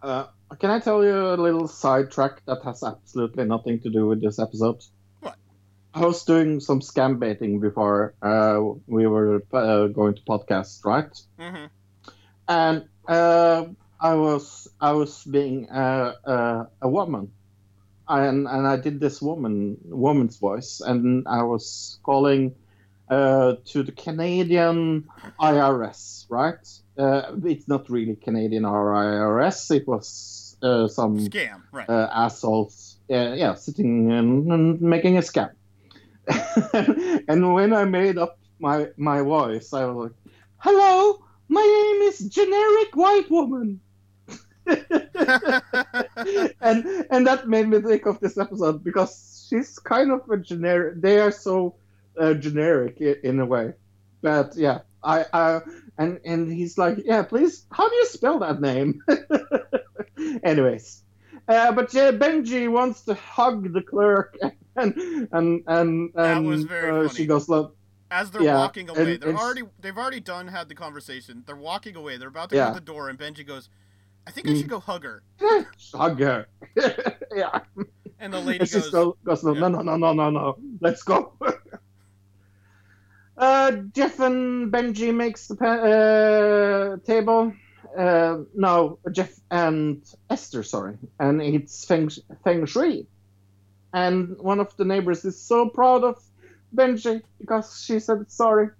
Uh, can I tell you a little sidetrack that has absolutely nothing to do with this episode? What? I was doing some scam baiting before uh, we were uh, going to podcast, right? hmm and uh, I was I was being uh, uh, a woman, and and I did this woman woman's voice, and I was calling uh, to the Canadian IRS, right? Uh, it's not really Canadian IRS. It was uh, some Scam, right? uh, assholes, uh, yeah, sitting and, and making a scam. and when I made up my my voice, I was like, "Hello, my name is generic white woman," and and that made me think of this episode because she's kind of a generic. They are so uh, generic i- in a way, but yeah, I, I and and he's like, "Yeah, please, how do you spell that name?" Anyways. Uh, but Benji wants to hug the clerk, and and and, and That was very uh, funny. she goes, "Look, As they're Yeah, walking away, and they're it's- already they've already done had the conversation. They're walking away. They're about to Yeah. go to the door, and Benji goes, "I think I Mm. should go hug her." hug her." yeah, And the lady and goes, still goes, "No, no, no, no, no, no, let's go." Uh, Jeff and Benji makes the pa- uh, table. Uh, no, Jeff and Esther, sorry, and it's Feng, Feng Shui. And one of the neighbors is so proud of Benji because she said sorry.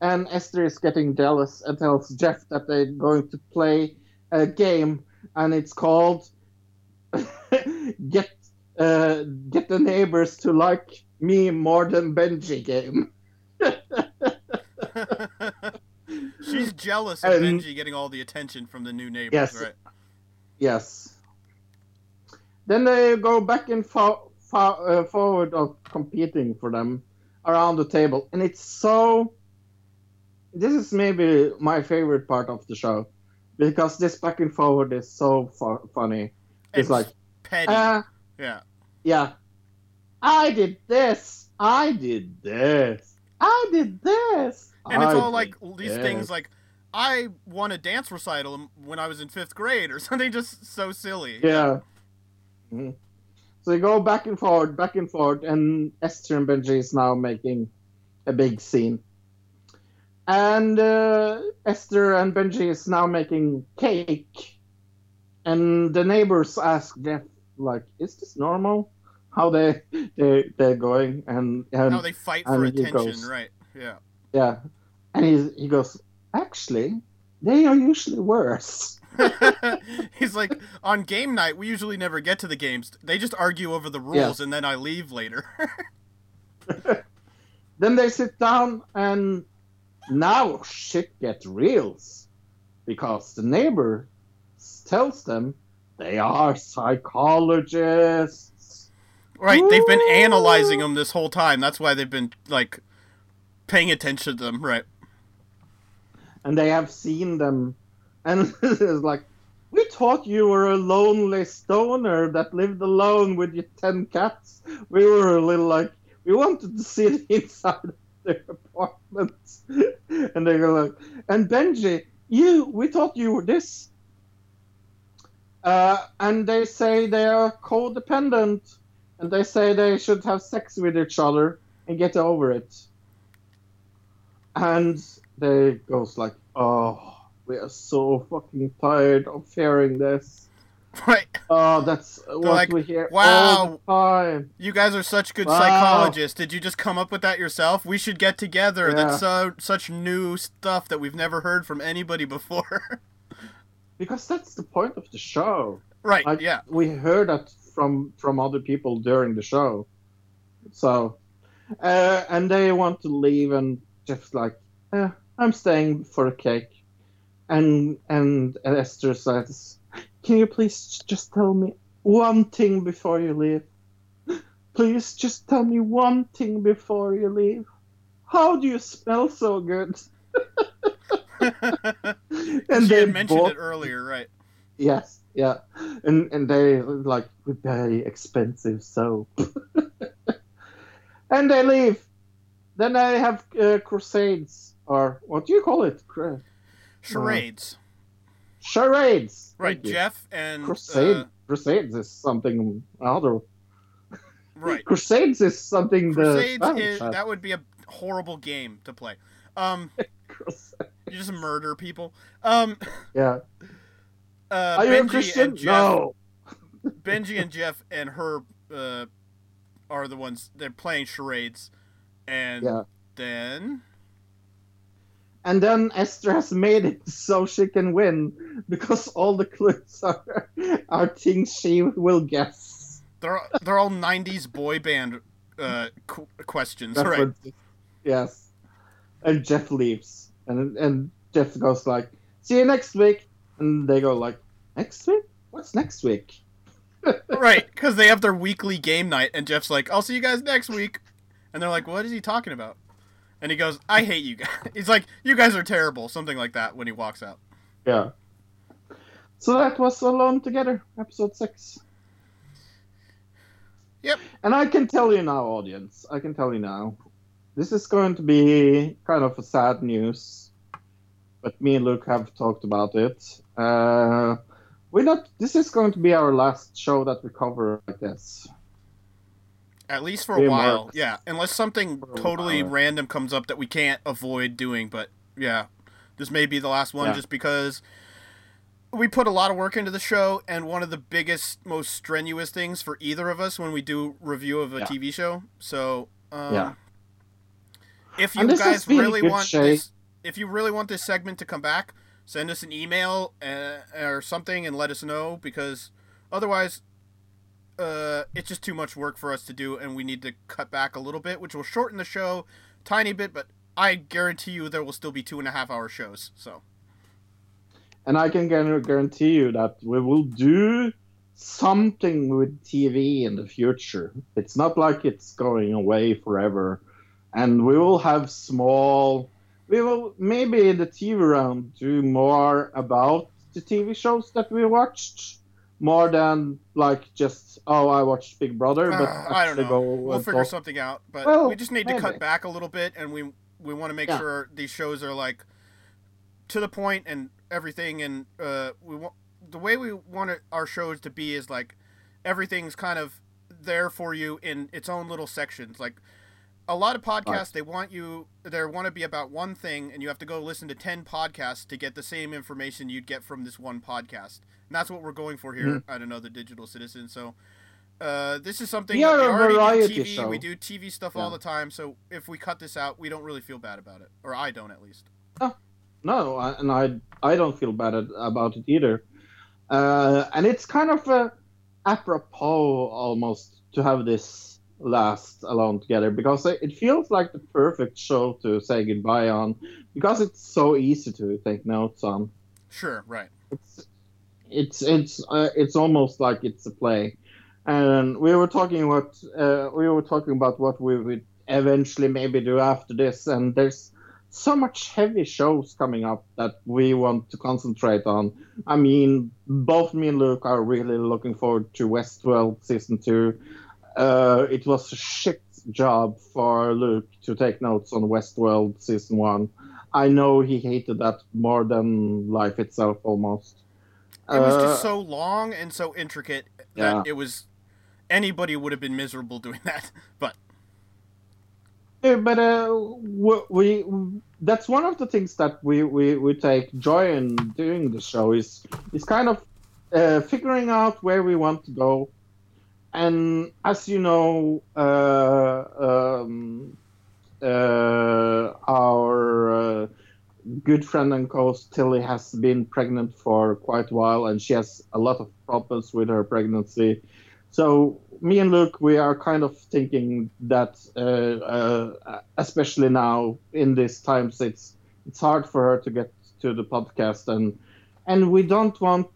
And Esther is getting jealous and tells Jeff that they're going to play a game, and it's called "Get uh, Get the Neighbors to Like Me More Than Benji" game. She's jealous of And- Benji getting all the attention from the new neighbors, Yes. right? Yes. Then they go back and fo- fo- uh, forward of competing for them around the table, and it's so. This is maybe my favorite part of the show, because this back and forward is so fu- funny. It's And like, petty. uh, yeah. yeah, I did this, I did this, I did this, And it's I all like did these this. things like I won a dance recital when I was in fifth grade or something just so silly. Yeah. Mhm. So they go back and forward, back and forward, and Esther and Benji is now making a big scene. and uh, Esther and Benji is now making cake, and the neighbors ask Jeff, like, "Is this normal? How they they they're going?" And, and How they fight for attention, goes- right? Yeah. Yeah, and he he goes, "Actually, they are usually worse." He's like, on game night, we usually never get to the games. They just argue over the rules, and then I leave later. Then they sit down, and now shit gets real, because the neighbor tells them they are psychologists. Right? They've been analyzing them this whole time. That's why they've been like paying attention to them, right? and they have seen them, and it's like, we thought you were a lonely stoner that lived alone with your ten cats. We were a little like, we wanted to see the inside of their apartment, and they go like, and Benji, you, we thought you were this. Uh, and they say they are codependent, and they say they should have sex with each other and get over it. And they goes like, "Oh, we are so fucking tired of hearing this. Right. Oh, that's what like, we hear "Wow." all the time." You guys are such good Wow. psychologists. Did you just come up with that yourself? We should get together. Yeah. That's so such new stuff that we've never heard from anybody before. Because that's the point of the show. right? Like, yeah. we heard that from from other people during the show. So, uh, and they want to leave, and Jeff's like, eh, "I'm staying for a cake," and and Esther says, "Can you please just tell me one thing before you leave? Please just tell me one thing before you leave. How do you smell so good?" and she they had mentioned both it earlier, right? Yes, yeah, and and they like we buy expensive soap, and they leave. Then they have uh, crusades, or what do you call it? Cra- Charades. charades. right. Jeff and Crusade. uh, crusades is something other. right. Crusades is something Crusades is that would be a horrible game to play. Um, you just murder people. Um, Yeah. uh, Are you a Benji Christian? and Jeff, No. Benji and Jeff and her uh, are the ones they're playing charades, and Yeah. then And then Esther has made it so she can win because all the clues are are things she will guess. they're they're all '90s boy band uh, qu- questions, right? References. Yes. And Jeff leaves, and and Jeff goes like, "See you next week," and they go like, "Next week? What's next week?" right, because they have their weekly game night, and Jeff's like, "I'll see you guys next week," and they're like, "What is he talking about?" And he goes, "I hate you guys." He's like, "You guys are terrible," something like that when he walks out. Yeah. So that was Alone Together, episode six. Yep. And I can tell you now, audience, I can tell you now, this is going to be kind of a sad news, but me and Luke have talked about it. Uh, we're not. This is going to be our last show that we cover like this. At least for a Way while, yeah. Unless something totally while. random comes up that we can't avoid doing, but yeah, this may be the last one Yeah. just because we put a lot of work into the show, and one of the biggest, most strenuous things for either of us when we do review of a Yeah. TV show. So, um, Yeah. if you And this has guys really want Shay. this, if you really want this segment to come back, send us an email uh, or something and let us know because otherwise uh, it's just too much work for us to do, and we need to cut back a little bit, which will shorten the show tiny bit. But I guarantee you there will still be two and a half hour shows. So And I can guarantee you that we will do something with TV in the future. It's not like it's going away forever. And we will have small. We will maybe in the TV round do more about the TV shows that we watched, more than like just oh I watched Big Brother, but Uh, I don't know. We'll figure talk- something out, but Well, we just need to cut back a little bit, and we we want to make Yeah. sure these shows are like to the point and everything, and uh, we want the way we want it, our shows to be is like everything's kind of there for you in its own little sections. Like a lot of podcasts they want you they want to be about one thing and you have to go listen to 10 podcasts to get the same information you'd get from this one podcast and that's what we're going for here Mhm. at another digital citizen so uh, this is something We are we already variety do TV. show. We do TV stuff all the time, so if we cut this out, we don't really feel bad about it, or I don't at least. No, I- and I I don't feel bad at- about it either. Uh, and it's kind of a apropos almost to have this last alone together because it feels like the perfect show to say goodbye on because it's so easy to take notes on. Sure, right. It's it's it's uh, it's almost like it's a play. And we were talking what uh, we were talking about what we would eventually maybe do after this, and there's so much heavy shows coming up that we want to concentrate on. I mean, both me and Luke are really looking forward to Westworld season two. Uh, it was a shit job for Luke to take notes on Westworld season one. I know he hated that more than life itself almost. It was Uh, just so long and so intricate that Yeah. it was anybody would have been miserable doing that. But Yeah, but uh, we, we that's one of the things that we, we, we take joy in doing the show is is kind of uh, figuring out where we want to go, and as you know, uh, um, uh, our uh, good friend and co-host Tilly has been pregnant for quite a while, and she has a lot of problems with her pregnancy. So me and Luke, we are kind of thinking that, uh, uh, especially now in these times, it's it's hard for her to get to the podcast, and and we don't want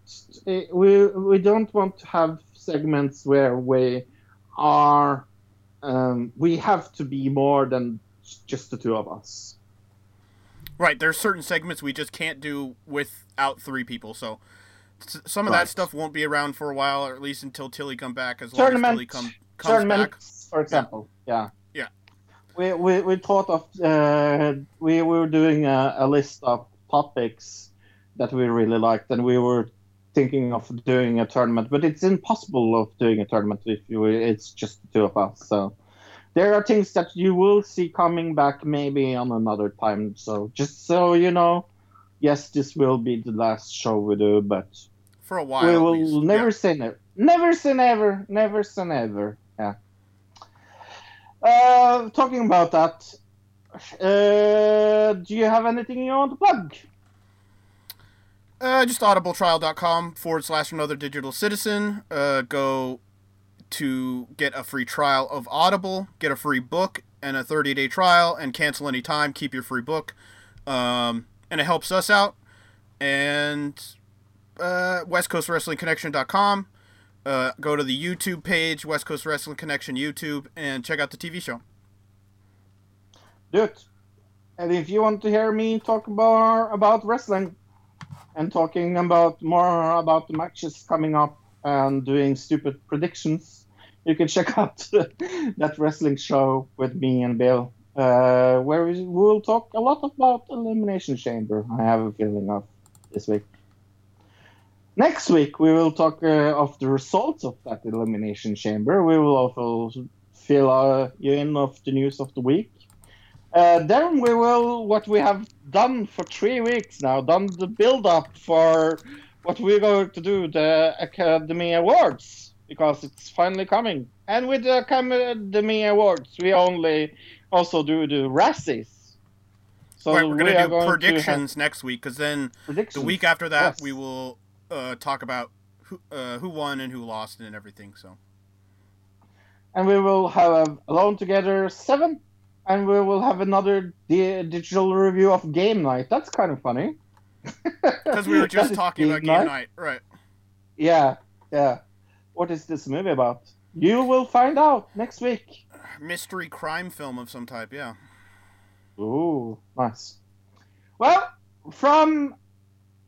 eh, we we don't want to have segments where we are um, we have to be more than just the two of us. right, there's certain segments we just can't do without three people. So some of that stuff won't be around for a while, or at least until Tilly come back. As long as Tilly Tournament, come, comes back. for example. Yeah. Yeah. We, we, we thought of uh, we were doing a, a list of topics that we really liked, and we were thinking of doing a tournament, but it's impossible of doing a tournament if you it's just the two of us. So there are things that you will see coming back maybe on another time. So just so you know, yes, this will be the last show we do, but For a while. we will never Yeah. say never. Never say never. Never say never. Yeah. Uh, talking about that, uh, do you have anything you want to plug? Uh, just audibletrial.com forward slash another digital citizen. Uh, go to get a free trial of Audible, get a free book and a 30 day trial, and cancel any time. Keep your free book. Um, and it helps us out. And uh, westcoastwrestlingconnection.com. Uh, go to the YouTube page, West Coast Wrestling Connection YouTube, and check out the TV show. Do it. And if you want to hear me talk more about wrestling and talking about more about the matches coming up and doing stupid predictions, you can check out that wrestling show with me and Bill, uh, where we will talk a lot about Elimination Chamber. I have a feeling of this week. Next week we will talk uh, of the results of that Elimination Chamber. We will also fill uh, you in of the news of the week. Uh, then we will what we have done for three weeks now, done the build up for what we're going to do, the Academy Awards, because it's finally coming. And with the Academy Awards, we only also do the Razzies. So right, we're we gonna do going to have predictions next week because then the week after that Yes. we will uh, talk about who uh, who won and who lost and everything. So and we will have Alone Together 7, and we will have another di- digital review of Game Night. That's kind of funny. because we were just talking about game night, right? Yeah, yeah. What is this movie about? You will find out next week. Mystery crime film of some type. Yeah. Ooh, nice. Well, from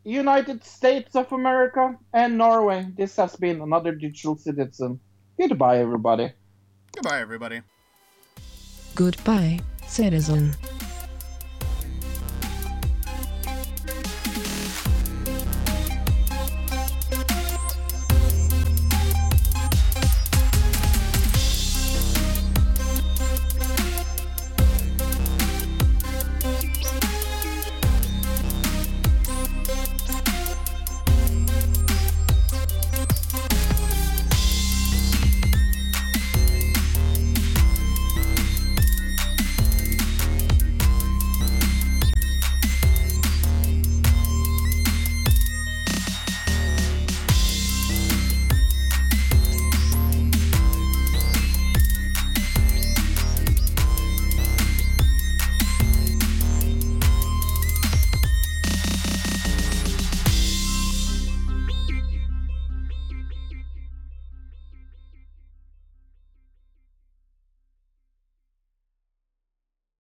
United States of America and Norway, this has been another Digital Citizen. Goodbye, everybody. Goodbye, everybody. Goodbye, citizen.